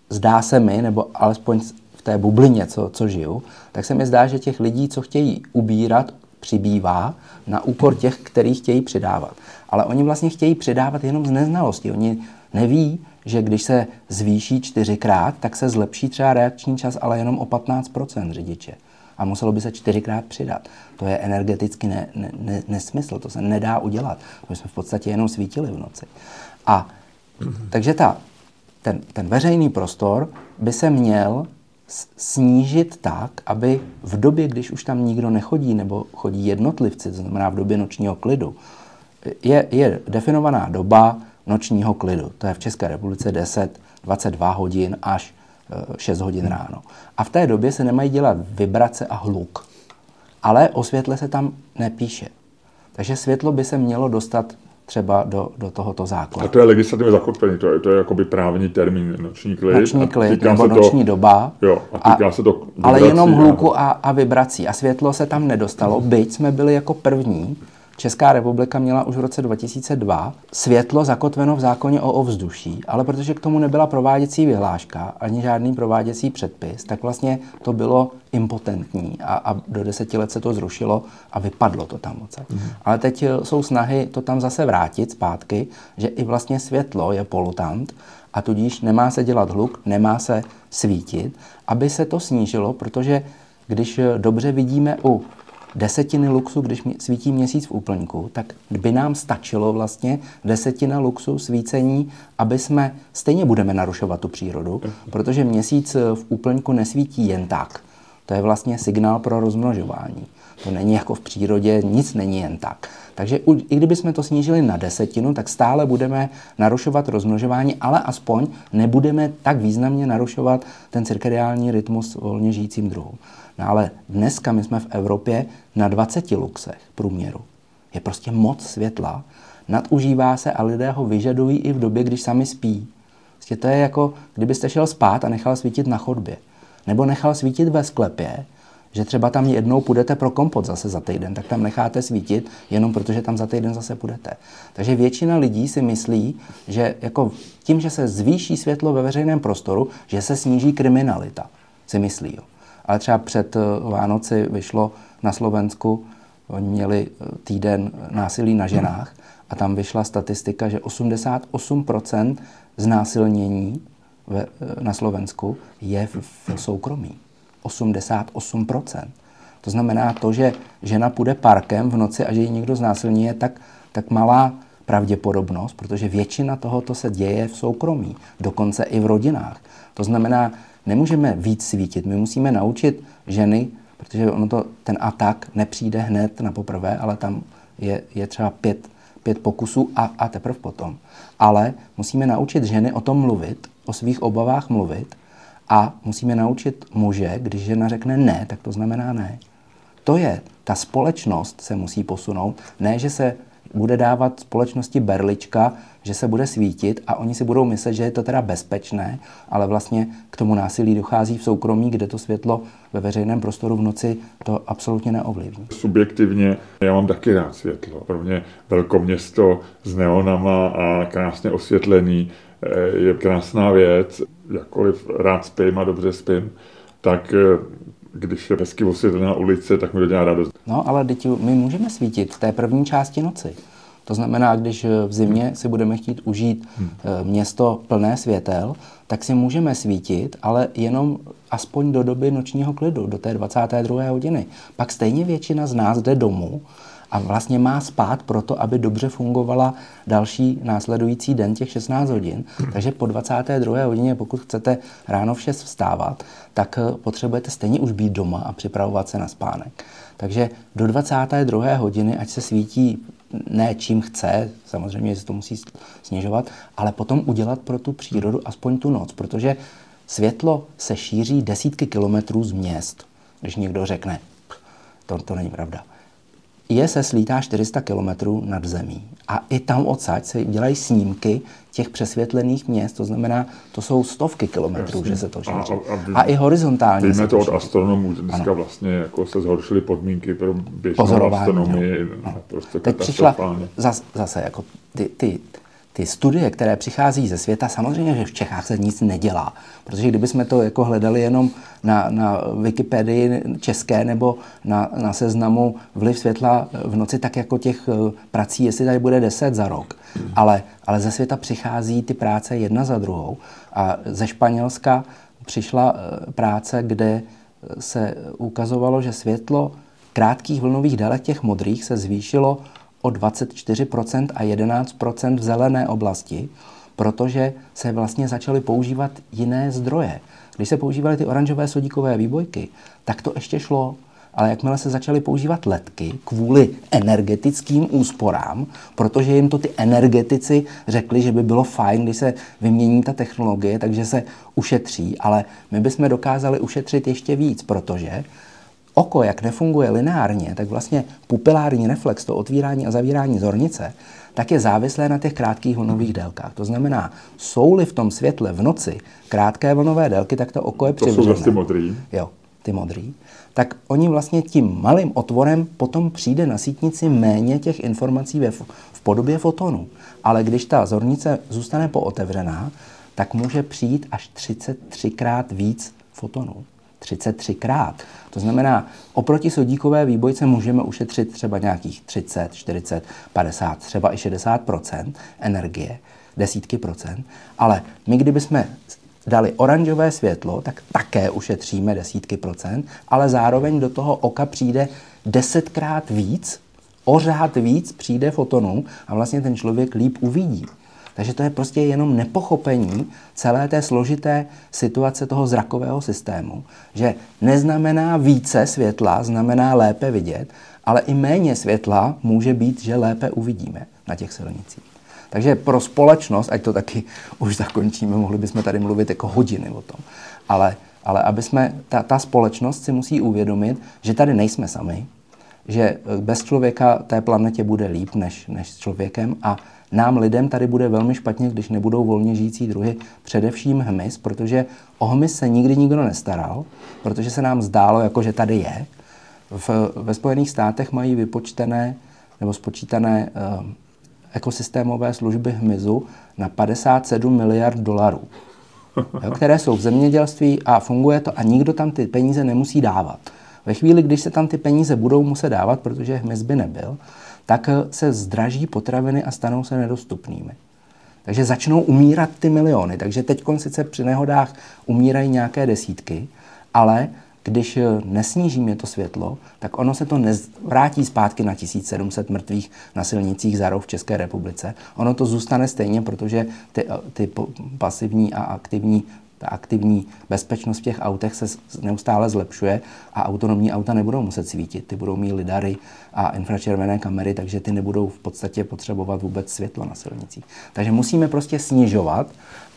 Zdá se mi, nebo alespoň v té bublině, co, co žiju, tak se mi zdá, že těch lidí, co chtějí ubírat, přibývá na úkor těch, kteří chtějí přidávat. Ale oni vlastně chtějí přidávat jenom z neznalosti. Oni neví, že když se zvýší čtyřikrát, tak se zlepší třeba reakční čas, ale jenom o 15% řidiče. A muselo by se čtyřikrát přidat. To je energeticky ne, ne, ne, nesmysl, to se nedá udělat. To jsme v podstatě jenom svítili v noci. A takže ta, ten, ten veřejný prostor by se měl snížit tak, aby v době, když už tam nikdo nechodí, nebo chodí jednotlivci, to znamená v době nočního klidu, je, je definovaná doba, nočního klidu. To je v České republice 10, 22 hodin až 6 eh, hodin ráno. A v té době se nemají dělat vibrace a hluk. Ale o světle se tam nepíše. Takže světlo by se mělo dostat třeba do, do tohoto zákona. A to je legislativně zakotvený, to je, to je jakoby právní termín noční klid. Noční klid nebo noční to, doba. Jo, a týká a, se to Ale jenom hluku a, a vibrací. A světlo se tam nedostalo, byť jsme byli jako první, Česká republika měla už v roce 2002 světlo zakotveno v zákoně o ovzduší, ale protože k tomu nebyla prováděcí vyhláška ani žádný prováděcí předpis, tak vlastně to bylo impotentní a, a do deseti let se to zrušilo a vypadlo to tam moc. Mm. Ale teď eh, jsou snahy to tam zase vrátit zpátky, že i vlastně světlo je polutant a tudíž nemá se dělat hluk, nemá se svítit, aby se to snížilo, protože když eh, dobře vidíme u desetiny luxu, když svítí měsíc v úplňku, tak by nám stačilo vlastně desetina luxu svícení, aby jsme stejně budeme narušovat tu přírodu, protože měsíc v úplňku nesvítí jen tak. To je vlastně signál pro rozmnožování. To není jako v přírodě, nic není jen tak. Takže i kdybychom to snížili na desetinu, tak stále budeme narušovat rozmnožování, ale aspoň nebudeme tak významně narušovat ten cirkadiální rytmus volně žijícím druhům. No ale dneska my jsme v Evropě na 20 luxech průměru. Je prostě moc světla, nadužívá se a lidé ho vyžadují i v době, když sami spí. Prostě to je jako, kdybyste šel spát a nechal svítit na chodbě. Nebo nechal svítit ve sklepě, že třeba tam jednou půjdete pro kompot zase za týden, tak tam necháte svítit, jenom protože tam za týden zase půjdete. Takže většina lidí si myslí, že jako tím, že se zvýší světlo ve veřejném prostoru, že se sníží kriminalita. Si myslí. Jo. Ale třeba před eh, Vánoci vyšlo na Slovensku, oni měli eh, týden násilí na ženách a tam vyšla statistika, že 88% znásilnění na Slovensku je v, v soukromí. 88%. To znamená to, že žena půjde parkem v noci a že ji někdo znásilní, je tak, tak malá pravděpodobnost, protože většina tohoto se děje v soukromí, dokonce i v rodinách. To znamená, nemůžeme víc svítit, my musíme naučit ženy, protože ono to, ten atak nepřijde hned na poprvé, ale tam je, je třeba pět, pět pokusů a, a teprve potom. Ale musíme naučit ženy o tom mluvit, o svých obavách mluvit a musíme naučit muže, když žena řekne ne, tak to znamená ne. To je, ta společnost se musí posunout, ne, že se bude dávat společnosti berlička, že se bude svítit a oni si budou myslet, že je to teda bezpečné, ale vlastně k tomu násilí dochází v soukromí, kde to světlo ve veřejném prostoru v noci to absolutně neovlivní. Subjektivně já mám taky rád světlo. Pro mě velkoměsto s neonama a krásně osvětlený je krásná věc. Jakkoliv rád spím a dobře spím, tak eh, když je hezky osvětlená ulice, tak mi to dělá radost. No, ale teď my můžeme svítit v té první části noci. To znamená, když v zimě si budeme chtít užít hmm. Eh, město plné světel, tak si můžeme svítit, ale jenom aspoň do doby nočního klidu, do té 22. hodiny. Pak stejně většina z nás jde domů a vlastně má spát proto, aby dobře fungovala další následující den těch 16 hodin. Takže po 22. hodině, pokud chcete ráno v 6 vstávat, tak eh, potřebujete stejně už být doma a připravovat se na spánek. Takže do 22. hodiny, ať se svítí ne čím chce, samozřejmě se to musí snižovat, ale potom udělat pro tu přírodu aspoň tu noc, protože světlo se šíří desítky kilometrů z měst. Když někdo řekne, to, to není pravda je se slítá 400 km nad zemí. A i tam odsaď se dělají snímky těch přesvětlených měst, to znamená, to jsou stovky kilometrů, že se to šíří. A, a, a, a i horizontálně. Víme to od astronomů, že dneska ano. vlastně jako se zhoršily podmínky pro běžnou astronomii. Prostě Teď přišla zase, zase jako ty, ty ty studie, které přichází ze světa, samozřejmě, že v Čechách se nic nedělá. Protože kdybychom to jako hledali jenom na, na Wikipedii české nebo na, na seznamu vliv světla v noci, tak jako těch eh, prací, jestli tady bude deset za rok. Ale, ale ze světa přichází ty práce jedna za druhou. A ze Španělska přišla eh, práce, kde eh, se ukazovalo, že světlo krátkých vlnových délek těch modrých se zvýšilo o 24% a 11% v zelené oblasti, protože se vlastně začaly používat jiné zdroje. Když se používaly ty oranžové sodíkové výbojky, tak to ještě šlo, ale jakmile se začaly používat ledky kvůli energetickým úsporám, protože jim to ty energetici řekli, že by bylo fajn, když se vymění ta technologie, takže se ušetří, ale my bychom dokázali ušetřit ještě víc, protože oko, jak nefunguje lineárně, tak vlastně pupilární reflex, to otvírání a zavírání zornice, tak je závislé na těch krátkých vlnových délkách. To znamená, jsou-li v tom světle v noci krátké vlnové délky, tak to oko je přivřené. To jsou ty modrý. Jo, ty modrý. Tak oni vlastně tím malým otvorem potom přijde na sítnici méně těch informací ve, v podobě fotonu. Ale když ta zornice zůstane pootevřená, tak může přijít až 33krát víc fotonů. 33krát. To znamená, oproti sodíkové výbojce můžeme ušetřit třeba nějakých 30, 40, 50, třeba i 60% energie, desítky procent, ale my kdybychom dali oranžové světlo, tak také ušetříme desítky procent, ale zároveň do toho oka přijde desetkrát víc, ořád víc přijde fotonů a vlastně ten člověk líp uvidí. Takže to je prostě jenom nepochopení celé té složité situace toho zrakového systému, že neznamená více světla, znamená lépe vidět, ale i méně světla může být, že lépe uvidíme na těch silnicích. Takže pro společnost, ať to taky už zakončíme, mohli bychom tady mluvit jako hodiny o tom, ale, ale aby jsme, ta, ta společnost si musí uvědomit, že tady nejsme sami, že bez člověka té planetě bude líp než, než s člověkem a nám lidem tady bude velmi špatně, když nebudou volně žijící druhy, především hmyz, protože o hmyz se nikdy nikdo nestaral, protože se nám zdálo, jako že tady je. V, ve Spojených státech mají vypočtené nebo spočítané uh, ekosystémové služby hmyzu na 57 miliard dolarů, jo, které jsou v zemědělství a funguje to a nikdo tam ty peníze nemusí dávat. Ve chvíli, když se tam ty peníze budou muset dávat, protože hmyz by nebyl, tak eh, se zdraží potraviny a stanou se nedostupnými. Takže začnou umírat ty miliony. Takže teď sice při nehodách umírají nějaké desítky, ale když eh, nesnížíme to světlo, tak ono se to vrátí zpátky na 1700 mrtvých na silnicích za rok v České republice. Ono to zůstane stejně, protože ty, eh, ty pasivní a aktivní ta aktivní bezpečnost v těch autech se neustále zlepšuje a autonomní auta nebudou muset svítit. Ty budou mít lidary a infračervené kamery, takže ty nebudou v podstatě potřebovat vůbec světlo na silnicích. Takže musíme prostě snižovat,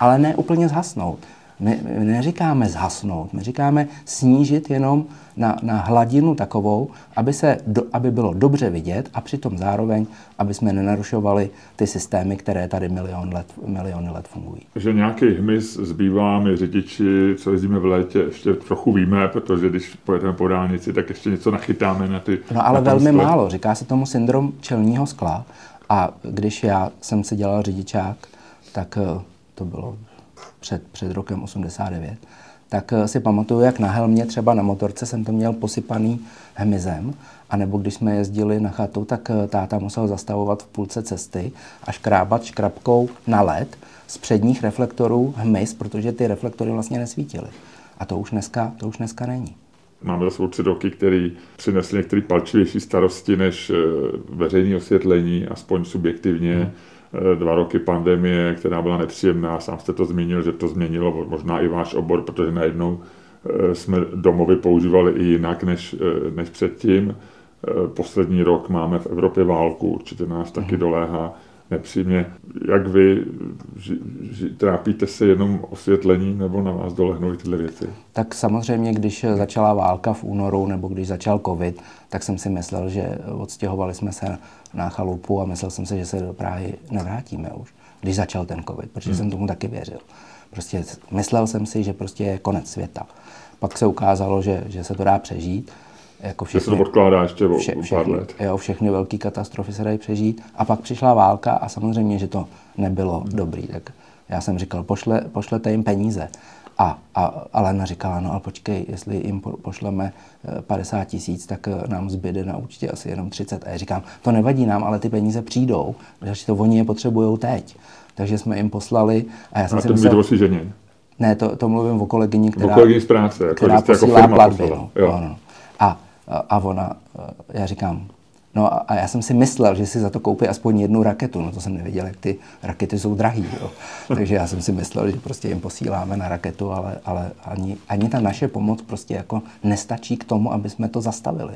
ale ne úplně zhasnout. My, neříkáme zhasnout, my říkáme snížit jenom na, na hladinu takovou, aby, se do, aby bylo dobře vidět a přitom zároveň, aby jsme nenarušovali ty systémy, které tady milion let, miliony let fungují. Že nějaký hmyz zbývá, my řidiči, co jezdíme v létě, ještě trochu víme, protože když pojedeme po dálnici, tak ještě něco nachytáme na ty... No ale velmi skle. málo, říká se tomu syndrom čelního skla a když já jsem si dělal řidičák, tak eh, to bylo před, před rokem 89, tak eh, si pamatuju, jak na helmě třeba na motorce jsem to měl posypaný hmyzem, anebo když jsme jezdili na chatu, tak eh, táta musel zastavovat v půlce cesty a škrábat škrabkou na led z předních reflektorů hmyz, protože ty reflektory vlastně nesvítily. A to už dneska, to už dneska není. Máme za tři roky, který přinesl některé palčivější starosti než eh, veřejné osvětlení, aspoň subjektivně. Hmm dva roky pandemie, která byla nepříjemná. Sám jste to zmínil, že to změnilo možná i váš obor, protože najednou eh, jsme domovy používali i jinak než, eh, než předtím. Poslední rok máme v Evropě válku, určitě nás taky mhm. doléhá nepřímě. Jak vy ži, ži, trápíte se jenom osvětlením nebo na vás dolehnou tyhle věci? Tak samozřejmě, když začala válka v únoru nebo když začal covid, tak jsem si myslel, že odstěhovali jsme se na chalupu a myslel jsem si, že se do Prahy nevrátíme už, když začal ten covid, protože hmm. jsem tomu taky věřil. Prostě myslel jsem si, že prostě je konec světa. Pak se ukázalo, že, že se to dá přežít jako všechny, se to odkládá ještě o, vše, pár let. Jo, všechny velké katastrofy se dají přežít. A pak přišla válka a samozřejmě, že to nebylo hmm. dobrý. Tak já jsem říkal, pošle, pošlete jim peníze. A, a Alena říkala, no ale počkej, jestli jim pošleme 50 eh, tisíc, tak eh, nám zbyde na účtě asi jenom 30. A já říkám, to nevadí nám, ale ty peníze přijdou, protože to oni je potřebují teď. Takže jsme jim poslali. A já jsem a si to myslel? Ne, to, to mluvím o kolegyni, která, o kolegyni z práce, jako která posílá jako platby. No, no, no. A ona, eh, já říkám, no a já jsem si myslel, že si za to koupí aspoň jednu raketu, no to jsem nevěděl, jak ty rakety jsou drahý, jo. takže já jsem si myslel, že prostě jim posíláme na raketu, ale, ale ani, ani ta naše pomoc prostě jako nestačí k tomu, aby jsme to zastavili.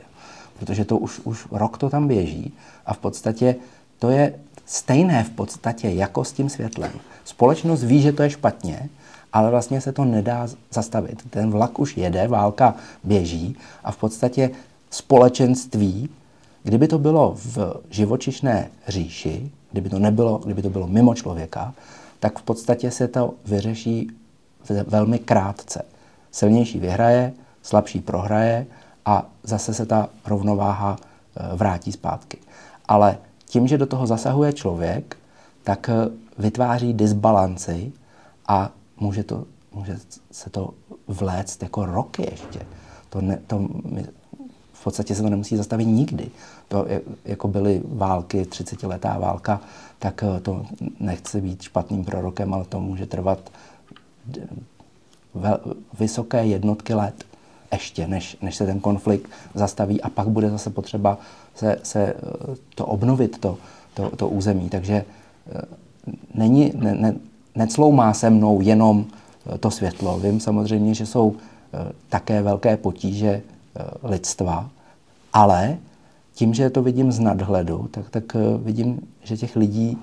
Protože to už, už rok to tam běží a v podstatě to je stejné v podstatě jako s tím světlem. Společnost ví, že to je špatně, ale vlastně se to nedá zastavit. Ten vlak už jede, válka běží a v podstatě společenství, kdyby to bylo v živočišné říši, kdyby to nebylo, kdyby to bylo mimo člověka, tak v podstatě se to vyřeší velmi krátce. Silnější vyhraje, slabší prohraje a zase se ta rovnováha e, vrátí zpátky. Ale tím, že do toho zasahuje člověk, tak e, vytváří disbalanci a může, to, může se to vléct jako roky ještě. To, ne, to my, v podstatě se to nemusí zastavit nikdy. To, jako byly války, 30-letá válka, tak eh, to nechce být špatným prorokem, ale to může trvat ve, vysoké jednotky let ještě, než, než se ten konflikt zastaví a pak bude zase potřeba se, se eh, to obnovit, to, to, to území. Takže eh, není, ne, ne, necloumá se mnou jenom eh, to světlo. Vím samozřejmě, že jsou eh, také velké potíže eh, lidstva, ale tím, že to vidím z nadhledu, tak, tak vidím, že těch lidí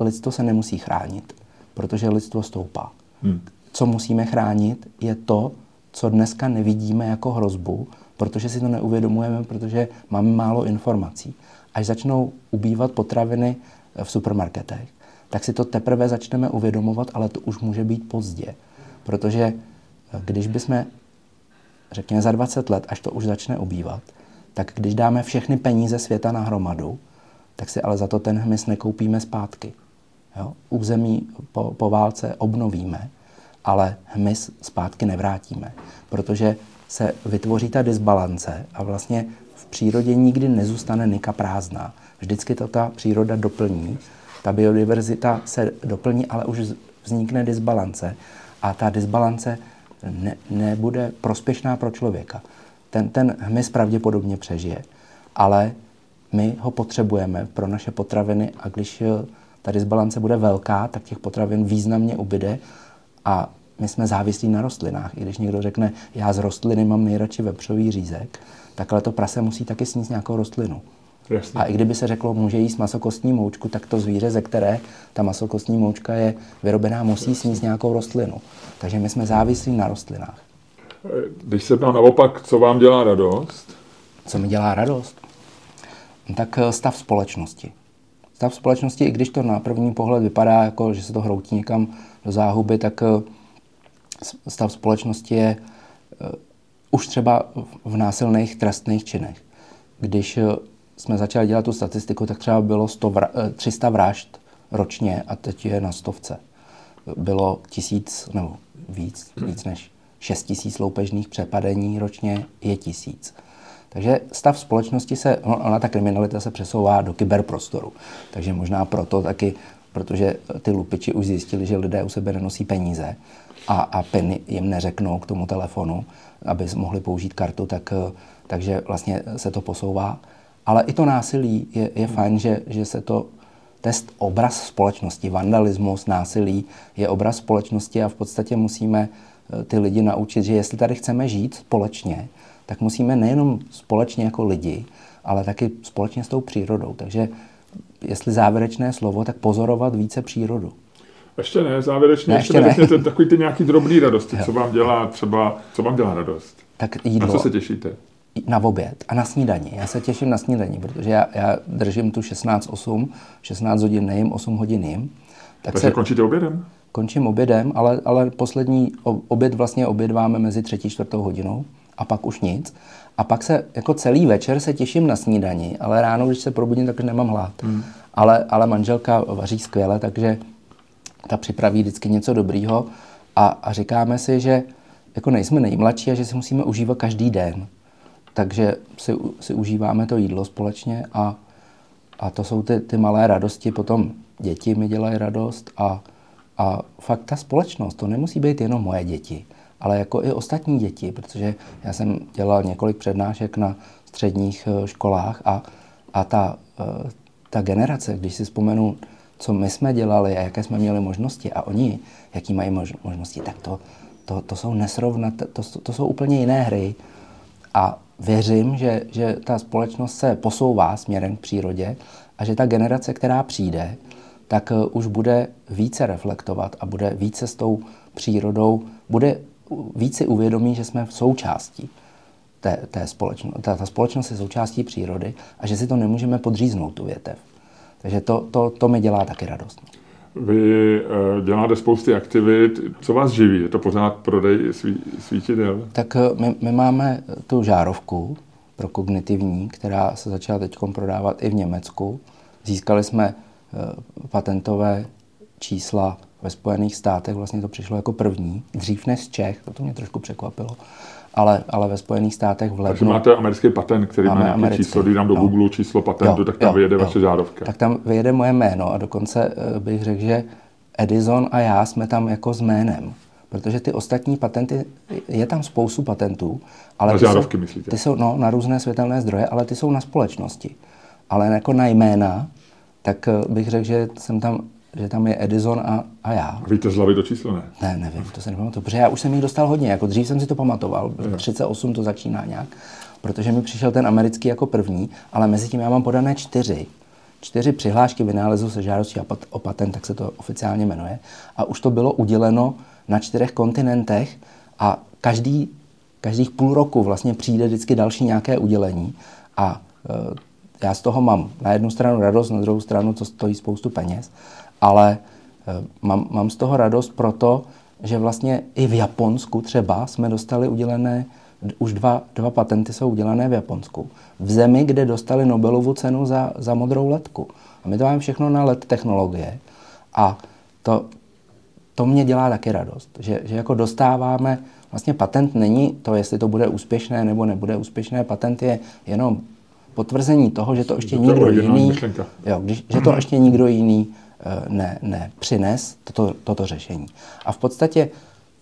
lidstvo se nemusí chránit, protože lidstvo stoupá. Hmm. Co musíme chránit, je to, co dneska nevidíme jako hrozbu, protože si to neuvědomujeme, protože máme málo informací. Až začnou ubývat potraviny v supermarketech, tak si to teprve začneme uvědomovat, ale to už může být pozdě. Protože eh, když bychom, řekněme za 20 let, až to už začne ubývat, tak když dáme všechny peníze světa na hromadu, tak si ale za to ten hmyz nekoupíme zpátky. Jo? Území po, po válce obnovíme, ale hmyz zpátky nevrátíme, protože se vytvoří ta disbalance a vlastně v přírodě nikdy nezůstane nika prázdná. Vždycky to ta příroda doplní, ta biodiverzita se doplní, ale už vznikne disbalance a ta disbalance ne, nebude prospěšná pro člověka. Ten, ten hmyz pravděpodobně přežije, ale my ho potřebujeme pro naše potraviny a když ta disbalance bude velká, tak těch potravin významně ubyde a my jsme závislí na rostlinách. I když někdo řekne, já z rostliny mám nejradši vepřový řízek, tak ale to prase musí taky sníst nějakou rostlinu. Jasně. A i kdyby se řeklo, může jíst masokostní moučku, tak to zvíře, ze které ta masokostní moučka je vyrobená, musí sníst nějakou rostlinu. Takže my jsme závislí na rostlinách. Když se tam naopak, co vám dělá radost? Co mi dělá radost? Tak eh, stav společnosti. Stav společnosti, i když to na první pohled vypadá, jako že se to hroutí někam do záhuby, tak eh, stav společnosti je už třeba v násilných trestných činech. Když jsme začali dělat tu statistiku, tak třeba bylo 100 vra- 300 vražd ročně a teď je na stovce. Bylo tisíc nebo víc, víc než 6 tisíc loupežných přepadení ročně je tisíc. Takže stav společnosti se, no, ona ta kriminalita se přesouvá do kyberprostoru. Takže možná proto taky, protože ty lupiči už zjistili, že lidé u sebe nenosí peníze, a, a PIN jim neřeknou k tomu telefonu, aby mohli použít kartu, tak, takže vlastně se to posouvá. Ale i to násilí je, je fajn, že, že se to test obraz společnosti, vandalismus, násilí je obraz společnosti a v podstatě musíme eh, ty lidi naučit, že jestli tady chceme žít společně, tak musíme nejenom společně jako lidi, ale taky společně s tou přírodou. Takže jestli závěrečné slovo, tak pozorovat více přírodu. Ještě ne, závěrečně, ne, ještě, ještě ne. Takový ty nějaký drobný radosti, co vám dělá třeba, co vám dělá radost? Tak jídlo. Na co se těšíte? Na oběd a na snídani. Já se těším na snídani, protože já, já držím tu 16-8, 16 hodin nejím, 8 hodin jim. Tak Takže se, končíte obědem? Končím obědem, ale, ale poslední oběd vlastně obědváme mezi třetí, čtvrtou hodinou a pak už nic. A pak se jako celý večer se těším na snídani, ale ráno, když se probudím, tak nemám hlad. Hmm. Ale, ale manželka vaří skvěle, takže ta připraví vždycky něco dobrýho a, a říkáme si, že jako nejsme nejmladší a že si musíme užívat každý den. Takže si, si užíváme to jídlo společně a, a to jsou ty, ty malé radosti. Potom děti mi dělají radost a, a fakt ta společnost, to nemusí být jenom moje děti, ale jako i ostatní děti, protože já jsem dělal několik přednášek na středních eh, školách a, a ta, eh, ta generace, když si vzpomenu co my jsme dělali a jaké jsme měli možnosti a oni, jaký mají možnosti, tak to, to, to jsou nesrovnat, to, to jsou úplně jiné hry. A věřím, že, že ta společnost se posouvá směrem k přírodě a že ta generace, která přijde, tak eh, už bude více reflektovat a bude více s tou přírodou, bude více uvědomí, že jsme v součástí té, té společnosti. Ta, ta společnost je součástí přírody a že si to nemůžeme podříznout, tu větev. Takže to, to, to mi dělá taky radost. Vy uh, děláte spousty aktivit. Co vás živí? Je to pořád prodej sví, svítidel? Tak uh, my, my máme tu žárovku pro kognitivní, která se začala teď prodávat i v Německu. Získali jsme patentové čísla ve Spojených státech, vlastně to přišlo jako první, dřív než z Čech, to, to mě trošku překvapilo ale, ale ve Spojených státech v lednu... Takže máte americký patent, který má nějaké americký. číslo, když dám do no. Google číslo patentu, jo, tak tam jo, vyjede jo. vaše žárovka. Tak tam vyjede moje jméno a dokonce eh, bych řekl, že Edison a já jsme tam jako s jménem. Protože ty ostatní patenty, je tam spoustu patentů, ale na ty žárovky jsou, myslíte? Ty jsou no, na různé světelné zdroje, ale ty jsou na společnosti. Ale jako na jména, tak eh, bych řekl, že jsem tam že tam je Edison a, a já. A víte z hlavy to číslo, ne? Ne, nevím, to se nepamatuju, protože já už jsem jich dostal hodně, jako dřív jsem si to pamatoval, jo. 38 to začíná nějak, protože mi přišel ten americký jako první, ale mezi tím já mám podané čtyři. Čtyři přihlášky vynálezu se žádostí o patent, tak se to oficiálně jmenuje. A už to bylo uděleno na čtyřech kontinentech a každý, každých půl roku vlastně přijde vždycky další nějaké udělení a e, já z toho mám na jednu stranu radost, na druhou stranu to stojí spoustu peněz, ale e, mám, mám z toho radost proto, že vlastně i v Japonsku třeba jsme dostali udělené, už dva, dva patenty jsou udělané v Japonsku. V zemi, kde dostali Nobelovu cenu za, za modrou letku. A my to máme všechno na let technologie. A to, to mě dělá taky radost, že, že jako dostáváme, vlastně patent není to, jestli to bude úspěšné nebo nebude úspěšné, patent je jenom potvrzení toho, že to ještě to nikdo jiný, jo, když, že to ještě nikdo jiný eh, ne, ne přines toto, toto řešení. A v podstatě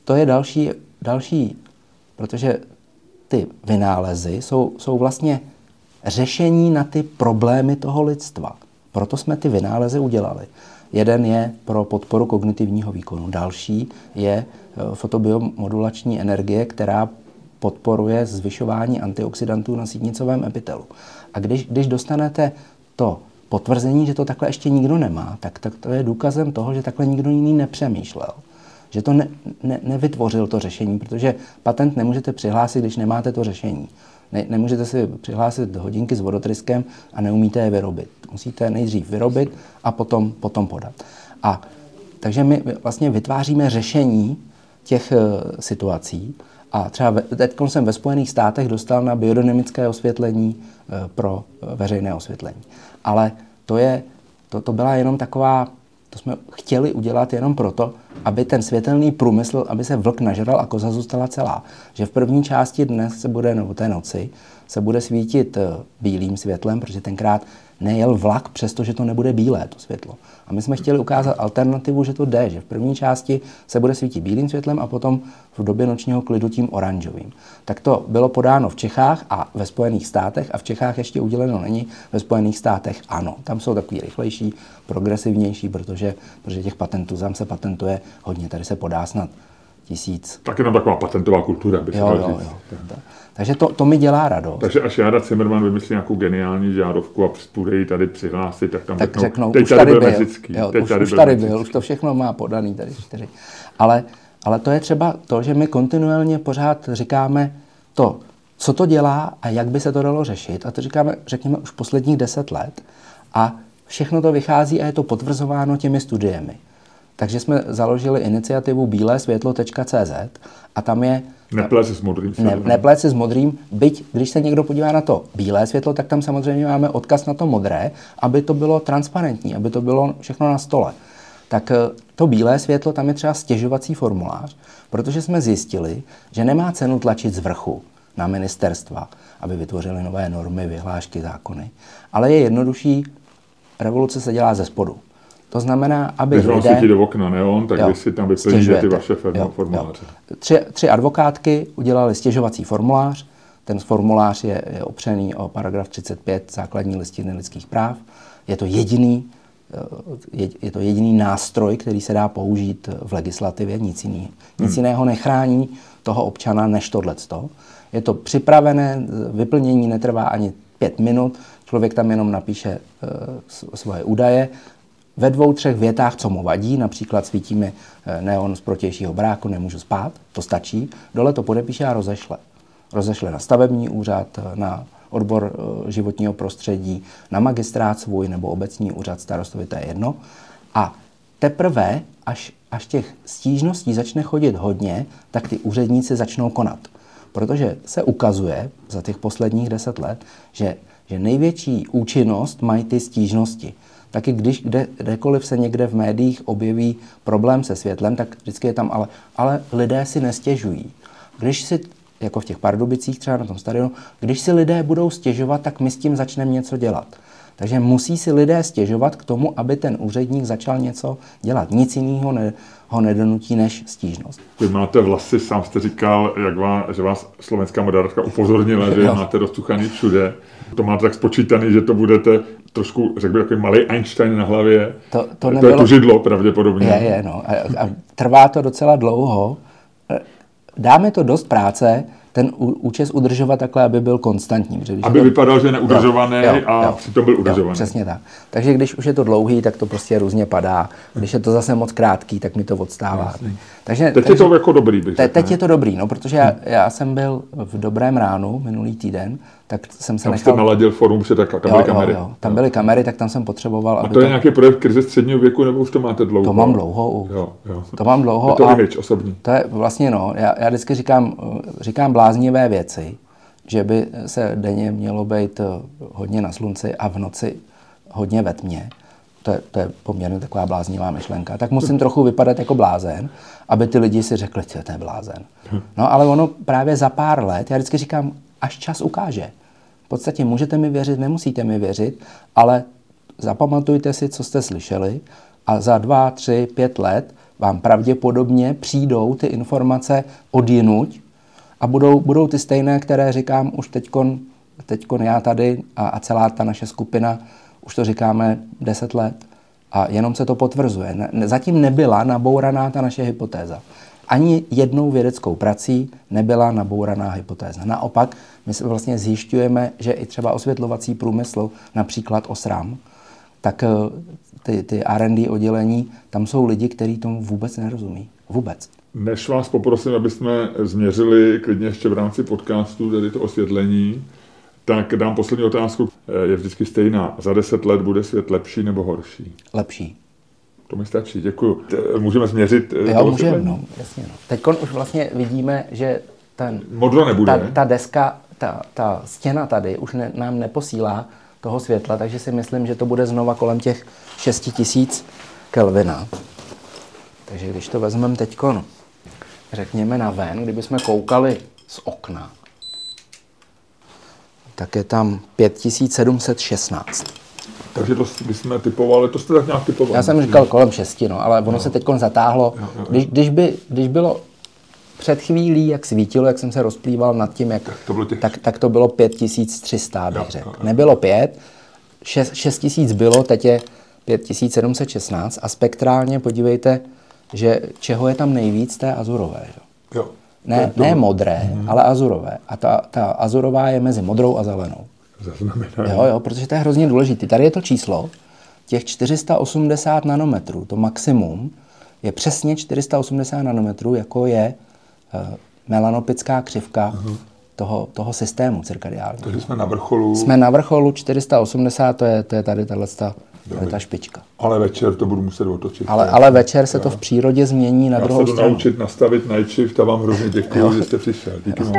to je další, další protože ty vynálezy jsou, jsou vlastně řešení na ty problémy toho lidstva. Proto jsme ty vynálezy udělali. Jeden je pro podporu kognitivního výkonu, další je eh, fotobiomodulační energie, která podporuje zvyšování antioxidantů na sítnicovém epitelu. A když, když dostanete to potvrzení, že to takhle ještě nikdo nemá, tak, tak to je důkazem toho, že takhle nikdo jiný nepřemýšlel. Že to ne, ne, nevytvořil to řešení, protože patent nemůžete přihlásit, když nemáte to řešení. Ne, nemůžete si přihlásit hodinky s vodotryskem a neumíte je vyrobit. Musíte nejdřív vyrobit a potom, potom podat. A takže my vlastně vytváříme řešení těch uh, situací. A třeba teď jsem ve Spojených státech dostal na biodynamické osvětlení uh, pro uh, veřejné osvětlení. Ale to, je, to, to byla jenom taková to jsme chtěli udělat jenom proto, aby ten světelný průmysl, aby se vlk nažral a koza zůstala celá. Že v první části dnes se bude, nebo té noci, se bude svítit eh, bílým světlem, protože tenkrát nejel vlak, přestože to nebude bílé, to světlo. A my jsme chtěli ukázat alternativu, že to jde, že v první části se bude svítit bílým světlem a potom v době nočního klidu tím oranžovým. Tak to bylo podáno v Čechách a ve Spojených státech a v Čechách ještě uděleno není, ve Spojených státech ano. Tam jsou takový rychlejší, progresivnější, protože, protože těch patentů tam se patentuje hodně. Tady se podá snad tisíc. Tak je tam taková patentová kultura, by se jo, jo, jo. Takže to, to mi dělá radost. Takže až Jára Zimmerman vymyslí nějakou geniální žárovku a bude ji tady přihlásit, tak tam tak řeknou, teď už tady, byl, Mezický, jo, teď už, tady, už tady byl, už to všechno má podaný tady čtyři. Ale, ale to je třeba to, že my kontinuálně pořád říkáme to, co to dělá a jak by se to dalo řešit. A to říkáme, řekněme, už posledních deset let. A všechno to vychází a je to potvrzováno těmi studiemi. Takže jsme založili iniciativu bílésvětlo.cz a tam je... Neplec s modrým Ne, neplec s modrým, byť když se někdo podívá na to bílé světlo, tak tam samozřejmě máme odkaz na to modré, aby to bylo transparentní, aby to bylo všechno na stole. Tak eh, to bílé světlo, tam je třeba stěžovací formulář, protože jsme zjistili, že nemá cenu tlačit z vrchu na ministerstva, aby vytvořili nové normy, vyhlášky, zákony, ale je jednodušší, revoluce se dělá ze spodu. To znamená, aby Když lidé... Když do okna neon, tak jo, vy si tam vyplníte ty vaše formuláře. Jo. Tři, tři advokátky udělali stěžovací formulář. Ten formulář je, je opřený o paragraf 35 základní listiny lidských práv. Je to jediný eh, je, je to jediný nástroj, který se dá použít v legislativě, nic, jiný, nic hmm. jiného nechrání toho občana než tohleto. Je to připravené, vyplnění netrvá ani pět minut, člověk tam jenom napíše uh, svoje údaje ve dvou, třech větách, co mu vadí, například svítí mi eh, neon z protějšího bráku, nemůžu spát, to stačí, dole to podepíše a rozešle. Rozešle na stavební úřad, eh, na odbor eh, životního prostředí, na magistrát svůj nebo obecní úřad starostovi, to je jedno. A teprve, až, až těch stížností začne chodit hodně, tak ty úředníci začnou konat. Protože se ukazuje za těch posledních deset let, že, že největší účinnost mají ty stížnosti taky když kde, kdekoliv se někde v médiích objeví problém se světlem, tak vždycky je tam ale, ale lidé si nestěžují. Když si, jako v těch Pardubicích třeba na tom stadionu, když si lidé budou stěžovat, tak my s tím začneme něco dělat. Takže musí si lidé stěžovat k tomu, aby ten úředník začal něco dělat. Nic jiného ne, ho nedonutí než stížnost. Vy máte vlasy, sám jste říkal, jak vás, že vás slovenská moderátorka upozornila, že máte roztuchaný všude. To máte tak spočítaný, že to budete trošku, řekl bych, takový malý Einstein na hlavě. To, to, nebylo... to je to židlo pravděpodobně. Je, je, no. A, a trvá to docela dlouho. Dáme to dost práce, ten účes udržovat takhle, aby byl konstantní. Aby to... vypadal, že je neudržovaný jo, jo, a jo, přitom byl udržovaný. Jo, přesně tak. Takže když už je to dlouhý, tak to prostě různě padá. Když je to zase moc krátký, tak mi to odstává. Takže, teď takže, je to jako dobrý. Bych te, teď je to dobrý, no, protože já, já jsem byl v dobrém ránu minulý týden, tak jsem se tam nechal... Tam jste naladil forum, že tak, tam byly jo, kamery. Jo, jo. Tam byly kamery, tak tam jsem potřeboval, aby A to je to... nějaký projekt krize středního věku, nebo už to máte dlouho? To mám dlouho. Jo, jo. To mám dlouho. Je to a image osobní. To je vlastně, no, já, já vždycky říkám, říkám bláznivé věci, že by se denně mělo být eh, hodně na slunci a v noci hodně ve tmě. To je, to je poměrně taková bláznivá myšlenka. Tak musím trochu vypadat jako blázen, aby ty lidi si řekli, že to je blázen. No ale ono právě za pár let, já vždycky říkám, až čas ukáže. Podstatě můžete mi věřit, nemusíte mi věřit, ale zapamatujte si, co jste slyšeli a za dva, tři, pět let vám pravděpodobně přijdou ty informace od jinuť a budou, budou ty stejné, které říkám už teďkon, teďkon já tady a, a celá ta naše skupina, už to říkáme deset let a jenom se to potvrzuje. Ne, zatím nebyla nabouraná ta naše hypotéza. Ani jednou vědeckou prací nebyla nabouraná hypotéza. Naopak, my vlastně zjišťujeme, že i třeba osvětlovací průmysl, například OSRAM, tak eh, ty, ty R&D oddělení, tam jsou lidi, kteří tomu vůbec nerozumí. Vůbec. Než vás poprosím, aby jsme změřili klidně ještě v rámci podcastu tedy to osvětlení, tak dám poslední otázku. Eh, je vždycky stejná. Za deset let bude svět lepší nebo horší? Lepší. To mi stačí, děkuji. Můžeme změřit eh, Jo, můžeme, no, jasně. No. Teď už vlastně vidíme, že ten, Modro nebude. Ta, ta deska, ta, ta stěna tady už ne, nám neposílá toho světla, takže si myslím, že to bude znova kolem těch 6000 Kelvina. Takže když to vezmeme teď, řekněme na ven, kdybychom koukali z okna, tak je tam 5716. Takže to bychom typovali, to jste tak nějak typovali. Já jsem říkal kolem 6, no, ale ono no. se teď zatáhlo. Jo, jo, jo. Když, když, by, když bylo před chvílí, jak svítilo, jak jsem se rozplýval nad tím, jak, tak, to bylo těch... tak, tak to bylo 5300, bych řekl. Nebylo 5, 6, 6000 bylo, teď je 5716 a spektrálně podívejte, že čeho je tam nejvíc, té azurové. Jo. Ne, ne modré, mm. ale azurové. A ta, ta azurová je mezi modrou a zelenou. Zaznamená. Jo, jo, protože to je hrozně důležité. Tady je to číslo, těch 480 nanometrů, to maximum, je přesně 480 nanometrů, jako je melanopická křivka uh-huh. toho, toho systému cirkadiálního. Takže jsme na vrcholu. Jsme na vrcholu 480, to je, to je tady tahle ta špička. Ale večer to budu muset otočit. Ale, ale večer se to v přírodě změní na Já druhou stranu. Já se to naučit nastavit night shift a vám hrozně děkuji, že jste přišel. Díky moc.